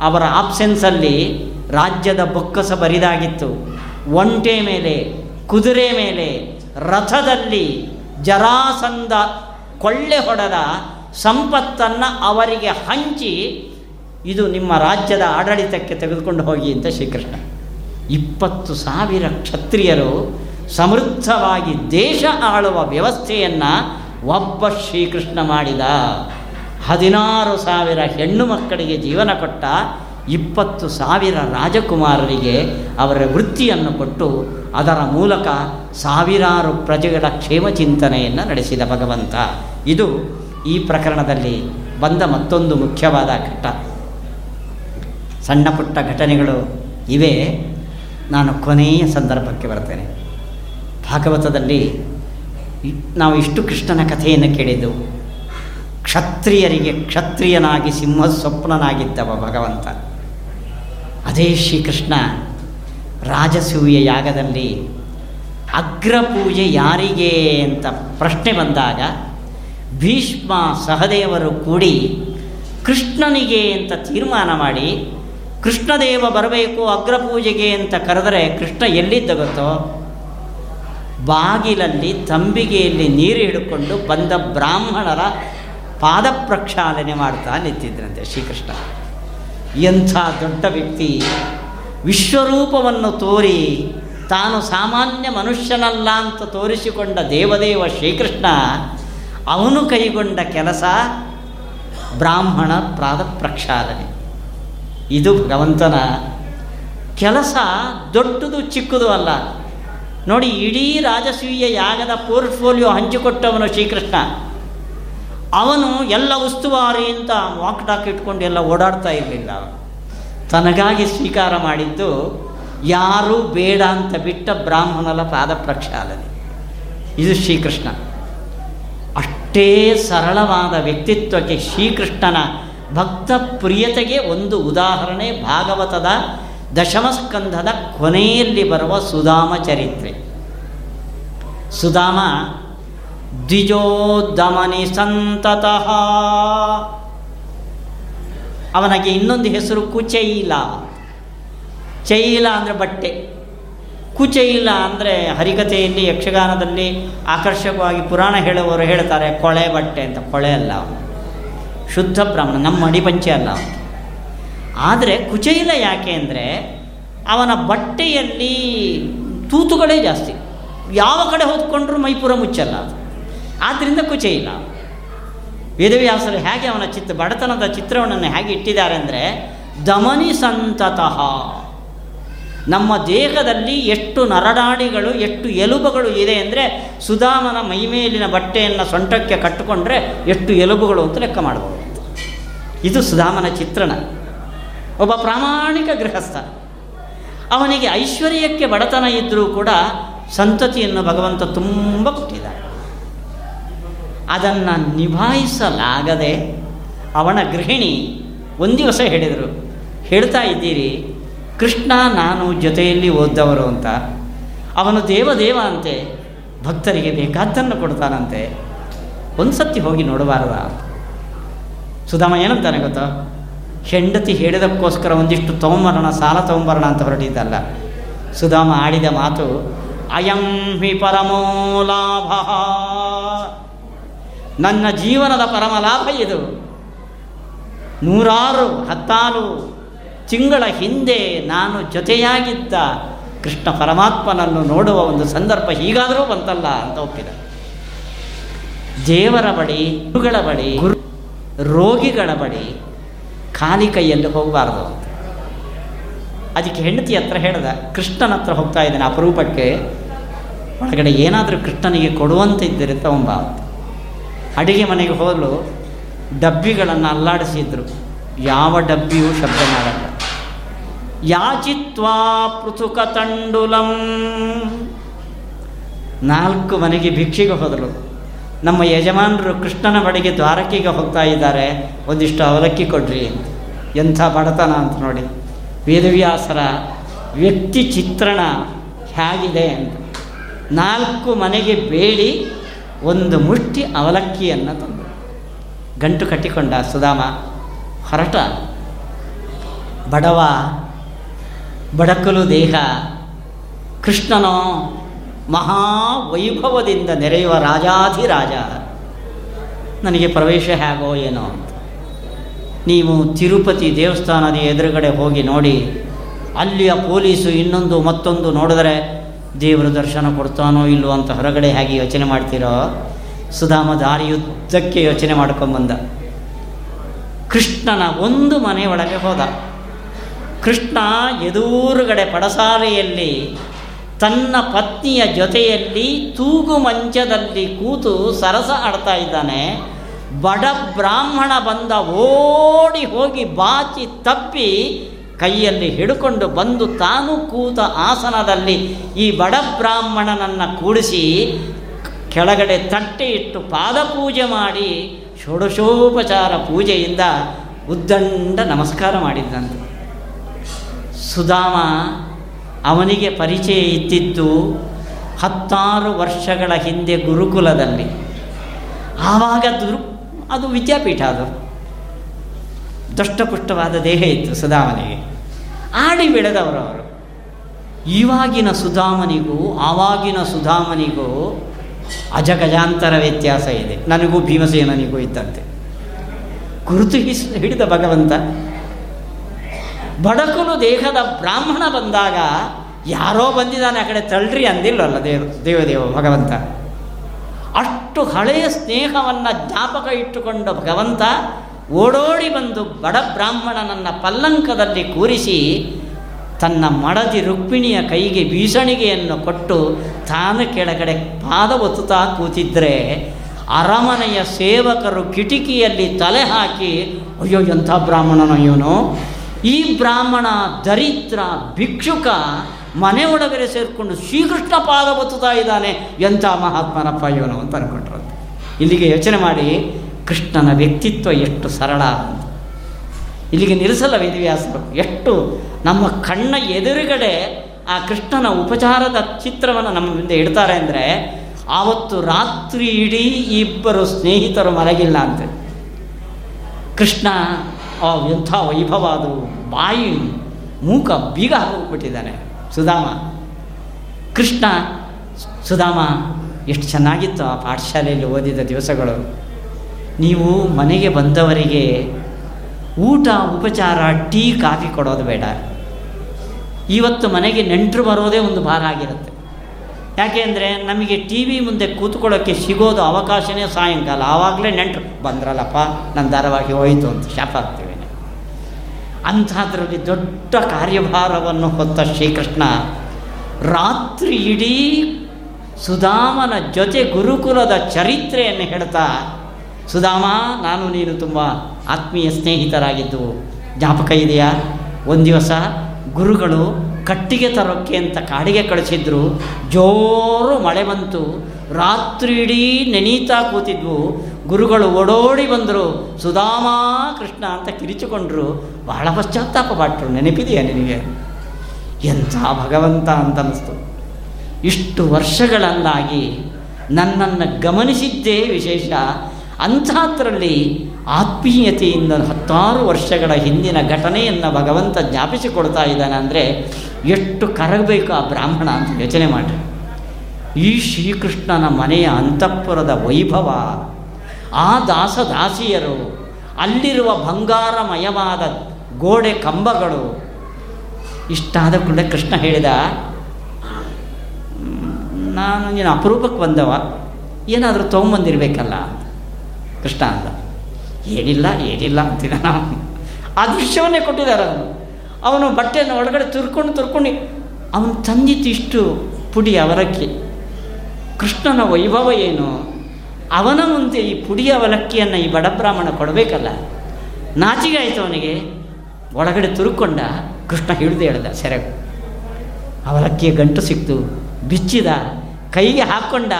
ಅವರ ಆಬ್ಸೆನ್ಸಲ್ಲಿ ರಾಜ್ಯದ ಬೊಕ್ಕಸ ಬರಿದಾಗಿತ್ತು. ಒಂಟೆ ಮೇಲೆ, ಕುದುರೆ ಮೇಲೆ, ರಥದಲ್ಲಿ ಜರಾಸಂದ ಕೊಳ್ಳೆ ಹೊಡೆದ ಸಂಪತ್ತನ್ನು ಅವರಿಗೆ ಹಂಚಿ ಇದು ನಿಮ್ಮ ರಾಜ್ಯದ ಆಡಳಿತಕ್ಕೆ ತೆಗೆದುಕೊಂಡು ಹೋಗಿ ಅಂತ ಶ್ರೀಕೃಷ್ಣ. ಇಪ್ಪತ್ತು ಸಾವಿರ ಕ್ಷತ್ರಿಯರು ಸಮೃದ್ಧವಾಗಿ ದೇಶ ಆಳುವ ವ್ಯವಸ್ಥೆಯನ್ನು ಒಬ್ಬ ಶ್ರೀಕೃಷ್ಣ ಮಾಡಿದ. ಹದಿನಾರು ಸಾವಿರ ಹೆಣ್ಣು ಮಕ್ಕಳಿಗೆ ಜೀವನ ಕೊಟ್ಟ ಇಪ್ಪತ್ತು ಸಾವಿರ ರಾಜಕುಮಾರರಿಗೆ ಅವರ ವೃತ್ತಿಯನ್ನು ಕೊಟ್ಟು ಅದರ ಮೂಲಕ ಸಾವಿರಾರು ಪ್ರಜೆಗಳ ಕ್ಷೇಮ ಚಿಂತನೆಯನ್ನು ನಡೆಸಿದ ಭಗವಂತ. ಇದು ಈ ಪ್ರಕರಣದಲ್ಲಿ ಬಂದ ಮತ್ತೊಂದು ಮುಖ್ಯವಾದ ಘಟ್ಟ. ಸಣ್ಣ ಪುಟ್ಟ ಘಟನೆಗಳು ಇವೆ. ನಾನು ಕೊನೆಯ ಸಂದರ್ಭಕ್ಕೆ ಬರ್ತೇನೆ. ಭಾಗವತದಲ್ಲಿ ನಾವು ಇಷ್ಟು ಕೃಷ್ಣನ ಕಥೆಯನ್ನು ಕೇಳಿದ್ದೆವು ಕ್ಷತ್ರಿಯರಿಗೆ, ಕ್ಷತ್ರಿಯನಾಗಿ ಸಿಂಹ ಸ್ವಪ್ನನಾಗಿದ್ದವ ಭಗವಂತ. ಅದೇ ಶ್ರೀಕೃಷ್ಣ ರಾಜಸೂಯ ಯಾಗದಲ್ಲಿ ಅಗ್ರಪೂಜೆ ಯಾರಿಗೆ ಅಂತ ಪ್ರಶ್ನೆ ಬಂದಾಗ ಭೀಷ್ಮ ಸಹದೇವರು ಕೂಡಿ ಕೃಷ್ಣನಿಗೆ ಅಂತ ತೀರ್ಮಾನ ಮಾಡಿ, ಕೃಷ್ಣದೇವ ಬರಬೇಕು ಅಗ್ರಪೂಜೆಗೆ ಅಂತ ಕರೆದರೆ ಕೃಷ್ಣ ಎಲ್ಲಿದ್ದ ಗೊತ್ತೋ? ಬಾಗಿಲಲ್ಲಿ, ತಂಬಿಗೆಯಲ್ಲಿ ನೀರು ಹಿಡ್ಕೊಂಡು ಬಂದ ಬ್ರಾಹ್ಮಣರ ಪಾದ ಪ್ರಕ್ಷಾಲನೆ ಮಾಡ್ತಾ ನಿಂತಿದ್ರಂತೆ ಶ್ರೀಕೃಷ್ಣ. ಎಂಥ ದೊಡ್ಡ ವ್ಯಕ್ತಿ. ವಿಶ್ವರೂಪವನ್ನು ತೋರಿ ತಾನು ಸಾಮಾನ್ಯ ಮನುಷ್ಯನಲ್ಲ ಅಂತ ತೋರಿಸಿಕೊಂಡ ದೇವದೇವ ಶ್ರೀಕೃಷ್ಣ ಅವನು ಕೈಗೊಂಡ ಕೆಲಸ ಬ್ರಾಹ್ಮಣ ಪ್ರಾದ ಪ್ರಕ್ಷಾಲನೆ ಇದು ಭಗವಂತನ ಕೆಲಸ ದೊಡ್ಡದು ಚಿಕ್ಕದು ಅಲ್ಲ. ನೋಡಿ ಇಡೀ ರಾಜಸೂಯ ಯಾಗದ ಪೋರ್ಟ್ಫೋಲಿಯೋ ಹಂಚಿಕೊಟ್ಟವನು ಶ್ರೀಕೃಷ್ಣ. ಅವನು ಎಲ್ಲ ಉಸ್ತುವಾರಿ ಅಂತ ವಾಕ್ ಟಾಕ್ ಇಟ್ಕೊಂಡು ಎಲ್ಲ ಓಡಾಡ್ತಾ ಇರಲಿಲ್ಲ. ತನಗಾಗಿ ಸ್ವೀಕಾರ ಮಾಡಿದ್ದು ಯಾರೂ ಬೇಡ ಅಂತ ಬಿಟ್ಟ ಬ್ರಾಹ್ಮಣರ ಪಾದ ಪ್ರಕ್ಷಾಲನೆ. ಇದು ಶ್ರೀಕೃಷ್ಣ. ಅಷ್ಟೇ ಸರಳವಾದ ವ್ಯಕ್ತಿತ್ವಕ್ಕೆ ಶ್ರೀಕೃಷ್ಣನ ಭಕ್ತ ಪ್ರಿಯತೆಗೆ ಒಂದು ಉದಾಹರಣೆ ಭಾಗವತದ ದಶಮಸ್ಕಂಧದ ಕೊನೆಯಲ್ಲಿ ಬರುವ ಸುಧಾಮ ಚರಿತ್ರೆ. ಸುಧಾಮ ದ್ವಿಜೋದಮನಿ ಸಂತತಃ. ಅವನಿಗೆ ಇನ್ನೊಂದು ಹೆಸರು ಕುಚೈಲ. ಚೈಲ ಅಂದರೆ ಬಟ್ಟೆ. ಕುಚೈಲ ಅಂದರೆ ಹರಿಕಥೆಯಲ್ಲಿ, ಯಕ್ಷಗಾನದಲ್ಲಿ ಆಕರ್ಷಕವಾಗಿ ಪುರಾಣ ಹೇಳುವವರು ಹೇಳ್ತಾರೆ, ಕೊಳೆ ಬಟ್ಟೆ ಅಂತ. ಕೊಳೆ ಅಲ್ಲ ಶುದ್ಧ ಬ್ರಾಹ್ಮಣ, ನಮ್ಮ ಅಡಿಪಂಚೆ ಅಲ್ಲ ಆದರೆ ಕುಚೈಲ ಯಾಕೆ ಅಂದರೆ ಅವನ ಬಟ್ಟೆಯಲ್ಲಿ ತೂತುಗಳೇ ಜಾಸ್ತಿ. ಯಾವ ಕಡೆ ಹೊತ್ಕೊಂಡ್ರೂ ಮೈಪುರ ಮುಚ್ಚಲ್ಲ. ಆದ್ದರಿಂದ ಇಲ್ಲ. ವೇದವ್ಯಾಸರು ಹೇಗೆ ಅವನ ಚಿತ್ರ ಬಡತನದ ಚಿತ್ರವನ್ನು ಹೇಗೆ ಇಟ್ಟಿದ್ದಾರೆ ಅಂದರೆ, ದಮನಿ ಸಂತತಃ. ನಮ್ಮ ದೇಹದಲ್ಲಿ ಎಷ್ಟು ನರನಾಡಿಗಳು ಎಷ್ಟು ಎಲುಬುಗಳು ಇದೆ ಅಂದರೆ, ಸುಧಾಮನ ಮೈಮೇಲಿನ ಬಟ್ಟೆಯನ್ನು ಸೊಂಟಕ್ಕೆ ಕಟ್ಟಿಕೊಂಡ್ರೆ ಎಷ್ಟು ಎಲುಬುಗಳು ಅಂತ ಲೆಕ್ಕ ಮಾಡಬಹುದು ಇದು ಸುಧಾಮನ ಚಿತ್ರಣ. ಒಬ್ಬ ಪ್ರಾಮಾಣಿಕ ಗೃಹಸ್ಥ. ಅವನಿಗೆ ಐಶ್ವರ್ಯಕ್ಕೆ ಬಡತನ ಇದ್ದರೂ ಕೂಡ ಸಂತತಿಯನ್ನು ಭಗವಂತ ತುಂಬ ಕೊಟ್ಟಿದ್ದಾನೆ ಅದನ್ನು ನಿಭಾಯಿಸಲಾಗದೆ ಅವನ ಗೃಹಿಣಿ ಒಂದು ದಿವಸ ಹೇಳಿದರು, ಹೇಳ್ತಾ ಇದ್ದೀರಿ, ಕೃಷ್ಣ ನಾನು ಜೊತೆಯಲ್ಲಿ ಓದ್ದವರು ಅಂತ. ಅವನು ದೇವದೇವ ಅಂತೆ ಭಕ್ತರಿಗೆ ಬೇಕಾದ್ದನ್ನು ಕೊಡ್ತಾನಂತೆ. ಒಂದು ಸತಿ ಹೋಗಿ ನೋಡಬಾರದ ಸುಧಾಮ ಏನಂತಾನೆ ಗೊತ್ತಾ? ಹೆಂಡತಿ ಹೇಳಿದಕ್ಕೋಸ್ಕರ ಒಂದಿಷ್ಟು ತೊಗೊಂಬರೋಣ, ಸಾಲ ತೊಗೊಂಬರೋಣ ಅಂತ ಹೊರಟಿದ್ದಲ್ಲ. ಸುಧಾಮ ಆಡಿದ ಮಾತು, ಅಯಂ ಹಿ ಪರಮೋ ಲಾಭ. ನನ್ನ ಜೀವನದ ಪರಮ ಲಾಭ ಇದು. ನೂರಾರು, ಹತ್ತಾರು ತಿಂಗಳ ಹಿಂದೆ ನಾನು ಜೊತೆಯಾಗಿದ್ದ ಕೃಷ್ಣ ಪರಮಾತ್ಮನನ್ನು ನೋಡುವ ಒಂದು ಸಂದರ್ಭ ಹೀಗಾದರೂ ಬಂತಲ್ಲ ಅಂತ ಒಪ್ಪಿದ. ದೇವರ ಬಳಿ, ಗುರುಗಳ ಬಳಿ, ಗುರು ರೋಗಿಗಳ ಬಳಿ ಖಾಲಿ ಕೈಯಲ್ಲಿ ಹೋಗಬಾರ್ದು. ಅದಕ್ಕೆ ಹೆಂಡತಿ ಹತ್ರ ಹೇಳ್ದ, ಕೃಷ್ಣನ ಹತ್ರ ಹೋಗ್ತಾ ಇದ್ದೇನೆ ಅಪರೂಪಕ್ಕೆ. ಒಳಗಡೆ ಏನಾದರೂ ಕೃಷ್ಣನಿಗೆ ಕೊಡುವಂತ ಇದ್ದರೆ ತಗೊಂಬ ಅಡಿಗೆ ಮನೆಗೆ ಹೋಗಲು ಡಬ್ಬಿಗಳನ್ನು ಅಲ್ಲಾಡಿಸಿದ್ರು. ಯಾವ ಡಬ್ಬಿಯೂ ಶಬ್ದ ಮಾಡಲ್ಲ ಯಾಚಿತ್ವಾ ಪೃಥುಕ ತಂಡುಲಂ. ನಾಲ್ಕು ಮನೆಗೆ ಭಿಕ್ಷೆಗೆ ಹೋದರು ನಮ್ಮ ಯಜಮಾನರು ಕೃಷ್ಣನ ಬಳಿಗೆ ದ್ವಾರಕಿಗೆ ಹೋಗ್ತಾ ಇದ್ದಾರೆ, ಒಂದಿಷ್ಟು ಅವಲಕ್ಕಿ ಕೊಡ್ರಿ ಎಂಥ ಬಡತನ ಅಂತ ನೋಡಿ. ವೇದವ್ಯಾಸರ ವ್ಯಕ್ತಿ ಚಿತ್ರಣ ಹೇಗಿದೆ ಅಂತ. ನಾಲ್ಕು ಮನೆಗೆ ಬೇಡಿ ಒಂದು ಮುಷ್ಟಿ ಅವಲಕ್ಕಿಯನ್ನು ತಂದು. ಗಂಟು ಕಟ್ಟಿಕೊಂಡ ಸುಧಾಮ, ಹೊರಟ. ಬಡವ, ಬಡಕಲು ದೇಹ. ಕೃಷ್ಣನೋ, ಮಹಾವೈಭವದಿಂದ ನೆರೆಯುವ ರಾಜಾಧಿರಾಜ. ನನಗೆ ಪ್ರವೇಶ ಹೇಗೋ ಏನೋ ಅಂತ. ನೀವು ತಿರುಪತಿ ದೇವಸ್ಥಾನದ ಎದುರುಗಡೆ ಹೋಗಿ ನೋಡಿ. ಅಲ್ಲಿಯ ಪೊಲೀಸು ಇನ್ನೊಂದು ಮತ್ತೊಂದು ನೋಡಿದರೆ ದೇವರ ದರ್ಶನ ಕೊಡ್ತಾನೋ ಇಲ್ಲೋ ಅಂತ ಹೊರಗಡೆ ಹೇಗೆ ಯೋಚನೆ ಮಾಡ್ತೀರೋ, ಸುಧಾಮ ದಾರಿಯುದ್ದಕ್ಕೆ ಯೋಚನೆ ಮಾಡ್ಕೊಂಬಂದ. ಕೃಷ್ಣನ ಒಂದು ಮನೆ ಒಳಗೆ ಹೋದ. ಕೃಷ್ಣ ಎದುರುಗಡೆ ಪಡಸಾಲೆಯಲ್ಲಿ, ತನ್ನ ಪತ್ನಿಯ ಜೊತೆಯಲ್ಲಿ ತೂಗು ಮಂಚದಲ್ಲಿ ಕೂತು ಸರಸ ಆಡ್ತಾ ಇದ್ದಾನೆ. ಬಡ ಬ್ರಾಹ್ಮಣ ಬಂದ ಓಡಿ ಹೋಗಿ ಬಾಚಿ ತಪ್ಪಿ ಕೈಯಲ್ಲಿ ಹಿಡ್ಕೊಂಡು ಬಂದು ತಾನು ಕೂತ ಆಸನದಲ್ಲಿ ಈ ಬಡ ಬ್ರಾಹ್ಮಣನನ್ನು ಕೂಡಿಸಿ ಕೆಳಗಡೆ ತಟ್ಟೆ ಇಟ್ಟು ಪಾದಪೂಜೆ ಮಾಡಿ ಷೋಡಶೋಪಚಾರ ಪೂಜೆಯಿಂದ ಉದ್ದಂಡ ನಮಸ್ಕಾರ ಮಾಡಿದ್ದಂತೆ. ಸುಧಾಮ ಅವನಿಗೆ ಪರಿಚಯ ಇದ್ದಿದ್ದು ಹತ್ತಾರು ವರ್ಷಗಳ ಹಿಂದೆ ಗುರುಕುಲದಲ್ಲಿ. ಆವಾಗ ದುರು ಅದು ವಿದ್ಯಾಪೀಠ ಅದು. ದಷ್ಟಪುಷ್ಟವಾದ ದೇಹ ಇತ್ತು ಸುಧಾಮನಿಗೆ. ಆಡಿ ಬೆಳೆದವರು ಅವರು ಇವಾಗಿನ ಸುಧಾಮನಿಗೂ, ಆವಾಗಿನ ಸುಧಾಮನಿಗೂ ಅಜಗಜಾಂತರ ವ್ಯತ್ಯಾಸ ಇದೆ. ನನಗೂ ಭೀಮಸೇನನಿಗೂ ಇದ್ದಂತೆ. ಗುರುತು ಹಿಸ್, ಹಿಡಿದ ಭಗವಂತ ಬಡಕುಲು ದೇಹದ ಬ್ರಾಹ್ಮಣ ಬಂದಾಗ ಯಾರೋ ಬಂದಿದ್ದಾನೆ ಆ ಕಡೆ ತಳ್ಳ್ರಿ ಅಂದಿಲ್ಲಲ್ಲ ದೇವ, ದೇವದೇವ ಭಗವಂತ. ಅಷ್ಟು ಹಳೆಯ ಸ್ನೇಹವನ್ನು ಜ್ಞಾಪಕ ಇಟ್ಟುಕೊಂಡ ಭಗವಂತ ಓಡೋಡಿ ಬಂದು ಬಡ ಬ್ರಾಹ್ಮಣನನ್ನು ಪಲ್ಲಂಕದಲ್ಲಿ ಕೂರಿಸಿ ತನ್ನ ಮಡದಿ ರುಕ್ಮಿಣಿಯ ಕೈಗೆ ಬೀಸಣಿಗೆಯನ್ನು ಕೊಟ್ಟು ತಾನು ಕೆಳಗಡೆ ಪಾದ ಒತ್ತುತ್ತಾ ಕೂತಿದ್ದರೆ ಅರಮನೆಯ ಸೇವಕರು ಕಿಟಕಿಯಲ್ಲಿ ತಲೆ ಹಾಕಿ, ಅಯ್ಯೋ, ಎಂಥ ಬ್ರಾಹ್ಮಣನ ಇವನು? ಈ ಬ್ರಾಹ್ಮಣ, ದರಿದ್ರ, ಭಿಕ್ಷುಕ ಮನೆ ಒಳಗಡೆ ಸೇರಿಕೊಂಡು ಶ್ರೀಕೃಷ್ಣ ಪಾದ ಒತ್ತುತ್ತಾ ಇದ್ದಾನೆ. ಎಂಥ ಮಹಾತ್ಮನಪ್ಪ ಇವನು ಅಂತ ಅನ್ಕೊಂಡ್ರಂತೆ ಇಲ್ಲಿಗೆ ಯೋಚನೆ ಮಾಡಿ ಕೃಷ್ಣನ ವ್ಯಕ್ತಿತ್ವ ಎಷ್ಟು ಸರಳ. ಇಲ್ಲಿಗೆ ನಿಲ್ಲಿಸಲ್ಲ ವೇದವ್ಯಾಸರು ಎಷ್ಟು ನಮ್ಮ ಕಣ್ಣ ಎದುರುಗಡೆ ಆ ಕೃಷ್ಣನ ಉಪಚಾರದ ಚಿತ್ರವನ್ನು ನಮ್ಮ ಮುಂದೆ ಇಡ್ತಾರೆ ಅಂದರೆ, ಆವತ್ತು ರಾತ್ರಿ ಇಡೀ ಇಬ್ಬರು ಸ್ನೇಹಿತರು ಮಲಗಿಲ್ಲ ಅಂತ. ಕೃಷ್ಣ ಎಂಥ ವೈಭವ ಅದು ಬಾಯಿ ಮೂಕ ಬೀಗ ಹೋಗ್ಬಿಟ್ಟಿದ್ದಾನೆ ಸುಧಾಮ, ಕೃಷ್ಣ ಸುಧಾಮ, ಎಷ್ಟು ಚೆನ್ನಾಗಿತ್ತು ಆ ಪಾಠಶಾಲೆಯಲ್ಲಿ ಓದಿದ ದಿವಸಗಳು. ನೀವು ಮನೆಗೆ ಬಂದವರಿಗೆ ಊಟ, ಉಪಚಾರ, ಟೀ, ಕಾಫಿ ಕೊಡೋದು ಬೇಡ. ಇವತ್ತು ಮನೆಗೆ ನೆಂಟರು ಬರೋದೇ ಒಂದು ಭಾರ ಆಗಿರುತ್ತೆ. ಯಾಕೆಂದರೆ ನಮಗೆ ಟಿ ವಿ ಮುಂದೆ ಕೂತ್ಕೊಳ್ಳೋಕ್ಕೆ ಸಿಗೋದು ಅವಕಾಶನೇ ಸಾಯಂಕಾಲ. ಆವಾಗಲೇ ನೆಂಟರು, ಬಂದ್ರಲ್ಲಪ್ಪ ನನ್ನ ಧಾರವಾಗಿ ಹೋಯಿತು ಅಂತ ಶಾಪ ಆಗ್ತೀವಿ ಅಂಥದ್ರಲ್ಲಿ ದೊಡ್ಡ ಕಾರ್ಯಭಾರವನ್ನು ಹೊತ್ತ ಶ್ರೀಕೃಷ್ಣ ರಾತ್ರಿ ಇಡೀ ಸುಧಾಮನ ಜೊತೆ ಗುರುಕುಲದ ಚರಿತ್ರೆಯನ್ನು ಹೇಳ್ತಾ ಸುಧಾಮ, ನಾನು ನೀನು ತುಂಬ ಆತ್ಮೀಯ ಸ್ನೇಹಿತರಾಗಿದ್ದು, ಜ್ಞಾಪಕ ಇದೆಯಾ? ಒಂದು ದಿವಸ ಗುರುಗಳು ಕಟ್ಟಿಗೆ ತರೋಕ್ಕೆ ಅಂತ ಕಾಡಿಗೆ ಕಳಿಸಿದ್ರು. ಜೋರು ಮಳೆ ಬಂತು. ರಾತ್ರಿ ಇಡೀ ನೆನೀತಾ ಕೂತಿದ್ವು. ಗುರುಗಳು ಓಡೋಡಿ ಬಂದರು. ಸುಧಾಮ, ಕೃಷ್ಣ ಅಂತ ಕಿರಿಚಿಕೊಂಡ್ರು. ಬಹಳ ಪಶ್ಚಾತ್ತಾಪ ಪಟ್ಟರು ನೆನಪಿದೆಯಾ ನಿನಗೆ? ಎಂಥ ಭಗವಂತ ಅಂತ ಅನ್ನಿಸ್ತು ಇಷ್ಟು ವರ್ಷಗಳಲ್ಲಾಗಿ ನನ್ನನ್ನು ಗಮನಿಸಿದ್ದೇ ವಿಶೇಷ. ಅಂಥದ್ರಲ್ಲಿ ಆತ್ಮೀಯತೆಯಿಂದ ಹತ್ತಾರು ವರ್ಷಗಳ ಹಿಂದಿನ ಘಟನೆಯನ್ನು ಭಗವಂತ ಜ್ಞಾಪಿಸಿಕೊಡ್ತಾ ಇದ್ದಾನೆ ಅಂದರೆ ಎಷ್ಟು ಕರಗಬೇಕು ಆ ಬ್ರಾಹ್ಮಣ ಅಂತ ಯೋಚನೆ ಮಾಡಿ ಈ ಶ್ರೀಕೃಷ್ಣನ ಮನೆಯ ಅಂತಃಪುರದ ವೈಭವ, ಆ ದಾಸದಾಸಿಯರು ಅಲ್ಲಿರುವ ಬಂಗಾರಮಯವಾದ ಗೋಡೆ ಕಂಬಗಳು, ಇಷ್ಟಾದ ಕೂಡಲೇ ಕೃಷ್ಣ ಹೇಳಿದ ನಾನು ನೀನು ಅಪರೂಪಕ್ಕೆ ಬಂದವ, ಏನಾದರೂ ತೊಗೊಂಬಂದಿರಬೇಕಲ್ಲ? ಕೃಷ್ಣ ಅಂತ ಏನಿಲ್ಲ ಏನಿಲ್ಲ ಅಂತಿದ್ದ ನಾವು. ಆ ದೃಶ್ಯವನ್ನೇ ಕೊಟ್ಟಿದ್ದಾರೆ ಅವನು. ಅವನು ಬಟ್ಟೆಯನ್ನು ಒಳಗಡೆ ತುರ್ಕೊಂಡು ತುರ್ಕೊಂಡು ಅವನು ತಂದಿತ್ತು ಇಷ್ಟು ಪುಡಿ ಅವಲಕ್ಕಿ. ಕೃಷ್ಣನ ವೈಭವ ಏನು? ಅವನ ಮುಂದೆ ಈ ಪುಡಿ ಅವಲಕ್ಕಿಯನ್ನು ಈ ಬಡ ಬ್ರಾಹ್ಮಣ ಕೊಡಬೇಕಲ್ಲ. ನಾಚಿಗೆ ಆಯಿತು ಅವನಿಗೆ. ಒಳಗಡೆ ತುರುಕೊಂಡ ಕೃಷ್ಣ ಹಿಡಿದು ಹೇಳ್ದ ಸೆರೆಗು. ಅವಲಕ್ಕಿಯ ಗಂಟು ಸಿಕ್ತು. ಬಿಚ್ಚಿದ. ಕೈಗೆ ಹಾಕ್ಕೊಂಡ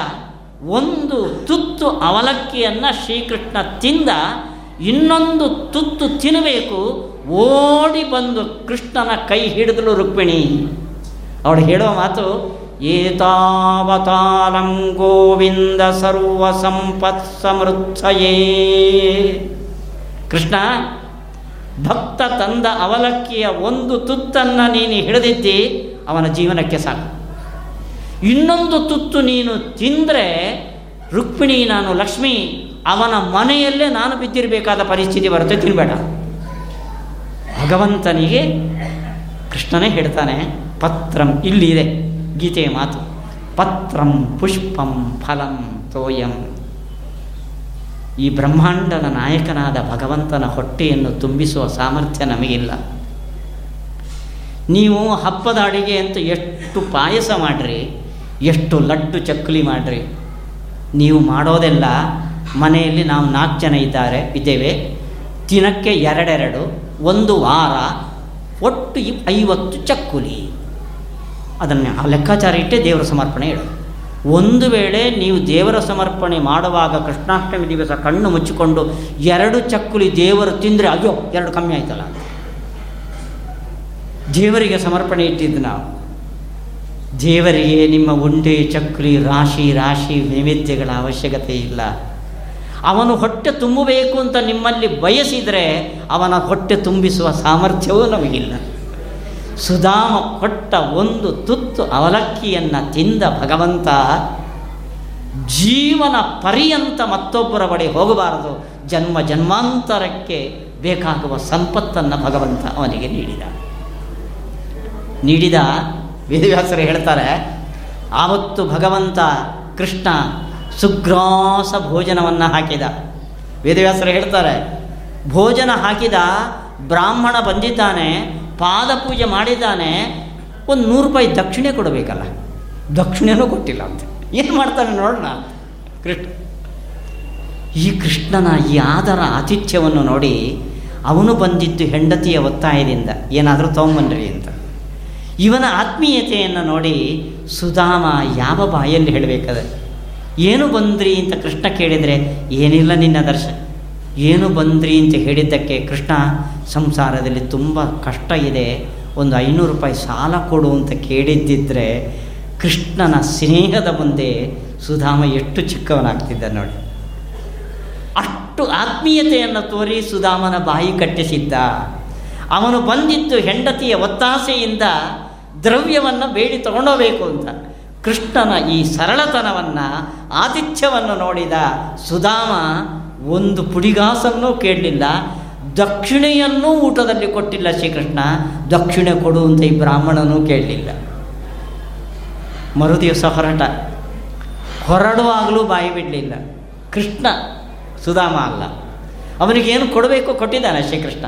ಒಂದು ತುತ್ತು ಅವಲಕ್ಕಿಯನ್ನು ಶ್ರೀಕೃಷ್ಣ ತಿಂದ ಇನ್ನೊಂದು ತುತ್ತು ತಿನ್ನಬೇಕು ಓಡಿ ಬಂದು ಕೃಷ್ಣನ ಕೈ ಹಿಡಿದಳು ರುಕ್ಮಿಣಿ. ಅವಳು ಹೇಳೋ ಮಾತು, ಏತಾವತಾರಂ ಗೋವಿಂದ ಸರ್ವ ಸಂಪತ್ ಸಮೃದ್ಧಯೇ. ಕೃಷ್ಣ, ಭಕ್ತ ತಂದ ಅವಲಕ್ಕಿಯ ಒಂದು ತುತ್ತನ್ನು ನೀನು ಹಿಡಿದಿದ್ದಿ, ಅವನ ಜೀವನಕ್ಕೆ ಸಾಕು. ಇನ್ನೊಂದು ತುತ್ತು ನೀನು ತಿಂದರೆ ರುಕ್ಮಿಣಿ ನಾನು ಲಕ್ಷ್ಮಿ, ಅವನ ಮನೆಯಲ್ಲೇ ನಾನು ಬಿದ್ದಿರಬೇಕಾದ ಪರಿಸ್ಥಿತಿ ಬರುತ್ತೆ, ತಿನ್ಬೇಡ. ಭಗವಂತನಿಗೆ ಕೃಷ್ಣನೇ ಹೇಳ್ತಾನೆ, ಪತ್ರಂ ಇಲ್ಲಿದೆ ಗೀತೆಯ ಮಾತು. ಪತ್ರಂ ಪುಷ್ಪಂ ಫಲಂ ತೋಯಂ. ಈ ಬ್ರಹ್ಮಾಂಡದ ನಾಯಕನಾದ ಭಗವಂತನ ಹೊಟ್ಟೆಯನ್ನು ತುಂಬಿಸುವ ಸಾಮರ್ಥ್ಯ ನಮಗಿಲ್ಲ. ನೀವು ಹಬ್ಬದ ಅಡಿಗೆ ಅಂತ ಎಷ್ಟು ಪಾಯಸ ಮಾಡಿರಿ ಎಷ್ಟು ಲಡ್ಡು ಚಕ್ಕಲಿ ಮಾಡಿರಿ. ನೀವು ಮಾಡೋದೆಲ್ಲ ಮನೆಯಲ್ಲಿ ನಾವು ನಾಲ್ಕು ಜನ ಇದ್ದಾರೆ, ಇದ್ದೇವೆ. ದಿನಕ್ಕೆ ಎರಡೆರಡು, ಒಂದು ವಾರ ಒಟ್ಟು ಐವತ್ತು ಚಕ್ಕುಲಿ. ಅದನ್ನು ಆ ಲೆಕ್ಕಾಚಾರ ಇಟ್ಟೇ ದೇವರ ಸಮರ್ಪಣೆ ಹೇಳು. ಒಂದು ವೇಳೆ ನೀವು ದೇವರ ಸಮರ್ಪಣೆ ಮಾಡುವಾಗ ಕೃಷ್ಣಾಷ್ಟಮಿ ದಿವಸ ಕಣ್ಣು ಮುಚ್ಚಿಕೊಂಡು ಎರಡು ಚಕ್ಕುಲಿ ದೇವರು ತಿಂದರೆ, ಅಯ್ಯೋ, ಎರಡು ಕಮ್ಮಿ ಆಯ್ತಲ್ಲ ದೇವರಿಗೆ ಸಮರ್ಪಣೆ ಇಟ್ಟಿದ್ದು ನಾವು. ದೇವರಿಗೆ ನಿಮ್ಮ ಉಂಡೆ, ಚಕ್ರಿ, ರಾಶಿ ರಾಶಿ ನೈವೇದ್ಯಗಳ ಅವಶ್ಯಕತೆ ಇಲ್ಲ. ಅವನು ಹೊಟ್ಟೆ ತುಂಬಬೇಕು ಅಂತ ನಿಮ್ಮಲ್ಲಿ ಬಯಸಿದರೆ ಅವನ ಹೊಟ್ಟೆ ತುಂಬಿಸುವ ಸಾಮರ್ಥ್ಯವೂ ನಮಗಿಲ್ಲ. ಸುಧಾಮ ಕೊಟ್ಟ ಒಂದು ತುತ್ತು ಅವಲಕ್ಕಿಯನ್ನು ತಿಂದ ಭಗವಂತ ಜೀವನ ಪರ್ಯಂತ ಮತ್ತೊಬ್ಬರ ಬಳಿ ಹೋಗಬಾರದು. ಜನ್ಮ ಜನ್ಮಾಂತರಕ್ಕೆ ಬೇಕಾಗುವ ಸಂಪತ್ತನ್ನು ಭಗವಂತ ಅವನಿಗೆ ನೀಡಿದ. ನೀಡಿದ ವೇದವ್ಯಾಸರು ಹೇಳ್ತಾರೆ, ಆವತ್ತು ಭಗವಂತ ಕೃಷ್ಣ ಸುಗ್ರಾಸ ಭೋಜನವನ್ನು ಹಾಕಿದ. ವೇದವ್ಯಾಸರು ಹೇಳ್ತಾರೆ, ಭೋಜನ ಹಾಕಿದ ಬ್ರಾಹ್ಮಣ ಬಂದಿದ್ದಾನೆ, ಪಾದ ಪೂಜೆ ಮಾಡಿದ್ದಾನೆ, ಒಂದು ನೂರು ರೂಪಾಯಿ ದಕ್ಷಿಣೆ ಕೊಡಬೇಕಲ್ಲ. ದಕ್ಷಿಣೆನೂ ಕೊಟ್ಟಿಲ್ಲ ಅಂತ. ಏನು ಮಾಡ್ತಾನೆ ನೋಡೋಣ. ಕೃಷ್ಣ, ಈ ಕೃಷ್ಣನ ಈ ಆದರ ಆತಿಥ್ಯವನ್ನು ನೋಡಿ ಅವನು ಬಂದಿದ್ದು ಹೆಂಡತಿಯ ಒತ್ತಾಯದಿಂದ. ಏನಾದರೂ ತೊಗೊಂಬನ್ರಿ ಅಂತ. ಇವನ ಆತ್ಮೀಯತೆಯನ್ನು ನೋಡಿ ಸುಧಾಮ ಯಾವ ಬಾಯಲ್ಲಿ ಹೇಳಬೇಕಾದ್ರೆ ಏನು ಬಂದ್ರಿ ಅಂತ ಕೃಷ್ಣ ಕೇಳಿದರೆ, ಏನಿಲ್ಲ ನಿನ್ನ ದರ್ಶನ. ಏನು ಬಂದ್ರಿ ಅಂತ ಹೇಳಿದ್ದಕ್ಕೆ ಕೃಷ್ಣ, ಸಂಸಾರದಲ್ಲಿ ತುಂಬ ಕಷ್ಟ ಇದೆ, ಒಂದು ಐನೂರು ರೂಪಾಯಿ ಸಾಲ ಕೊಡು ಅಂತ ಕೇಳಿದ್ದಿದ್ರೆ ಕೃಷ್ಣನ ಸ್ನೇಹದ ಮುಂದೆ ಸುಧಾಮ ಎಷ್ಟು ಚಿಕ್ಕವನಾಗ್ತಿದ್ದ ನೋಡಿ. ಅಷ್ಟು ಆತ್ಮೀಯತೆಯನ್ನು ತೋರಿ ಸುಧಾಮನ ಬಾಯಿ ಕಟ್ಟಿಸಿದ್ದ. ಅವನು ಬಂದಿದ್ದು ಹೆಂಡತಿಯ ಒತ್ತಾಸೆಯಿಂದ ದ್ರವ್ಯವನ್ನು ಬೇಡಿ ತಗೊಂಡೋಗಬೇಕು ಅಂತ. ಕೃಷ್ಣನ ಈ ಸರಳತನವನ್ನು, ಆತಿಥ್ಯವನ್ನು ನೋಡಿದ ಸುಧಾಮ ಒಂದು ಪುಡಿಗಾಸನ್ನೂ ಕೇಳಲಿಲ್ಲ. ದಕ್ಷಿಣೆಯನ್ನೂ ಊಟದಲ್ಲಿ ಕೊಟ್ಟಿಲ್ಲ ಶ್ರೀಕೃಷ್ಣ. ದಕ್ಷಿಣೆ ಕೊಡು ಅಂತ ಈ ಬ್ರಾಹ್ಮಣನೂ ಕೇಳಲಿಲ್ಲ. ಮರುದಿವಸ ಹೊರಟ. ಹೊರಡುವಾಗಲೂ ಬಾಯಿ ಬಿಡಲಿಲ್ಲ. ಕೃಷ್ಣ ಸುಧಾಮ ಅಲ್ಲ. ಅವನಿಗೇನು ಕೊಡಬೇಕು ಕೊಟ್ಟಿದ್ದಾನೆ ಶ್ರೀಕೃಷ್ಣ.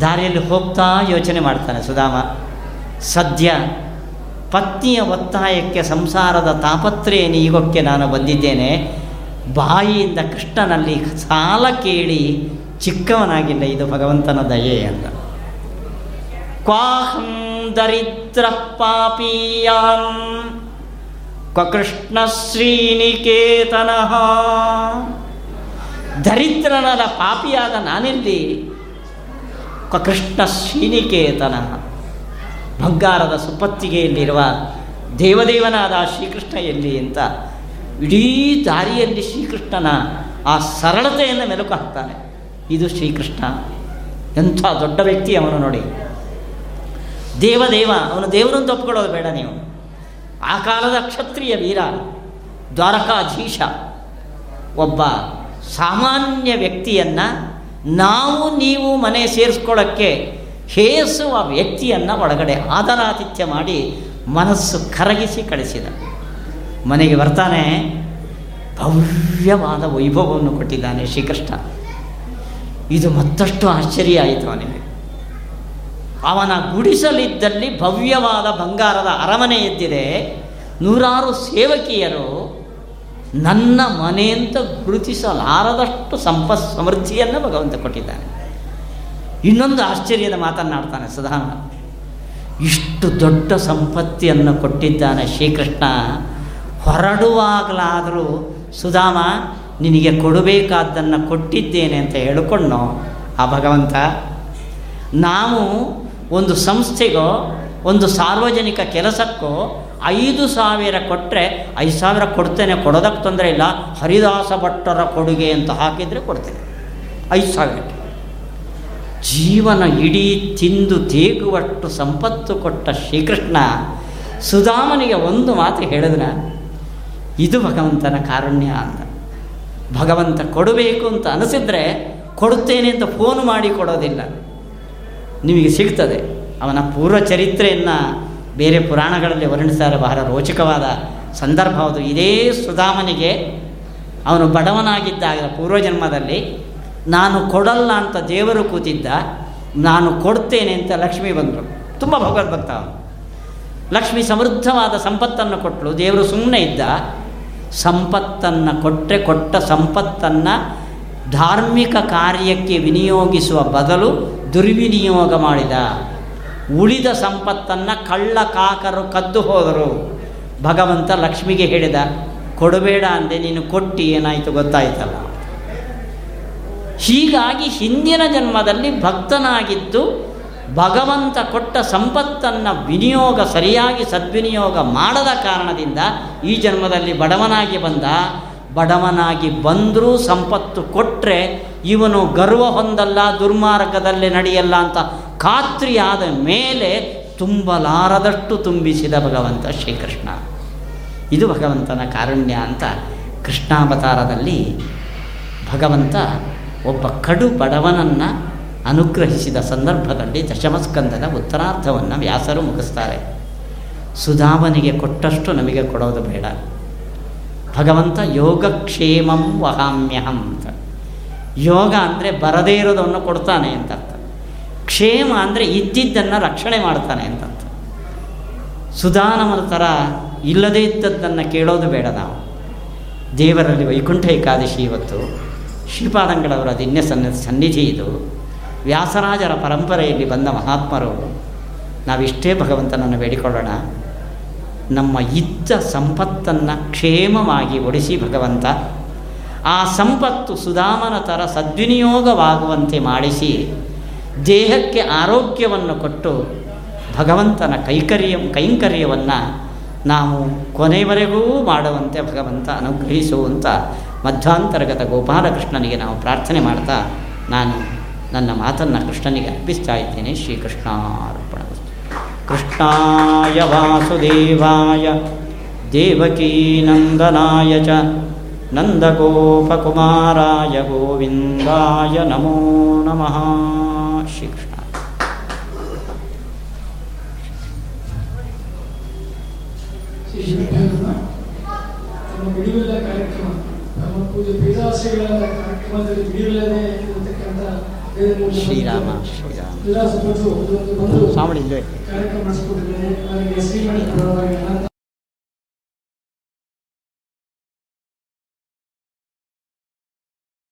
ದಾರಿಯಲ್ಲಿ ಹೋಗ್ತಾ ಯೋಚನೆ ಮಾಡ್ತಾನೆ ಸುಧಾಮ. ಸದ್ಯ ಪತ್ನಿಯ ಒತ್ತಾಯಕ್ಕೆ ಸಂಸಾರದ ತಾಪತ್ರೆಯ ನೀಗೋಕ್ಕೆ ನಾನು ಬಂದಿದ್ದೇನೆ. ಬಾಯಿಯಿಂದ ಕೃಷ್ಣನಲ್ಲಿ ಸಾಲ ಕೇಳಿ ಚಿಕ್ಕವನಾಗಿಲ್ಲ ಇದು ಭಗವಂತನ ದಯೆ ಅಂತ. ಕ್ವಾಹಂ ದರಿದ್ರ ಪಾಪೀಯಾಂ ಕ್ವ ಕೃಷ್ಣ ಶ್ರೀನಿಕೇತನಃ. ದರಿದ್ರನಾದ ಪಾಪಿಯಾದ ನಾನೆಲ್ಲಿ ಕ್ವ ಕೃಷ್ಣ ಶ್ರೀನಿಕೇತನ. ಬಂಗಾರದ ಸುಪತ್ತಿಗೆಯಲ್ಲಿರುವ ದೇವದೇವನಾದ ಶ್ರೀಕೃಷ್ಣ ಎಲ್ಲಿ ಅಂತ ಇಡೀ ದಾರಿಯಲ್ಲಿ ಶ್ರೀಕೃಷ್ಣನ ಆ ಸರಳತೆಯನ್ನು ಮೆಲುಕು ಹಾಕ್ತಾನೆ. ಇದು ಶ್ರೀಕೃಷ್ಣ. ಎಂಥ ದೊಡ್ಡ ವ್ಯಕ್ತಿ ಅವನು ನೋಡಿ. ದೇವದೇವ, ಅವನು ದೇವರನ್ನು ಒಪ್ಕೊಳ್ಳೋದು ಬೇಡ ನೀವು. ಆ ಕಾಲದ ಕ್ಷತ್ರಿಯ ವೀರ, ದ್ವಾರಕಾಧೀಶ, ಒಬ್ಬ ಸಾಮಾನ್ಯ ವ್ಯಕ್ತಿಯನ್ನು ನಾವು ನೀವು ಮನೆ ಸೇರಿಸ್ಕೊಳ್ಳೋಕ್ಕೆ ಹೇಸುವ ವ್ಯಕ್ತಿಯನ್ನು ಒಳಗಡೆ ಆದರಾತಿಥ್ಯ ಮಾಡಿ ಮನಸ್ಸು ಕರಗಿಸಿ ಕಳಿಸಿದ. ಮನೆಗೆ ಬರ್ತಾನೆ, ಭವ್ಯವಾದ ವೈಭವವನ್ನು ಕೊಟ್ಟಿದ್ದಾನೆ ಶ್ರೀಕೃಷ್ಣ. ಇದು ಮತ್ತಷ್ಟು ಆಶ್ಚರ್ಯ ಆಯಿತು ಅವನಿಗೆ. ಅವನ ಗುಡಿಸಲಿದ್ದಲ್ಲಿ ಭವ್ಯವಾದ ಬಂಗಾರದ ಅರಮನೆ ಎದ್ದಿದೆ. ನೂರಾರು ಸೇವಕಿಯರು ನನ್ನ ಮನೆಯಂತ ಗುರುತಿಸಲಾರದಷ್ಟು ಸಂಪ ಸಮೃದ್ಧಿಯನ್ನು ಭಗವಂತ ಕೊಟ್ಟಿದ್ದಾನೆ. ಇನ್ನೊಂದು ಆಶ್ಚರ್ಯದ ಮಾತನ್ನಾಡ್ತಾನೆ ಸದಾನ ಇಷ್ಟು ದೊಡ್ಡ ಸಂಪತ್ತಿಯನ್ನು ಕೊಟ್ಟಿದ್ದಾನೆ ಶ್ರೀಕೃಷ್ಣ. ಹೊರಡುವಾಗಲಾದರೂ, ಸುಧಾಮ, ನಿನಗೆ ಕೊಡಬೇಕಾದ್ದನ್ನು ಕೊಟ್ಟಿದ್ದೇನೆ ಅಂತ ಹೇಳಿಕೊಂಡು ಆ ಭಗವಂತ? ನಾವು ಒಂದು ಸಂಸ್ಥೆಗೋ, ಒಂದು ಸಾರ್ವಜನಿಕ ಕೆಲಸಕ್ಕೋ ಐದು ಸಾವಿರ ಕೊಟ್ಟರೆ ಐದು ಸಾವಿರ ಕೊಡ್ತೇನೆ, ಕೊಡೋದಕ್ಕೆ ತೊಂದರೆ ಇಲ್ಲ, ಹರಿದಾಸ ಭಟ್ಟರ ಕೊಡುಗೆ ಅಂತ ಹಾಕಿದರೆ ಕೊಡ್ತೇನೆ. ಐದು ಸಾವಿರಕ್ಕೆ. ಜೀವನ ಇಡೀ ತಿಂದು ತೇಗುವಷ್ಟು ಸಂಪತ್ತು ಕೊಟ್ಟ ಶ್ರೀಕೃಷ್ಣ ಸುಧಾಮನಿಗೆ ಒಂದು ಮಾತು ಹೇಳಿದ್ರೆ ಇದು ಭಗವಂತನ ಕಾರುಣ್ಯ ಅಂತ. ಭಗವಂತ ಕೊಡಬೇಕು ಅಂತ ಅನಿಸಿದ್ರೆ ಕೊಡುತ್ತೇನೆ ಅಂತ ಫೋನ್ ಮಾಡಿ ಕೊಡೋದಿಲ್ಲ. ನಿಮಗೆ ಸಿಗ್ತದೆ. ಅವನ ಪೂರ್ವ ಚರಿತ್ರೆಯನ್ನು ಬೇರೆ ಪುರಾಣಗಳಲ್ಲಿ ವರ್ಣಿಸ್ತಾರೆ ಬಹಳ ರೋಚಕವಾದ ಸಂದರ್ಭ ಅದು ಇದೇ ಸುಧಾಮನಿಗೆ ಅವನು ಬಡವನಾಗಿದ್ದಾಗ ಪೂರ್ವಜನ್ಮದಲ್ಲಿ ನಾನು ಕೊಡಲ್ಲ ಅಂತ ದೇವರು ಕೂತಿದ್ದ, ನಾನು ಕೊಡ್ತೇನೆ ಅಂತ ಲಕ್ಷ್ಮಿ ಬಂದರು. ತುಂಬ ಭಗವದ್ಭಕ್ತ ಲಕ್ಷ್ಮಿ ಸಮೃದ್ಧವಾದ ಸಂಪತ್ತನ್ನು ಕೊಟ್ಟಳು ದೇವರು ಸುಮ್ಮನೆ ಇದ್ದ, ಸಂಪತ್ತನ್ನು ಕೊಟ್ಟರೆ ಕೊಟ್ಟ ಸಂಪತ್ತನ್ನು ಧಾರ್ಮಿಕ ಕಾರ್ಯಕ್ಕೆ ವಿನಿಯೋಗಿಸುವ ಬದಲು ದುರ್ವಿನಿಯೋಗ ಮಾಡಿದ. ಉಳಿದ ಸಂಪತ್ತನ್ನು ಕಳ್ಳ ಕಾಕರು ಕದ್ದು ಹೋದರು. ಭಗವಂತ ಲಕ್ಷ್ಮಿಗೆ ಹೇಳಿದ, ಕೊಡಬೇಡ ಅಂದೆ, ನೀನು ಕೊಟ್ಟು, ಏನಾಯಿತು ಗೊತ್ತಾಯ್ತಲ್ಲ. ಹೀಗಾಗಿ ಹಿಂದಿನ ಜನ್ಮದಲ್ಲಿ ಭಕ್ತನಾಗಿದ್ದು ಭಗವಂತ ಕೊಟ್ಟ ಸಂಪತ್ತನ್ನು ವಿನಿಯೋಗ, ಸರಿಯಾಗಿ ಸದ್ವಿನಿಯೋಗ ಮಾಡದ ಕಾರಣದಿಂದ ಈ ಜನ್ಮದಲ್ಲಿ ಬಡವನಾಗಿ ಬಂದ. ಬಡವನಾಗಿ ಬಂದರೂ ಸಂಪತ್ತು ಕೊಟ್ಟರೆ ಇವನು ಗರ್ವ ಹೊಂದಲ್ಲ, ದುರ್ಮಾರ್ಗದಲ್ಲಿ ನಡೆಯಲ್ಲ ಅಂತ ಖಾತ್ರಿಯಾದ ಮೇಲೆ ತುಂಬಲಾರದಷ್ಟು ತುಂಬಿಸಿದ ಭಗವಂತ ಶ್ರೀಕೃಷ್ಣ. ಇದು ಭಗವಂತನ ಕಾರುಣ್ಯ ಅಂತ ಕೃಷ್ಣಾವತಾರದಲ್ಲಿ ಭಗವಂತ ಒಬ್ಬ ಕಡು ಬಡವನನ್ನು ಅನುಗ್ರಹಿಸಿದ ಸಂದರ್ಭದಲ್ಲಿ ದಶಮಸ್ಕಂದದ ಉತ್ತರಾರ್ಧವನ್ನು ವ್ಯಾಸರು ಮುಗಿಸ್ತಾರೆ. ಸುಧಾಮನಿಗೆ ಕೊಟ್ಟಷ್ಟು ನಮಗೆ ಕೊಡೋದು ಬೇಡ. ಭಗವಂತ ಯೋಗಕ್ಷೇಮಂ ವಹಾಮ್ಯಹಂ ಅಂತ. ಯೋಗ ಅಂದರೆ ಬರದೇ ಇರೋದನ್ನು ಕೊಡ್ತಾನೆ ಅಂತ ಅರ್ಥ ಕ್ಷೇಮ ಅಂದರೆ ಇದ್ದಿದ್ದನ್ನು ರಕ್ಷಣೆ ಮಾಡ್ತಾನೆ ಅಂತ ಅರ್ಥ ಥರ ಇಲ್ಲದೇ ಇದ್ದದ್ದನ್ನು ಕೇಳೋದು ಬೇಡ ನಾವು. ದೇವರಲ್ಲಿ ವೈಕುಂಠ ಏಕಾದಶಿ ಇವತ್ತು. ಶ್ರೀಪಾದಂಗಳವರ ದಿನ್ಯ ಸನ್ನ, ಸನ್ನಿಧಿ ಇದು. ವ್ಯಾಸರಾಜರ ಪರಂಪರೆಯಲ್ಲಿ ಬಂದ ಮಹಾತ್ಮರು, ನಾವಿಷ್ಟೇ ಭಗವಂತನನ್ನು ಬೇಡಿಕೊಳ್ಳೋಣ. ನಮ್ಮ ಇದ್ದ ಸಂಪತ್ತನ್ನು ಕ್ಷೇಮವಾಗಿ ಒಡಿಸಿ ಭಗವಂತ. ಆ ಸಂಪತ್ತು ಸುಧಾಮನ ಥರ ಸದ್ವಿನಿಯೋಗವಾಗುವಂತೆ ಮಾಡಿಸಿ, ದೇಹಕ್ಕೆ ಆರೋಗ್ಯವನ್ನು ಕೊಟ್ಟು ಭಗವಂತನ ಕೈಕರ್ಯ, ಕೈಂಕರ್ಯವನ್ನು ನಾವು ಕೊನೆಯವರೆಗೂ ಮಾಡುವಂತೆ ಭಗವಂತ ಅನುಗ್ರಹಿಸುವಂಥ ಮಧ್ವಾಂತರ್ಗತ ಗೋಪಾಲಕೃಷ್ಣನಿಗೆ ನಾವು ಪ್ರಾರ್ಥನೆ ಮಾಡ್ತಾ ನಾನು ನನ್ನ ಮಾತನ್ನು ಕೃಷ್ಣನಿಗೆ ಅರ್ಪಿಸ್ತಾ ಇದ್ದೇನೆ ಶ್ರೀಕೃಷ್ಣಾರ್ಪಣ ಕೃಷ್ಣಾಯ ವಾಸುದೇವಾಯ ದೇವಕೀನಂದನಾಯ ಚ ನಂದಗೋಪಕುಮಾರಾಯ ಗೋವಿಂದಾಯ ನಮೋ ನಮಃ. ಶ್ರೀಕೃಷ್ಣ. ಕಾರ್ಯಕ್ರಮ. ಪೂಜೆ ಪೀಠಾಶ್ರೀಗಳ ಕಾರ್ಯಕ್ರಮದಲ್ಲಿ ಬಿಡುವಿಲ್ಲದೆ ಇರತಕ್ಕಂಥ ಶ್ರೀರಾಮ ಶ್ರೀರಾಮ ಬಂದು ಕಾರ್ಯಕ್ರಮ ನಡೆಸಿಕೊಟ್ಟಿದ್ದೇನೆ ನನಗೆ ಶ್ರೀಮಠ